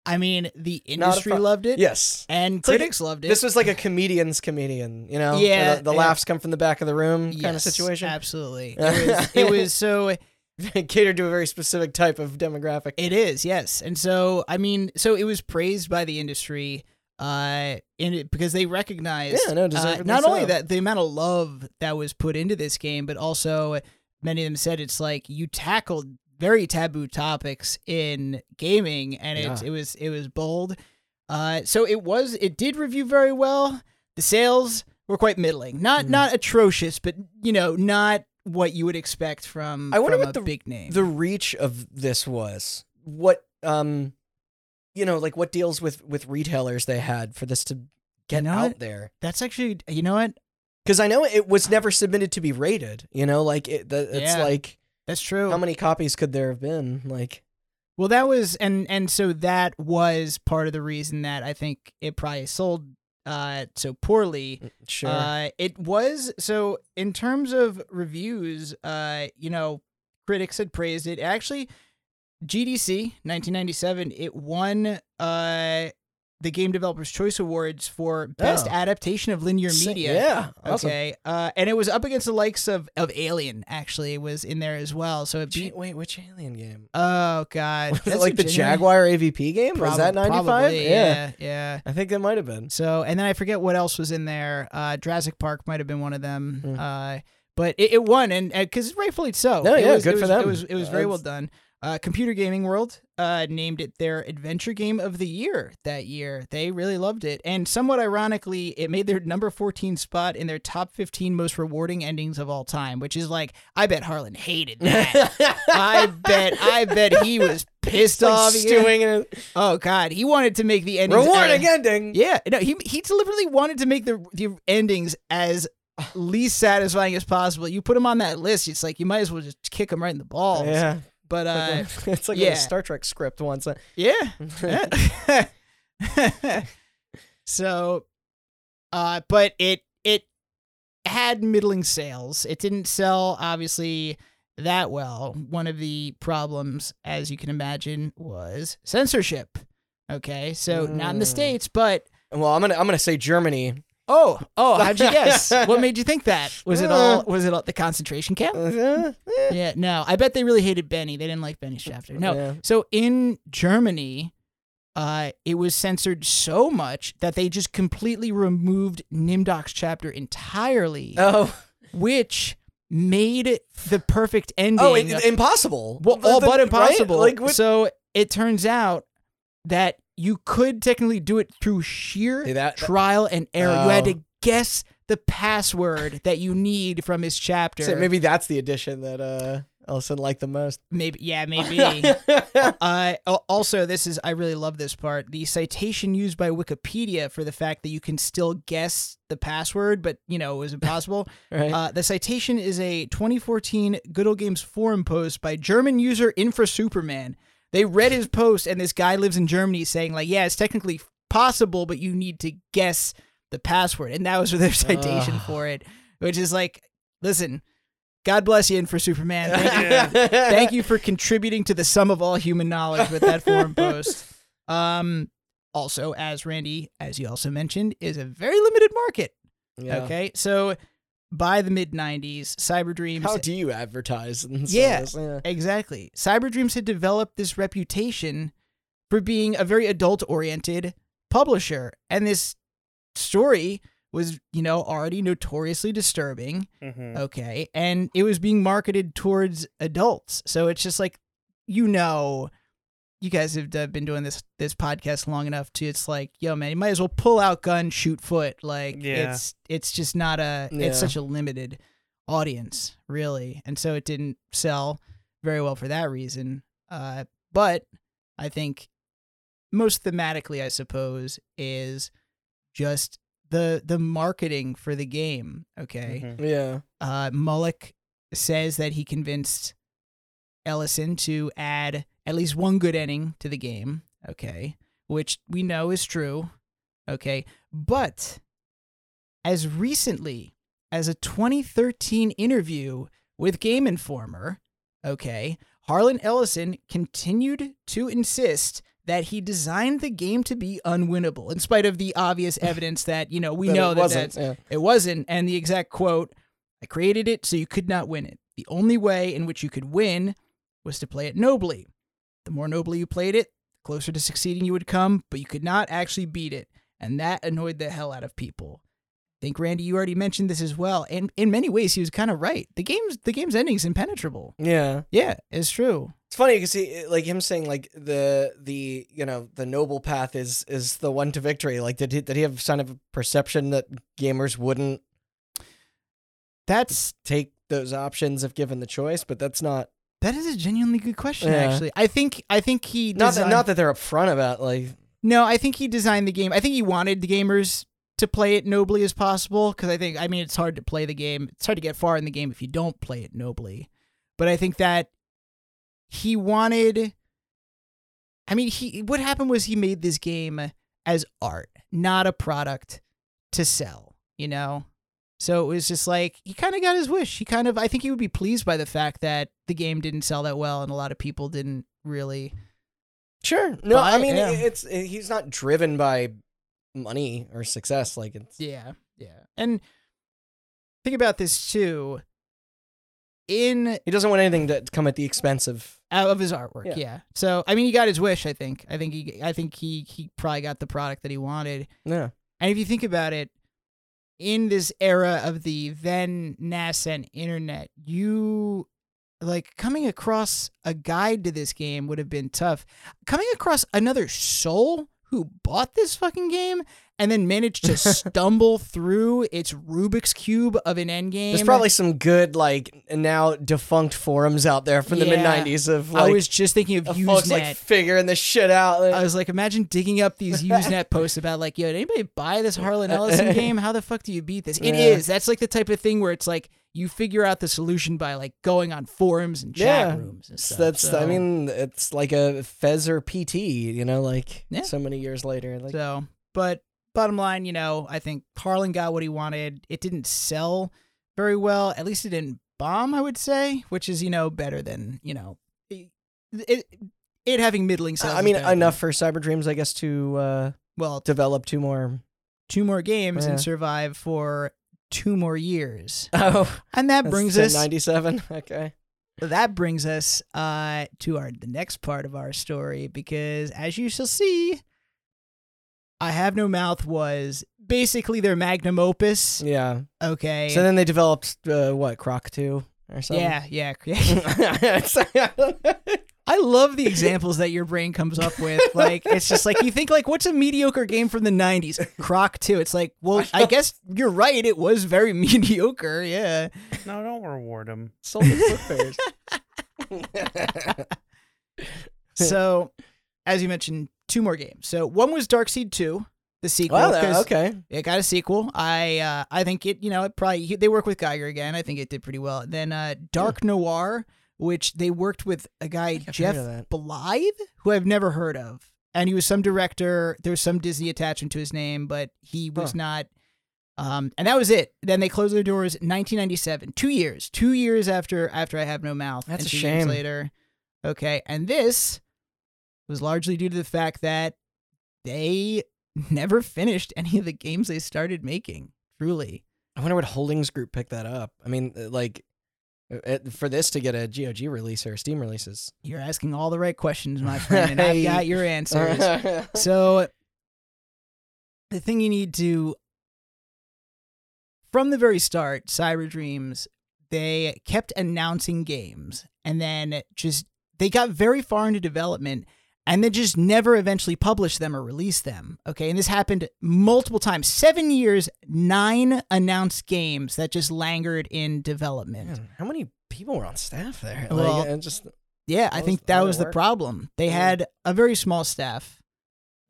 I mean, the Not a industry pro- loved it. Yes. and It's like- critics loved it. This was like a comedian's comedian, you know? where Yeah, The, the yeah. laughs come from the back of the room kind of Yes, situation. Absolutely. It was, it was so. Catered to a very specific type of demographic. It is, yes. And so, I mean, so it was praised by the industry uh in it because they recognized Yeah, no, uh, not only so. that the amount of love that was put into this game, but also many of them said it's like you tackled very taboo topics in gaming and it Yeah. it was it was bold. Uh so it was it did review very well. The sales were quite middling. Not Mhm. not atrocious, but you know, not what you would expect from, I wonder from what a the- big name. the reach of this was what um you know like what deals with with retailers they had for this to get know out what? there That's actually you know what? because i know it was never submitted to be rated you know like it the, it's Yeah. like That's true. how many copies could there have been like Well, that was and and so that was part of the reason that I think it probably sold uh so poorly. sure Uh it was so in terms of reviews, uh you know, critics had praised it. Actually GDC 1997 it won uh the Game Developers Choice Awards for best Oh. adaptation of linear media. yeah awesome. Okay. Uh and it was up against the likes of of Alien actually it was in there as well. So it beat wait which alien game Oh god. was it That's like the jaguar avp game was Prob- that 95 probably, yeah, yeah. i think that might have been So, and then I forget what else was in there. Uh, Jurassic Park might have been one of them. Mm. Uh, but it, it won, and because rightfully so. No, It yeah, was, good it for was, them. It was it was Uh, very well done. Uh, Computer Gaming World uh, named it their adventure game of the year that year. They really loved it. And somewhat ironically, it made their number 14 spot in their top 15 most rewarding endings of all time, which is like, I bet Harlan hated that. I bet, I bet he was pissed Like off. stewing in a Oh, God. He wanted to make the endings. rewarding ending. yeah, no, he he deliberately wanted to make the the endings as least satisfying as possible. You put him on that list, it's like you might as well just kick him right in the balls. Yeah. But uh, it's like yeah. a Star Trek script once. uh, yeah. so, uh, but it it had middling sales. It didn't sell obviously that well. One of the problems, as you can imagine, was censorship. Okay, so not in the Mm. states, but well, I'm gonna I'm gonna say Germany. Oh, oh, how'd you guess? what made you think that? Was it all was it all the concentration camp? Uh, eh, eh. Yeah, no. I bet they really hated Benny. They didn't like Benny's chapter. No. Yeah. So in Germany, uh, it was censored so much that they just completely removed Nimdok's chapter entirely, Oh, which made the perfect ending. oh, it, impossible. well, all the- but right? impossible. Like what? So it turns out that you could technically do it through sheer See, that- trial and error. You had Oh. to guess the password that you need from his chapter. So maybe that's the edition that uh Ellison liked the most. maybe, yeah, maybe. uh, also, this is I really love this part. The citation used by Wikipedia for the fact that you can still guess the password, but you know it was impossible. right. Uh, the citation is a 2014 Good Old Games forum post by German user InfraSuperman. They read his post, and this guy lives in Germany saying, like, yeah, it's technically possible, but you need to guess the password. And that was their citation Ugh. for it, which is like, listen, God bless you, InfraSuperman. Thank you, thank you for contributing to the sum of all human knowledge with that forum post. Um, also, as Randy, as you also mentioned, is a very limited market. Yeah. Okay, so by the mid '90s, Cyber Dreams. How do you advertise? And Yeah. yeah. exactly. Cyber Dreams had developed this reputation for being a very adult-oriented publisher, and this story was, you know, already notoriously disturbing. Mhm. Okay, and it was being marketed towards adults, so it's just like, you know. You guys have uh, been doing this this podcast long enough to it's like, yo man, you might as well pull out gun, shoot foot. Like Yeah. it's it's just not a Yeah. it's such a limited audience, really. And so it didn't sell very well for that reason. Uh, but I think most thematically, I suppose, is just the the marketing for the game. Okay, Mhm. Yeah. uh, Mullich says that he convinced Ellison to add at least one good ending to the game. Okay, which we know is true. Okay, but as recently as a 2013 interview with Game Informer, okay, Harlan Ellison continued to insist that he designed the game to be unwinnable, in spite of the obvious evidence that you know we know that wasn't. Yeah. it wasn't. And the exact quote I created it so you could not win it. The only way in which you could win was to play it nobly. The more nobly you played it, the closer to succeeding you would come, but you could not actually beat it. And that annoyed the hell out of people. I think Randy, you already mentioned this as well. And in many ways, he was kind of right. The game's the game's ending is impenetrable. Yeah. Yeah, it's true. It's funny because he, like him saying, like the the you know the noble path is is the one to victory. Like, did he did he have kind of a perception that gamers wouldn't That's take those options if given the choice? But that's not that is a genuinely good question. Yeah. Actually, I think I think he not that not that they're upfront about like No, I think he designed the game. I think he wanted the gamers to play it nobly as possible because I think I mean it's hard to play the game. It's hard to get far in the game if you don't play it nobly. But I think that he wanted I mean, he what happened was he made this game as art, not a product to sell, you know? So it was just like he kind of got his wish. He kind of I think he would be pleased by the fact that the game didn't sell that well and a lot of people didn't really sure. No, But, I mean yeah. it's he's not driven by money or success. Like it's Yeah, yeah. And think about this too. In he doesn't want anything to come at the expense of of his artwork, Yeah. yeah. So I mean, he got his wish. I think. I think he. I think he. He probably got the product that he wanted. yeah. And if you think about it, in this era of the then nascent internet, you like coming across a guide to this game would have been tough. Coming across another soul who bought this fucking game and then managed to stumble through its Rubik's cube of an endgame. There's probably some good like now defunct forums out there from the Yeah. mid '90s of like I was just thinking of of Usenet. folks like figuring this shit out. I was like, imagine digging up these Usenet posts about like, yo, did anybody buy this Harlan Ellison game? How the fuck do you beat this? It Yeah. is. That's like the type of thing where it's like you figure out the solution by like going on forums and chat Yeah. rooms and stuff. that's so, I mean it's like a Fez or PT, you know, like Yeah. so many years later. Like so. But bottom line, you know, I think Harlan got what he wanted. It didn't sell very well. At least it didn't bomb. I would say, which is you know better than you know it. It, it having middling sales. I mean enough for Cyber Dreams, I guess, to uh, Well, develop two more. two more games Yeah. and survive for two more years. Oh, And that brings us '97. Okay. that brings us uh to our the next part of our story because as you shall see I have no mouth was basically their magnum opus. Yeah. Okay. So then they developed uh, what Croc Two or something. yeah, yeah. I love the examples that your brain comes up with. Like it's just like you think like what's a mediocre game from the 90s? Croc 2. It's like, well, I guess you're right. It was very mediocre. Yeah. No, don't reward him. Sold the flip. So, as you mentioned, two more games. So, one was Dark Seed 2, the sequel. uh, okay. It got a sequel. I uh, I think it, you know, it probably they work with Giger again. I think it did pretty well. Then uh, Dark Noir, which they worked with a guy Jeff. Blythe, who I've never heard of, and he was some director. There was some Disney attachment to his name, but he was Huh. not. Um, and that was it. Then they closed their doors. 1997, two years, two years after after I have no mouth. That's and a two years shame. Later, okay, and this was largely due to the fact that they never finished any of the games they started making. Truly, I wonder what Holdings Group picked that up. I mean, uh, like, uh, for this to get a GOG release or Steam releases. you're asking all the right questions, my friend, and I've got your answers. so the thing you need to from the very start cyber dreams they kept announcing games and then just they got very far into development and then just never eventually publish them or release them okay and this happened multiple times seven years nine announced games that just langured in development Man, how many people were on staff there? Well, like, just Yeah, I think that was the work? problem. They Yeah. had a very small staff.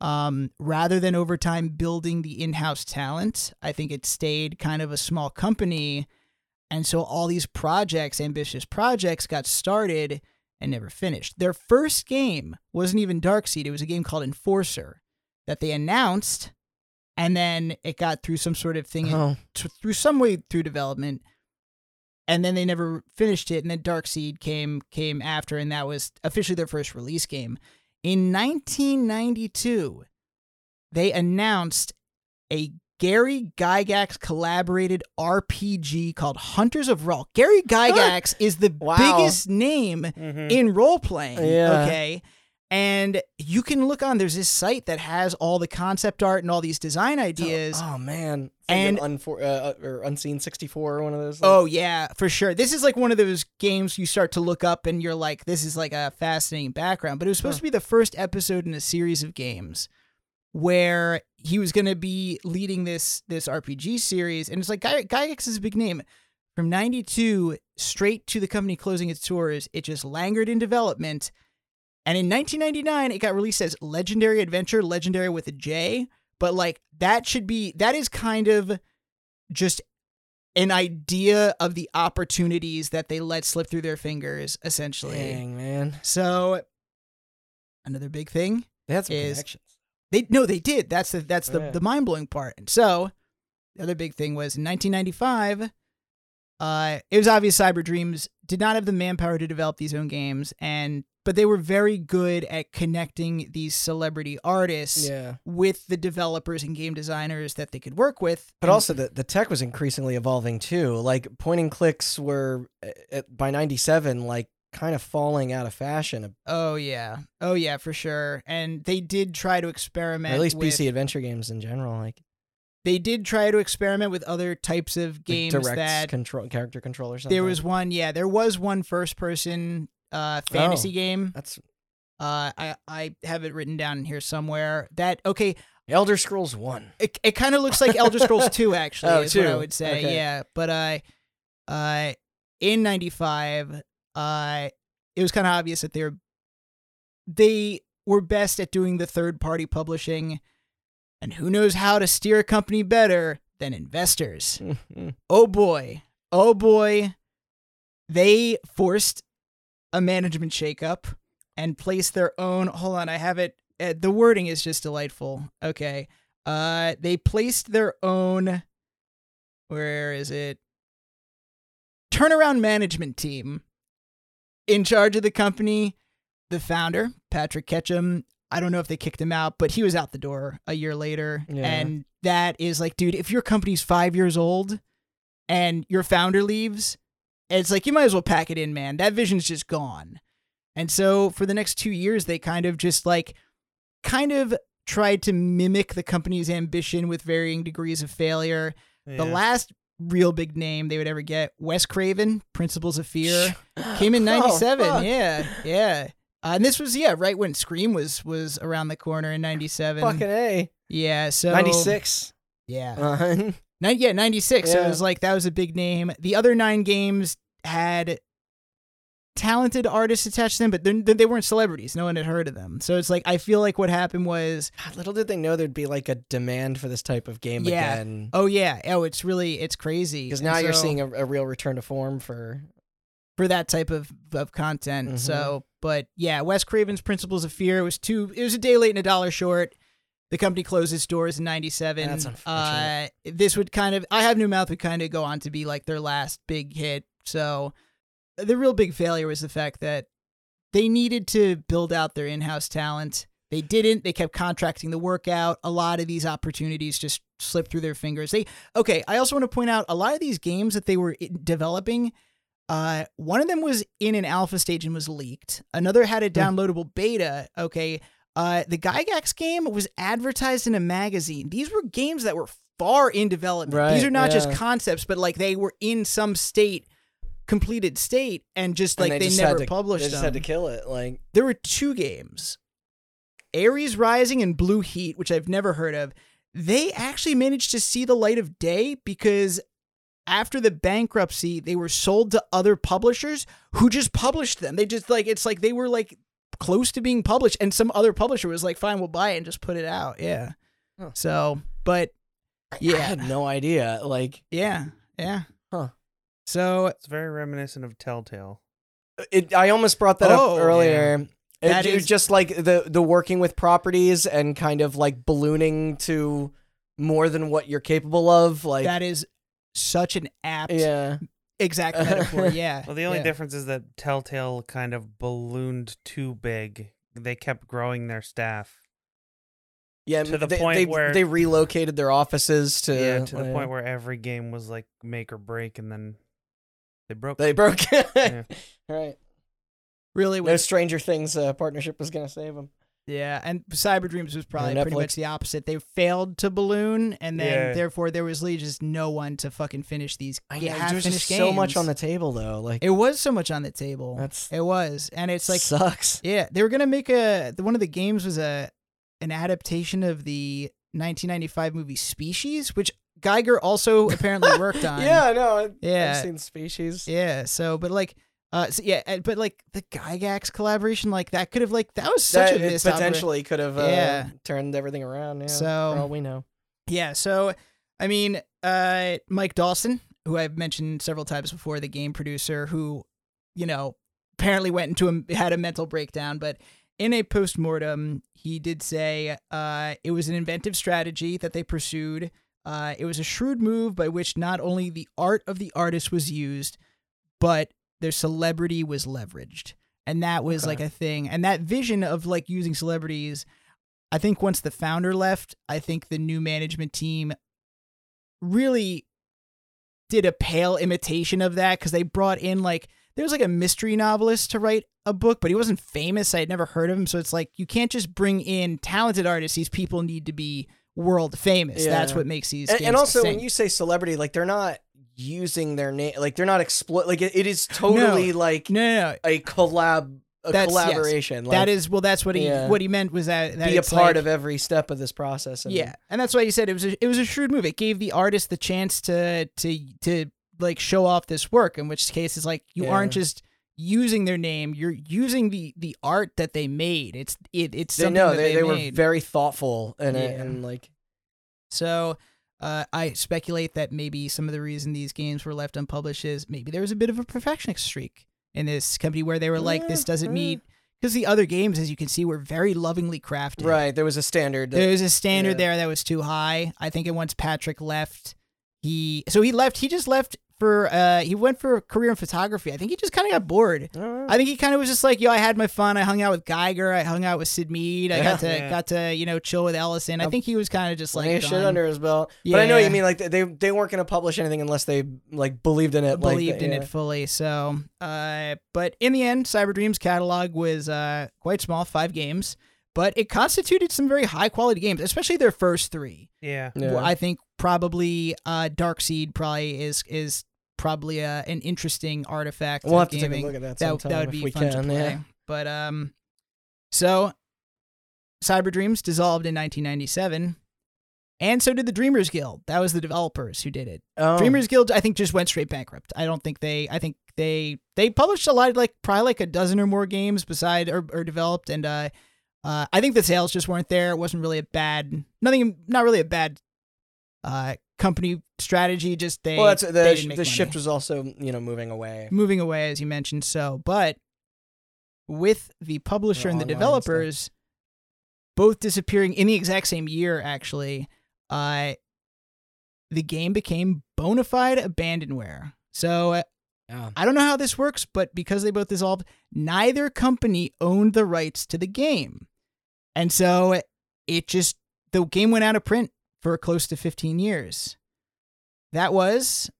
Um, rather than over time building the in-house talent, I think it stayed kind of a small company, and so all these projects, ambitious projects, got started and never finished. Their first game wasn't even Dark Seed; it was a game called Enforcer that they announced, and then it got through some sort of thing oh, t- through some way through development and then they never finished it and then Dark Seed came came after and that was officially their first release game in 1992 they announced a Gary Gygax collaborated RPG called Hunters of Ralk. Gary Gygax is the Wow. biggest name Mhm. in role playing. Yeah. Okay. And you can look on, there's this site that has all the concept art and all these design ideas. Oh man, It's And- like an unfor- uh, or unseen sixty four or one of those. Oh yeah, for sure. This is like one of those games you start to look up and you're like, this is like a fascinating background. But it was supposed to be the first episode in a series of games where he was going to be leading this this RPG series, and it's like Gary Gygax is a big name. From '92 straight to the company closing its doors, it just languored in development. And in 1999, it got released as Lejendary Adventure, Lejendary with a J. But like that should be that is kind of just an idea of the opportunities that they let slip through their fingers, essentially. dang man, So another big thing some Is-. They no they did. That's the that's the Yeah. the mind blowing part. And so the other big thing was in 1995. Uh, it was obvious Cyber Dreams did not have the manpower to develop these own games, and but they were very good at connecting these celebrity artists Yeah, with the developers and game designers that they could work with. but And- also the the tech was increasingly evolving too. Like point and clicks were uh, at, by ninety seven like kind of falling out of fashion. Oh yeah, oh yeah, for sure. And they did try to Or experiment, at least with, PC adventure games in general. Like they did try to experiment with other types of Like games direct that control character control or something. there was one. Yeah, there was one first person uh, fantasy Oh. game. that's Uh, I I have it written down here somewhere. That okay. Elder Scrolls One. It, it kind of looks like Elder Scrolls 2 actually Oh, is what I would say. Okay. Yeah, but uh uh in 95 uh it was kind of obvious that they're they were best at doing the third party publishing and who knows how to steer a company better than investors. Oh boy. Oh boy. They forced a management shakeup and placed their own hold on, I have it uh, the wording is just delightful. Okay. Uh they placed their own where is it? Turnaround management team in charge of the company. The founder, Patrick Ketchum, I don't know if they kicked him out, but he was out the door a year later. Yeah. And that is like, dude, if your company's five years old and your founder leaves, it's like you might as well pack it in, man. That vision's just gone. And so for the next two years, they kind of just like kind of tried to mimic the company's ambition with varying degrees of failure. The last real big name they would ever get, Wes Craven, Principles of Fear, came in Oh, '97. fuck. yeah, yeah. Uh, and this was yeah, right when Scream was was around the corner in '97. Fucking a. yeah, so Ninety six. Yeah, Uh, Nin- yeah, '96. So it was like that was a big name. The other nine games had talented artists attached to them, but then they weren't celebrities. No one had heard of them. So it's like I feel like what happened was God, little did they know there'd be like a demand for this type of game Yeah. again. Oh yeah. Oh, it's really it's crazy. Because And now you're so- seeing a, a real return to form for. for that type of of content. Mhm. So, but yeah, Wes Craven's Principles of Fear was two. It was a day late and a dollar short. The company closed its doors in '97. That's Uh, unfortunate. this would kind of I have No Mouth would kind of go on to be like their last big hit. So, the real big failure was the fact that they needed to build out their in-house talent. They didn't. They kept contracting the work out. A lot of these opportunities just slipped through their fingers. They okay. I also want to point out a lot of these games that they were developing. Uh, one of them was in an alpha stage and was leaked. Another had a downloadable beta. Okay. Uh, the Gygax game was advertised in a magazine. These were games that were far in development. These are not just concepts, but like they were in some state, completed state, and just like and they, just never to, published They just them had to kill it. Like there were two games Ares Rising and Blue Heat, which I've never heard of. They actually managed to see the light of day because after the bankruptcy, they were sold to other publishers who just published them. They just like, it's like they were like close to being published, and some other publisher was like, fine, we'll buy it and just put it out. Yeah. Huh. So, but yeah, I had no idea. Like yeah, yeah. Huh. So It's very reminiscent of Telltale. Uh, it, I almost brought that Oh, up earlier. It, That it just like the the working with properties and kind of like ballooning to more than what you're capable of. Like that is such an apt yeah, exact metaphor. Yeah. Well, the only yeah. difference is that Telltale kind of ballooned too big. They kept growing their staff. yeah. To the they, point they, where- they relocated their offices to yeah, to the like, point where every game was like make or break, and then they broke. they broke. Yeah. Right. really No was Stranger Things uh, partnership was gonna save them. Yeah, and Cyber Dreams was probably pretty much the opposite. They failed to balloon, and then Yeah. therefore there was literally just no one to fucking finish these I yeah, know, half there's finished just games. so much on the table though. Like It was so much on the table. That's- it was, and it's like sucks. yeah, they were gonna make a one of the games was a an adaptation of the 1995 movie Species, which Giger also apparently worked on. Yeah, I know. Yeah. I've seen Species. yeah. So, but like. Uh, so yeah, but like the Gygax collaboration, like that could have like that was such that a missed potentially could have uh, Yeah. turned everything around. Yeah, So- for all we know. Yeah, so I mean, uh Mike Dawson, who I've mentioned several times before, the game producer who, you know, apparently went into a had a mental breakdown, but in a post-mortem, he did say uh it was an inventive strategy that they pursued. Uh it was a shrewd move by which not only the art of the artist was used, but their celebrity was leveraged. And that was Okay. like a thing. And that vision of like using celebrities I think once the founder left, I think the new management team really did a pale imitation of that because they brought in like there was like a mystery novelist to write a book, but he wasn't famous. I had never heard of him, so it's like you can't just bring in talented artists. These people need to be world famous. That's what makes these and, and also when you say celebrity, like they're not using their name, like they're not exploit. Like it, it is totally like no, no, no. a collab, a That's- yes. collaboration. Like, that is well. That's what he Yeah. what he meant was that, that be a part like- of every step of this process. And, Yeah, and that's why you said it was a, it was a shrewd move. It gave the artist the chance to to to like show off this work. In which case, it's like you Yeah. aren't just using their name; you're using the the art that they made. It's it it's they know they, they, they were very thoughtful and it, Yeah. and like So uh, I speculate that maybe some of the reason these games were left unpublished is maybe there was a bit of a perfectionist streak in this company where they were like, this doesn't meet. Because the other games, as you can see, were very lovingly crafted. right. There was a standard. That, There was a standard yeah. there that was too high. I think it once Patrick left, he so he left. He just left for uh he went for a career in photography. I think he just kind of got bored. Oh, I think he kind of was just like, yo, I had my fun. I hung out with Giger. I hung out with Syd Mead. I Yeah. got to Yeah. got to you know chill with Ellison. I think he was kind of just like plenty shit done. under his belt. Yeah. But I know what you mean. Like they they weren't going to publish anything unless they like believed in it. like, believed in yeah. it fully. So, uh, but in the end, Cyber Dreams catalog was uh, quite small, five games, but it constituted some very high quality games, especially their first three. Yeah. Yeah. I think probably uh, Dark Seed probably is is probably uh, an interesting artifact. we'll of have to take a look at that That sometime that would if be we fun can. to play. Yeah. But um, so Cyber Dreams dissolved in 1997. And so did the Dreamers Guild. That was the developers who did it. Oh. Dreamers Guild, I think, just went straight bankrupt. I don't think they. I think they they published a lot, like probably like a dozen or more games beside or, or developed, and uh, uh, I think the sales just weren't there. It wasn't really a bad, nothing, not really a bad uh company strategy. Just they. Well, that's the they the shift was also you know moving away. moving away, as you mentioned. So, but with the publisher and the and developers both disappearing in the exact same year, actually, uh, the game became bona fide abandonware. So uh, Yeah. I don't know how this works, but because they both dissolved, neither company owned the rights to the game. And so it just, the game went out of print for close to 15 years. That was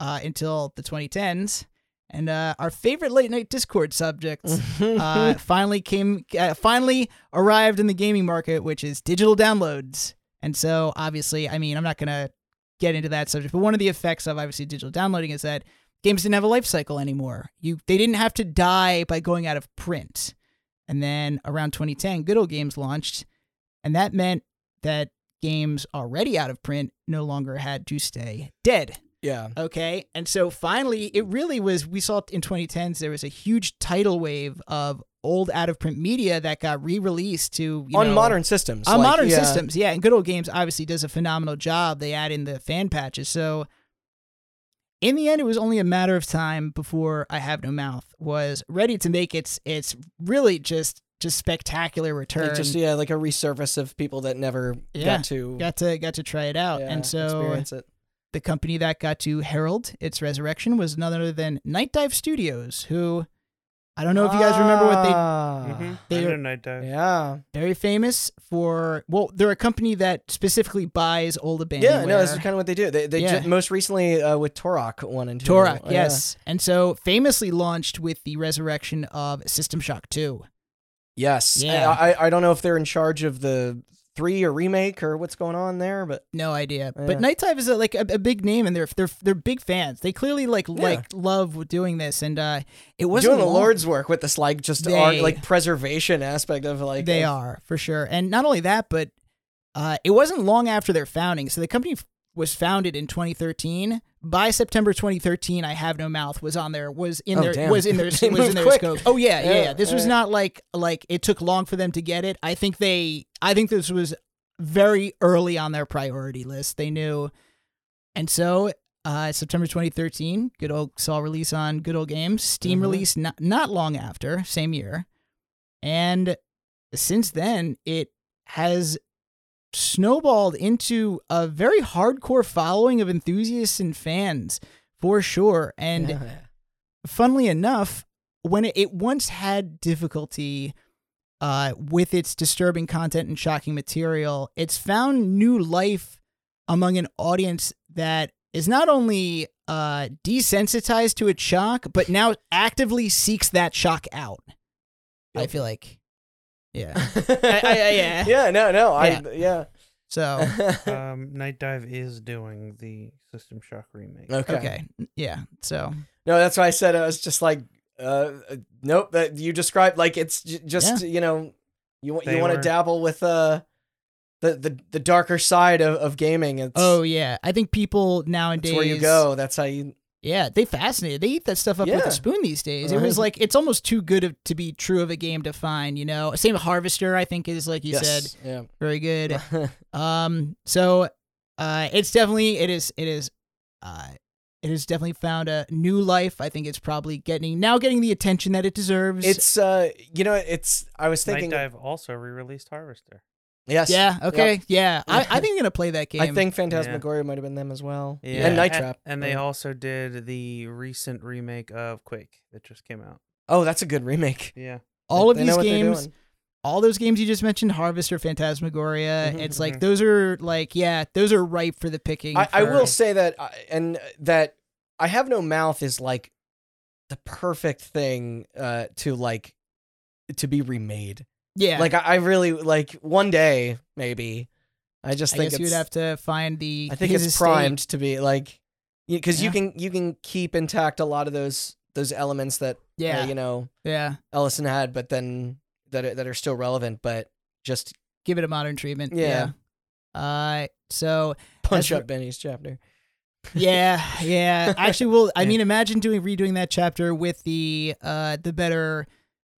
uh, until the 2010s. And uh, our favorite late night Discord subject uh, finally came, uh, finally arrived in the gaming market, which is digital downloads. And so, obviously, I mean, I'm not gonna get into that subject, but one of the effects of obviously digital downloading is that games didn't have a life cycle anymore. You they didn't have to die by going out of print. And then around 2010, Good Old Games launched, and that meant that games already out of print no longer had to stay dead. yeah. Okay. And so finally, it really was. We saw in 2010s, there was a huge tidal wave of old out of print media that got re released to you on know, modern systems. on like, modern yeah. systems. Yeah. And Good Old Games obviously does a phenomenal job. They add in the fan patches. So in the end, it was only a matter of time before I Have No Mouth was ready to make its its really just just spectacular return. Like just yeah, like a resurface of people that never Yeah. got to got to got to try it out. yeah, and so experience it. the company that got to herald its resurrection was none other than Night Dive Studios, who I don't know if you guys remember what they Ah, Mm-hmm. They I are- Night Dive. Yeah, very famous for. Well, they're a company that specifically buys old abandoned. yeah. No, this is kind of what they do. They they Yeah. ju- most recently uh, with Turok one and two. Turok, Uh, yes, and so famously launched with the resurrection of System Shock Two. Yes. Yeah. I, I I don't know if they're in charge of the three or remake or what's going on there, but No idea, Yeah. but Night Dive is a, like a, a big name, and they're they're they're big fans. They clearly like Yeah. like love doing this, and uh, it wasn't doing the long- Lord's work with this like just They- art like preservation aspect of like they of- are for sure, and not only that, but uh, it wasn't long after their founding. So the company f- was founded in 2013. By September 2013, I have no mouth was on there was in Oh, their damn. was in their was in their quick. scope. Oh yeah, yeah, Yeah, yeah. This was not like like it took long for them to get it. I think they I think this was very early on their priority list. They knew, and so. Uh, September 2013, good old saw release on Good Old Games. Steam Mhm. release not not long after, same year, and since then it has snowballed into a very hardcore following of enthusiasts and fans for sure. And Yeah. funnily enough when it, it once had difficulty uh, with its disturbing content and shocking material it's found new life among an audience that is not only uh, desensitized to its shock but now actively seeks that shock out i feel like yeah I- I- yeah. yeah, no, no, Yeah. I yeah. So um, Night Dive is doing the System Shock remake. okay. okay, yeah. So No, that's why I said I was just like, uh, uh, nope. That you described like it's j- just you know, you want you want to dabble with uh, the the the darker side of, of gaming. It's oh yeah, I think people nowadays it's where you go. That's how you. Yeah, they fascinated. They eat that stuff up with a spoon these days. It was like it's almost too good of, to be true of a game to find. You know, same with Harvester. I think is like you said, yes. very good. Um, so uh, it's definitely it is it is uh, it has definitely found a new life. I think it's probably getting now getting the attention that it deserves. it's uh, you know, it's. I was thinking. Night thinking. Dive also re-released Harvester. Yes. yeah okay yeah. I, I think I'm gonna play that game. I think Phantasmagoria might have been them as well. Yeah, And Night Trap. And they Yeah. also did the recent remake of Quake that just came out. Oh, that's a good remake. Yeah. all of They these know what they're games. doing. all those games you just mentioned, Harvester, Phantasmagoria, Mhm, it's like mhm. those are like yeah, those are ripe for the picking. I, I for- will say that, I- and that I have no mouth is like the perfect thing uh, to like to be remade. Yeah. Like I, I really like one day maybe. I just I think guess you'd have to find the. I think it's estate. primed to be like, because you can you can keep intact a lot of those those elements that uh, Yeah, you know yeah. Ellison had, but then that are, that are still relevant, but just Give it a modern treatment. Yeah. Yeah. Uh, so punch up Benny's chapter. yeah, yeah. Actually, well, I Yeah. mean, imagine doing redoing that chapter with the uh the better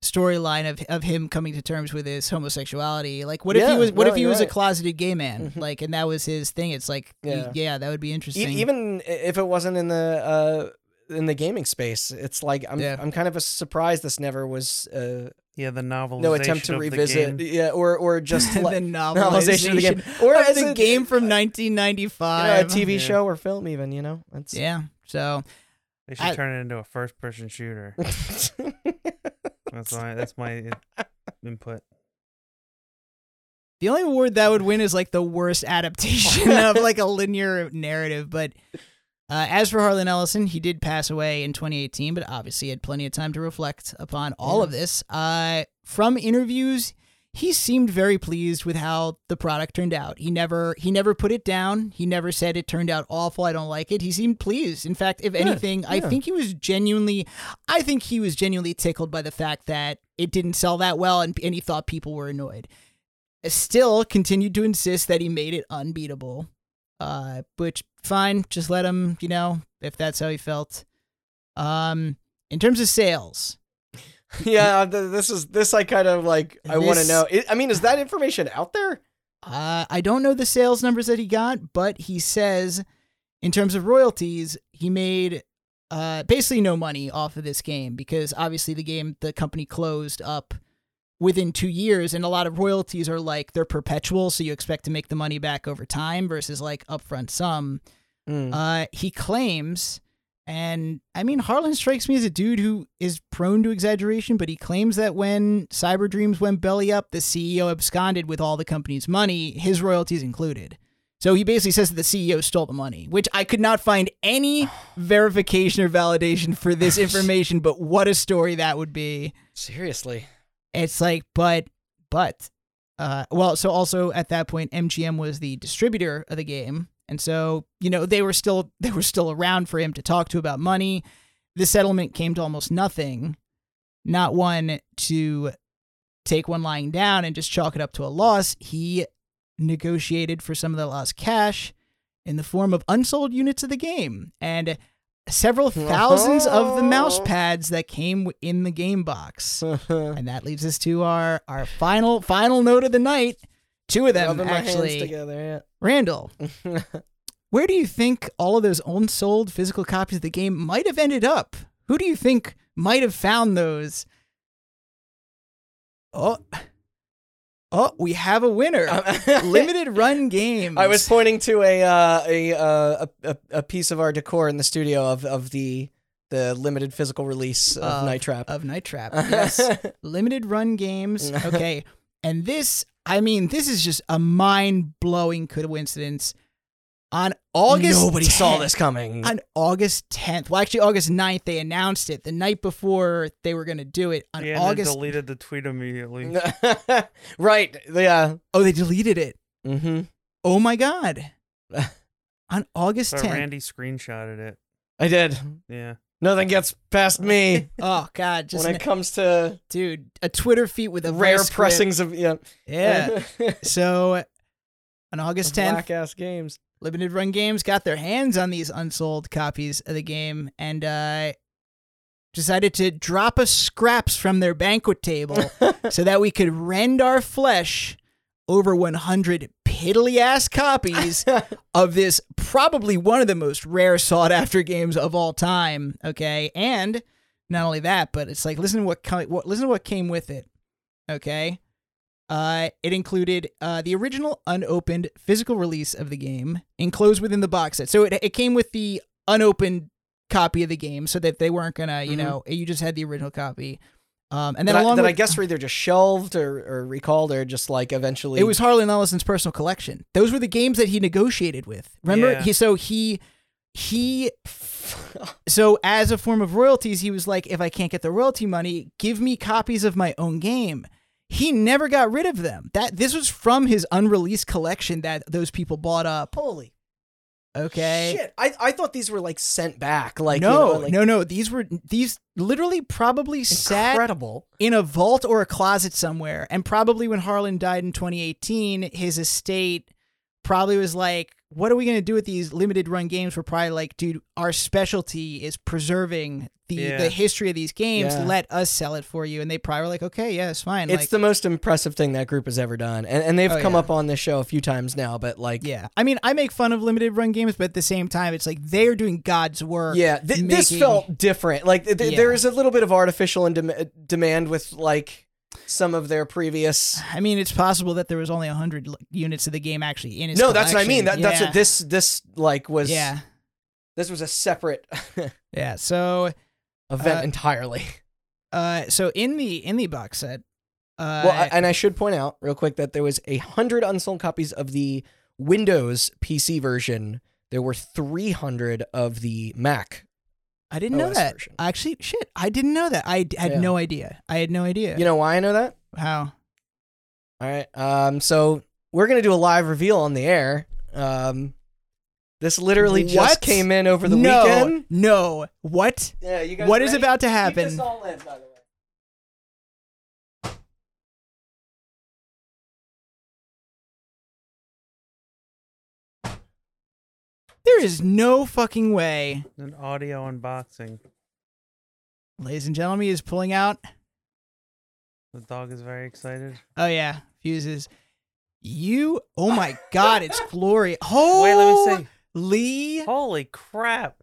storyline of of him coming to terms with his homosexuality. Like, what if he was? What no, if he you're was a closeted gay man? Mhm. Like, and that was his thing. It's like, Yeah. yeah, that would be E- interesting. even if it wasn't in the uh in the gaming space it's like i'm Yeah. i'm kind of a surprised this never was uh Yeah, the novelization no attempt to revisit yeah or or just the like novelization novelization of the game or or of as the a- game from you 1995. know, a tv Yeah. show or film even you know it's Yeah. So They should I- turn it into a first-person shooter. That's my that's my input. The only award that would win is like the worst adaptation of like a linear narrative. But uh, as for Harlan Ellison, he did pass away in 2018, but obviously he had plenty of time to reflect upon all of this. Uh, from interviews, he seemed very pleased with how the product turned out. He never he never put it down. He never said it turned out awful. I don't like it. He seemed pleased. In fact, if anything, I think he was genuinely I think he was genuinely tickled by the fact that it didn't sell that well and, and he thought people were annoyed still continued to insist that he made it unbeatable. Uh, which fine, just let him, you know, if that's how he felt. Um, in terms of sales, yeah this is this i kind of like i want to know. I- mean is that information out there? Uh, I don't know the sales numbers that he got, but he says, in terms of royalties, he made uh basically no money off of this game because obviously the game the company closed up within two years and a lot of royalties are like they're perpetual so you expect to make the money back over time versus like upfront sum. Mm. Uh, he claims, and I mean, Harlan strikes me as a dude who is prone to exaggeration, but he claims that when Cyber Dreams went belly up, the CEO absconded with all the company's money, his royalties included. So he basically says that the CEO stole the money, which I could not find any verification or validation for this information, but what a story that would be. seriously It's like, but, but, uh, well, so also at that point, MGM was the distributor of the game, and so you know they were still they were still around for him to talk to about money. The settlement came to almost nothing, not one to take one lying down and just chalk it up to a loss. He negotiated for some of the lost cash in the form of unsold units of the game and several thousands of the mouse pads that came in the game box. And that leads us to our our final final note of the night. Two of them Rubbing actually. together Randall, where do you think all of those unsold physical copies of the game might have ended up? Who do you think might have found those? Oh, oh, we have a winner. Limited run games. I was pointing to a uh, a, uh, a a piece of our decor in the studio of of the the limited physical release of Of- Night Trap. of Night Trap. Yes, limited run games. Okay, and this, I mean, this is just a mind blowing coincidence. On August, Nobody saw this coming. on August 10th. Well, actually, August 9th, they announced it. The night before they were going to do it. On Yeah, and then August. deleted the tweet immediately. right? Yeah. oh, they deleted it. Mm-hmm. Oh my god. On August So 10th. Randy screenshotted it. I did. Yeah. Nothing gets past me Oh god, just when it comes to dude, a Twitter feed with a rare voice script. pressings of yeah. Yeah. so on August 10th, Black ass games. Limited Run Games got their hands on these unsold copies of the game and uh, decided to drop us scraps from their banquet table so that we could rend our flesh over 100 piddly ass copies of this probably one of the most rare sought after games of all time. Okay, and not only that, but it's like listen to what, what listen to what came with it. Okay, uh, it included uh, the original unopened physical release of the game enclosed within the box set. So it it came with the unopened copy of the game, so that they weren't gonna, you Mhm. know, you just had the original copy. Um, and then that, I, along that with, I guess were either just shelved or, or recalled or just like eventually It was Harlan Ellison's personal collection. Those were the games that he negotiated with. Remember? Yeah. He so he he so as a form of royalties, he was like, if I can't get the royalty money, give me copies of my own game. He never got rid of them. That this was from his unreleased collection that those people bought up. holy Okay. shit. I, I thought these were like sent back. Like you no, know, like, no, no. These were these literally probably sat incredible. in a vault or a closet somewhere. And probably when Harlan died in 2018, his estate probably was like, what are we going to do with these limited run games? We're probably like, dude, our specialty is preserving the, Yeah. the history of these games. Yeah. Let us sell it for you. And they probably were like, okay, yeah, it's fine. It's like, the most impressive thing that group has ever done, and and they've Oh, come yeah. up on this show a few times now. But like, yeah. I mean, I make fun of limited run games, but at the same time, it's like they're doing God's work. yeah, th- this felt different. Like th- there is a little bit of artificial and dem- demand with like some of their previous. I mean, it's possible that there was only 100 l- units of the game actually in his No, that's what I mean. That, collection. That's Yeah. what this this like was. Yeah. this was a separate Yeah. So, event Uh, entirely. uh, so in the in the box set, uh, Well, I, and I should point out real quick that there was a hundred unsold copies of the Windows PC version. There were three hundred of the Mac. I didn't know that. version. Actually, shit, I didn't know that. I d- had Yeah. no idea. I had no idea. You know why I know that? how? All right. Um. So we're gonna do a live reveal on the air. Um. This literally just came in over the no, weekend. no. What? Yeah. You guys. What is ready? about to Keep happen? this all in, by the way. There is no fucking way, An audio unboxing. ladies and gentlemen. He is pulling out. The dog is very excited. Oh yeah, fuses. You. Oh my God! It's glory. Oh, Wait, let me see. Lee, Holy crap.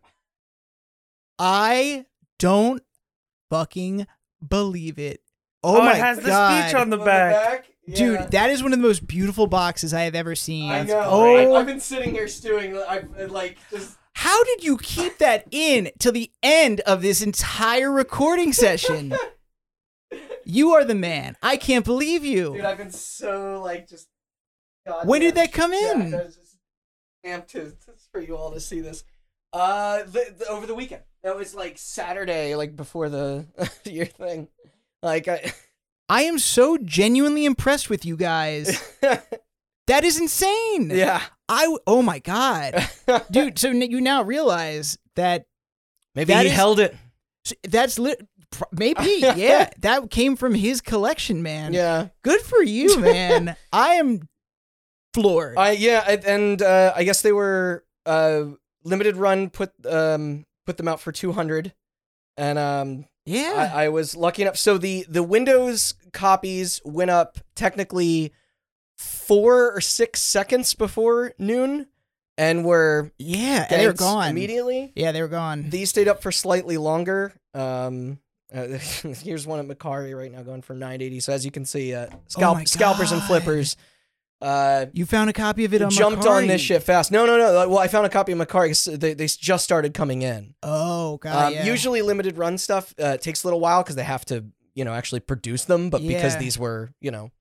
I don't fucking believe it. Oh, Oh, my God. it has the speech on the back. Dude, that is one of the most beautiful boxes I have ever seen. I know. Oh, I, I've been sitting here stewing. I've like just. how did you keep that in till the end of this entire recording session? you are the man. I can't believe you. Dude, I've been so like just. When did goddamn that come jacked. in? I was just amped to, just for you all to see this. Uh, the, the, over the weekend. That was like Saturday, like before the your thing. Like I. I am so genuinely impressed with you guys. That is insane. yeah, I oh my god. Dude, so you now realize that maybe That he is- held it. that's li- maybe yeah, that came from his collection, man. Yeah, Good for you, man. I am floored. I yeah, I- and uh, I guess they were uh limited run put um put them out for two hundred, and um yeah. I, I was lucky enough. So the the Windows copies went up technically four or six seconds before noon, and were yeah, and they were gone. immediately. Yeah, they were gone. These stayed up for slightly longer. Um, uh, here's one at Mercari right now going for 980. So as you can see, uh, scalp Oh scalpers and flippers. Uh, you found a copy of it on jumped on this shit fast. No, no, no. Well, I found a copy of Mercari. They, they just started coming in. Oh god. Um, yeah. Usually limited run stuff uh, takes a little while because they have to, you know, actually produce them. But because these were, you know,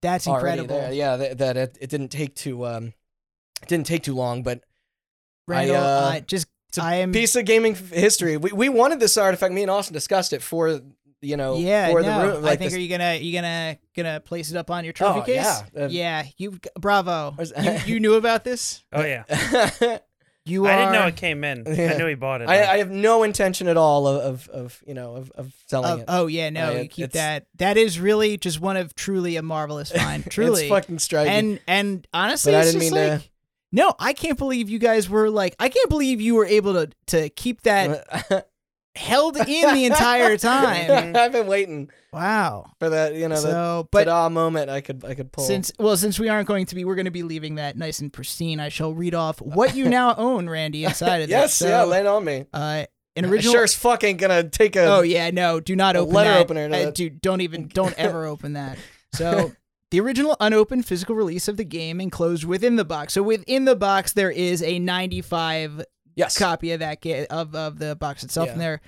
that's incredible. there, yeah, that, that it, it didn't take too, um, it didn't take too long. But Randall, I, uh, uh, just it's a I am piece of gaming history. We we wanted this artifact. Me and Austin discussed it for you know, yeah, for no, the room. I think this- are you gonna you gonna gonna place it up on your trophy Oh, case? yeah. Uh, yeah. You bravo. Was- you, you knew about this? Oh yeah. You I didn't know it came in. Yeah. I knew he bought it. I. I have no intention at all of, of, of you know, of, of selling of- it. oh yeah, no, Uh, you keep it's- that. That is really just one of truly a marvelous find. Truly, it's fucking striking. and and honestly, But I didn't just mean to- No, I can't believe you guys were like. I can't believe you were able to to keep that held in the entire time. I've been waiting Wow. for that, you know, the So, but ta-da moment I could I could pull. since well, since we aren't going to be, we're going to be leaving that nice and pristine. I shall read off what you now own, Randy, inside of yes, So, yeah, lay it on me. uh, an original. sure as fuck ain't gonna take a. Oh yeah, no, do not open letter that. opener to Uh, that. dude, don't even, don't ever open that. So. The original unopened physical release of the game enclosed within the box. So within the box there is a 95 yes. copy of that ga- of of the box itself Yeah. in there.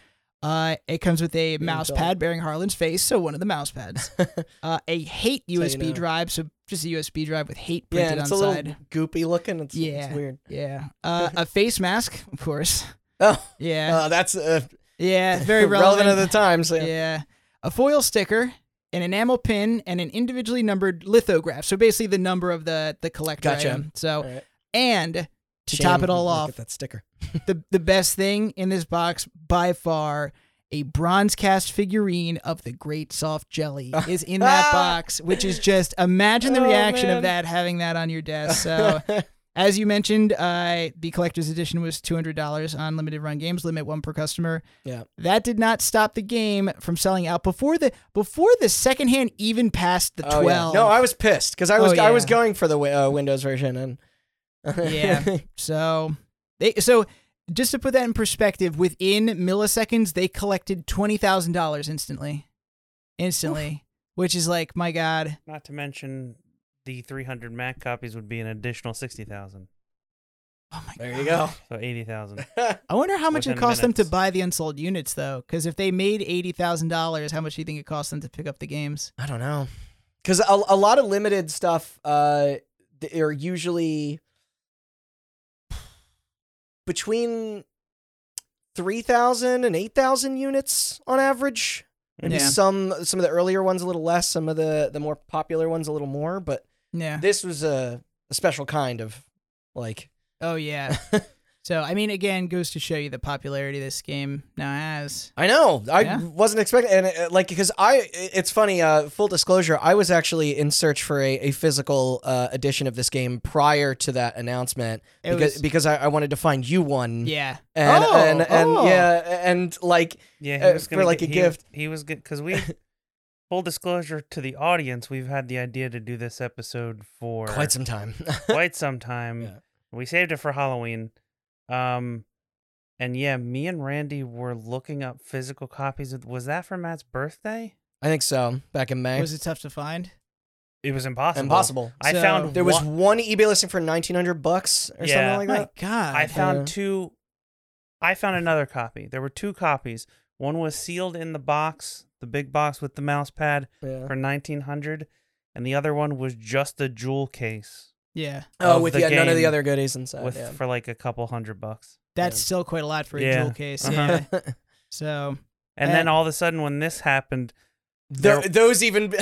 Uh, it comes with a mouse tell. pad bearing Harlan's face, so one of the mouse pads. uh, a hate you USB know. drive, so just a USB drive with hate yeah, printed and it's on a the little side. goopy looking. It's, Yeah. it's weird. Yeah. Uh, a face mask, of course. Oh, Yeah. uh, that's uh, yeah. Very relevant relevant. at the time. So yeah. A foil sticker, an enamel pin, and an individually numbered lithograph. So basically the number of the the collector Gotcha. item. So right. and to Shame, top it all off, at that sticker. the the best thing in this box by far a bronze cast figurine of the great soft jelly is in that box which is just imagine the Oh, reaction man. of that having that on your desk so as you mentioned uh, the collector's edition was $200 on limited run games limit one per customer Yeah. that did not stop the game from selling out before the before the second hand even passed the Oh, 12 yeah. No, I was pissed because I was Oh, I was going for the uh, Windows version and Yeah. So they so just to put that in perspective, within milliseconds they collected twenty thousand dollars instantly, instantly, which is like my god. Not to mention the 300 Mac copies would be an additional 60,000. Oh my there god. you go. So 80,000. I wonder how much it Within cost them to buy the unsold units though, because if they made eighty thousand dollars, how much do you think it cost them to pick up the games? I don't know. Because a, a lot of limited stuff uh, th- are usually between 3,000 and 8,000 units on average. Maybe Yeah. some some of the earlier ones a little less, some of the, the more popular ones a little more. But Yeah. this was a, a special kind of like. Oh yeah. so I mean, again, goes to show you the popularity this game now has. I know. I Yeah. wasn't expecting, and uh, like because I, it's funny. Uh, full disclosure, I was actually in search for a, a physical uh, edition of this game prior to that announcement It because was- because I, I wanted to find you one. Yeah. And, oh, and and oh. yeah, and like Yeah, he Uh, was for gonna like get- a he- gift. He was good because we. Full disclosure to the audience, we've had the idea to do this episode for quite some time. quite some time. Yeah. We saved it for Halloween. Um, and yeah, me and Randy were looking up physical copies. Of, was that for Matt's birthday? I think so. Back in May, Was it tough to find? It was impossible. impossible. I So- found There was one- one eBay listing for nineteen hundred bucks or Yeah. something like that. My that. God. I found Yeah. two. I found another copy. There were two copies. One was sealed in the box, the big box with the mouse pad Yeah. for nineteen hundred, and the other one was just a jewel case yeah. Oh, with the yeah, none of the game other goodies inside. with yeah. for like a couple hundred bucks. That's Yeah. still quite a lot for a Yeah. jewel case. Uh-huh. Yeah. So And then all of a sudden, when this happened, There- there, those even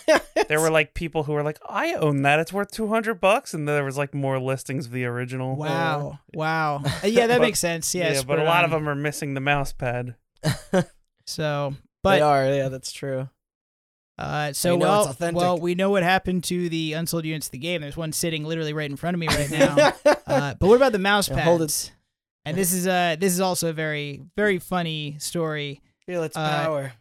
there were like people who were like, "I own that; it's worth two hundred bucks," and there was like more listings of the original. wow, wow. Uh, yeah, that But- makes sense. Yeah, yeah, but a lot of them are missing the mouse pad. So, they but are. Yeah, that's true. Uh, so well, well, we know what happened to the unsold units of the game. There's one sitting literally right in front of me right now. uh, but what about the mouse Yeah, pads? hold it. And this is uh this is also a very very funny story. Feel its uh, power.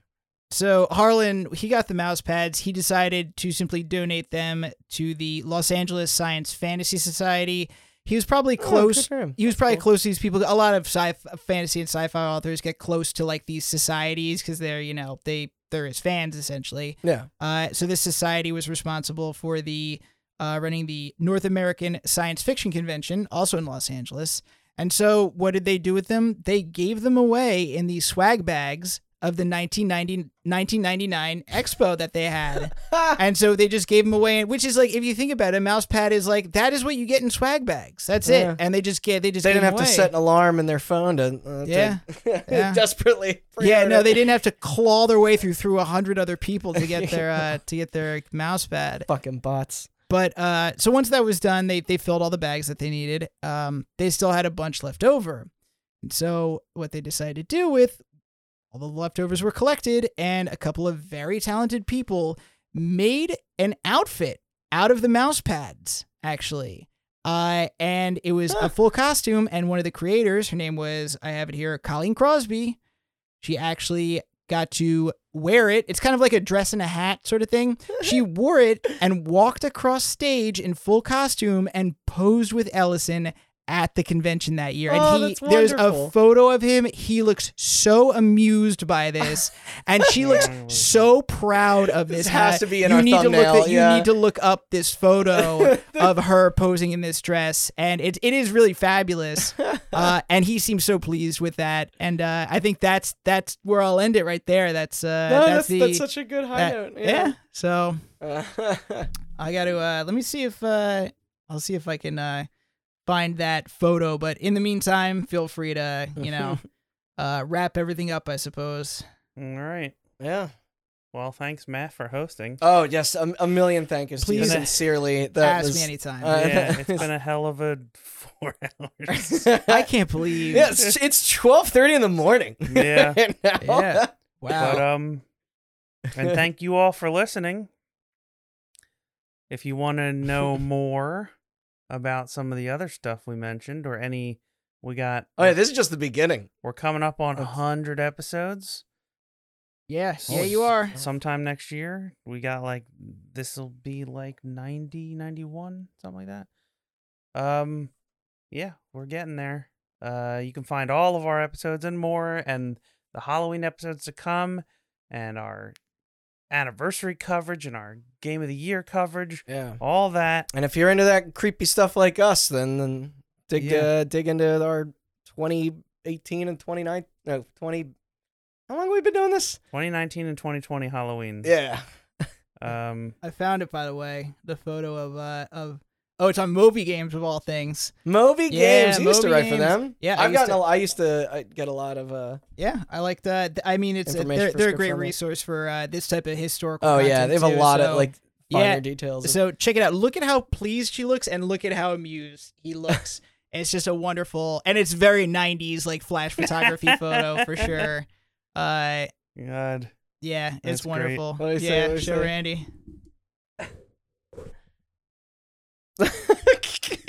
So Harlan, he got the mouse pads. He decided to simply donate them to the Los Angeles Science Fantasy Society. He was probably Oh, close. him. he was probably cool. close to these people. A lot of sci fantasy and sci-fi authors get close to like these societies because they're you know they they're his fans essentially. Yeah. Uh, so this society was responsible for the uh, running the North American Science Fiction Convention, also in Los Angeles. And so, what did they do with them? They gave them away in these swag bags of the 1990, 1999 expo that they had. and so they just gave them away, which is like, if you think about it, a mouse pad is like, that is what you get in swag bags. That's Yeah. it. And they just get, they just They didn't have them to set an alarm in their phone to, uh, to- Yeah. Yeah. desperately. Yeah, no, they didn't have to claw their way through through a hundred other people to get their uh, to get their mouse pad. fucking bots. But uh, so once that was done, they they filled all the bags that they needed. Um, they still had a bunch left over, and so what they decided to do with all the leftovers were collected, and a couple of very talented people made an outfit out of the mouse pads. Actually, uh, and it was a full costume. And one of the creators, her name was I have it here, Colleen Crosby. She actually got to wear it. It's kind of like a dress and a hat sort of thing. She wore it and walked across stage in full costume and posed with Ellison at the convention that year. And Oh, he that's there's a photo of him. He looks so amused by this. And she looks so proud of this. This has hat. to be in you our need to thumbnail, look at, yeah. You need to look up this photo of her posing in this dress. And it, it is really fabulous. Uh, and he seems so pleased with that. And uh, I think that's that's where I'll end it right there. That's uh, No, that's, that's, the that's such a good high that- note. yeah. So I got to uh let me see if uh I'll see if I can uh find that photo, but in the meantime, feel free to, you know, uh wrap everything up, I suppose. All right. yeah. Well, thanks, Matt, for hosting. Oh yes, a, a million thank yous. you Please sincerely. That Ask was, me anytime. uh, yeah, it's been a hell of a four hours. I can't believe Yeah, it's, it's twelve thirty in the morning. Yeah. Yeah. Wow. But um, and thank you all for listening. If you want to know more about some of the other stuff we mentioned, or any, we got. Oh yeah, this is just the beginning. we're coming up on That's- hundred episodes. yeah, yeah, you are. Sometime next year, we got like this will be like 90, 91, something like that. Um, yeah, we're getting there. Uh, you can find all of our episodes and more, and the Halloween episodes to come, and our anniversary coverage and our game of the year coverage, Yeah. all that. And if you're into that creepy stuff like us, then then dig Yeah. uh, dig into our 2018 and 29 no 20. How long have we been doing this? 2019 and 2020 Halloween. Yeah. Um, I found it by the way, the photo of uh of Oh, it's on Moby Games of all things. Moby Yeah, Games. You used to Moby write for them. Yeah, I I've used gotten. to- A, I used to I get a lot of. uh Yeah, I like that. I mean, it's Information they're, they're a great resource for uh, this type of historical. Oh yeah, content, they have a lot so- of like finer yeah, details. of- So check it out. Look at how pleased she looks, and look at how amused he looks. it's just a wonderful, and it's very '90s like flash photography photo for sure. Uh, God. yeah, That's it's great. wonderful. What do you say? yeah, What do show say? Randy.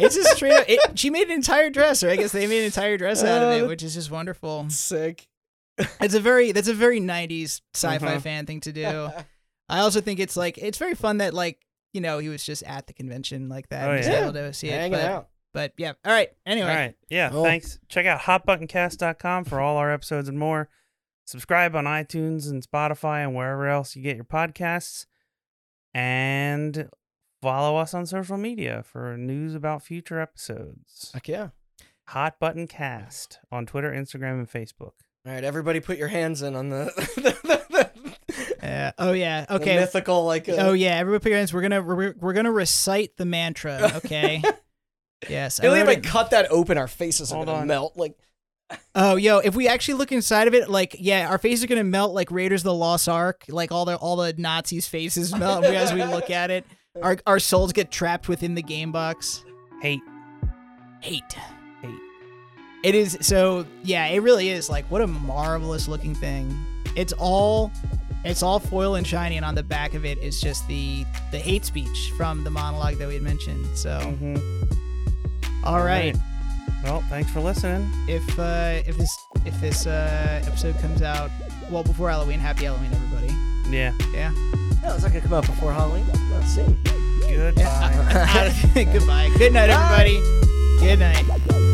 It's just straight up. It, she made an entire dress, or I guess they made an entire dress out of it, Uh, which is just wonderful. sick. It's a very that's a very '90s sci-fi Uh-huh. fan thing to do. I also think it's like it's very fun that like you know he was just at the convention like that, Oh, and was yeah. able to see it. Hanging but, out. but yeah, all right. Anyway, All right. Yeah. Cool. Thanks. Check out hotbuttoncast.com for all our episodes and more. Subscribe on iTunes and Spotify and wherever else you get your podcasts. And follow us on social media for news about future episodes. Heck yeah. Hot Button Cast on Twitter, Instagram, and Facebook. All right, everybody, put your hands in on the the, the, Uh, oh yeah. the Okay. mythical like. Uh, Oh yeah. Everybody put your hands. We're gonna we're, we're gonna recite the mantra. Okay. yes. I Really, if wrote I cut that open, our faces are gonna on. melt. Like, Oh, yo, if we actually look inside of it, like, yeah, our faces are gonna melt like Raiders of the Lost Ark. Like all the all the Nazis' faces melt as we look at it. Our our souls get trapped within the game box. Hate. Hate. Hate. It is so yeah, it really is like what a marvelous looking thing. It's all it's all foil and shiny and on the back of it is just the the hate speech from the monologue that we had mentioned. So Mm-hmm. all right. Well, thanks for listening. if uh, if this if this uh, episode comes out well before Halloween, happy Halloween, everybody. Yeah. Yeah. No, it's not gonna come out before Halloween. Not soon. Goodbye. Goodbye. Good night, everybody. Good night.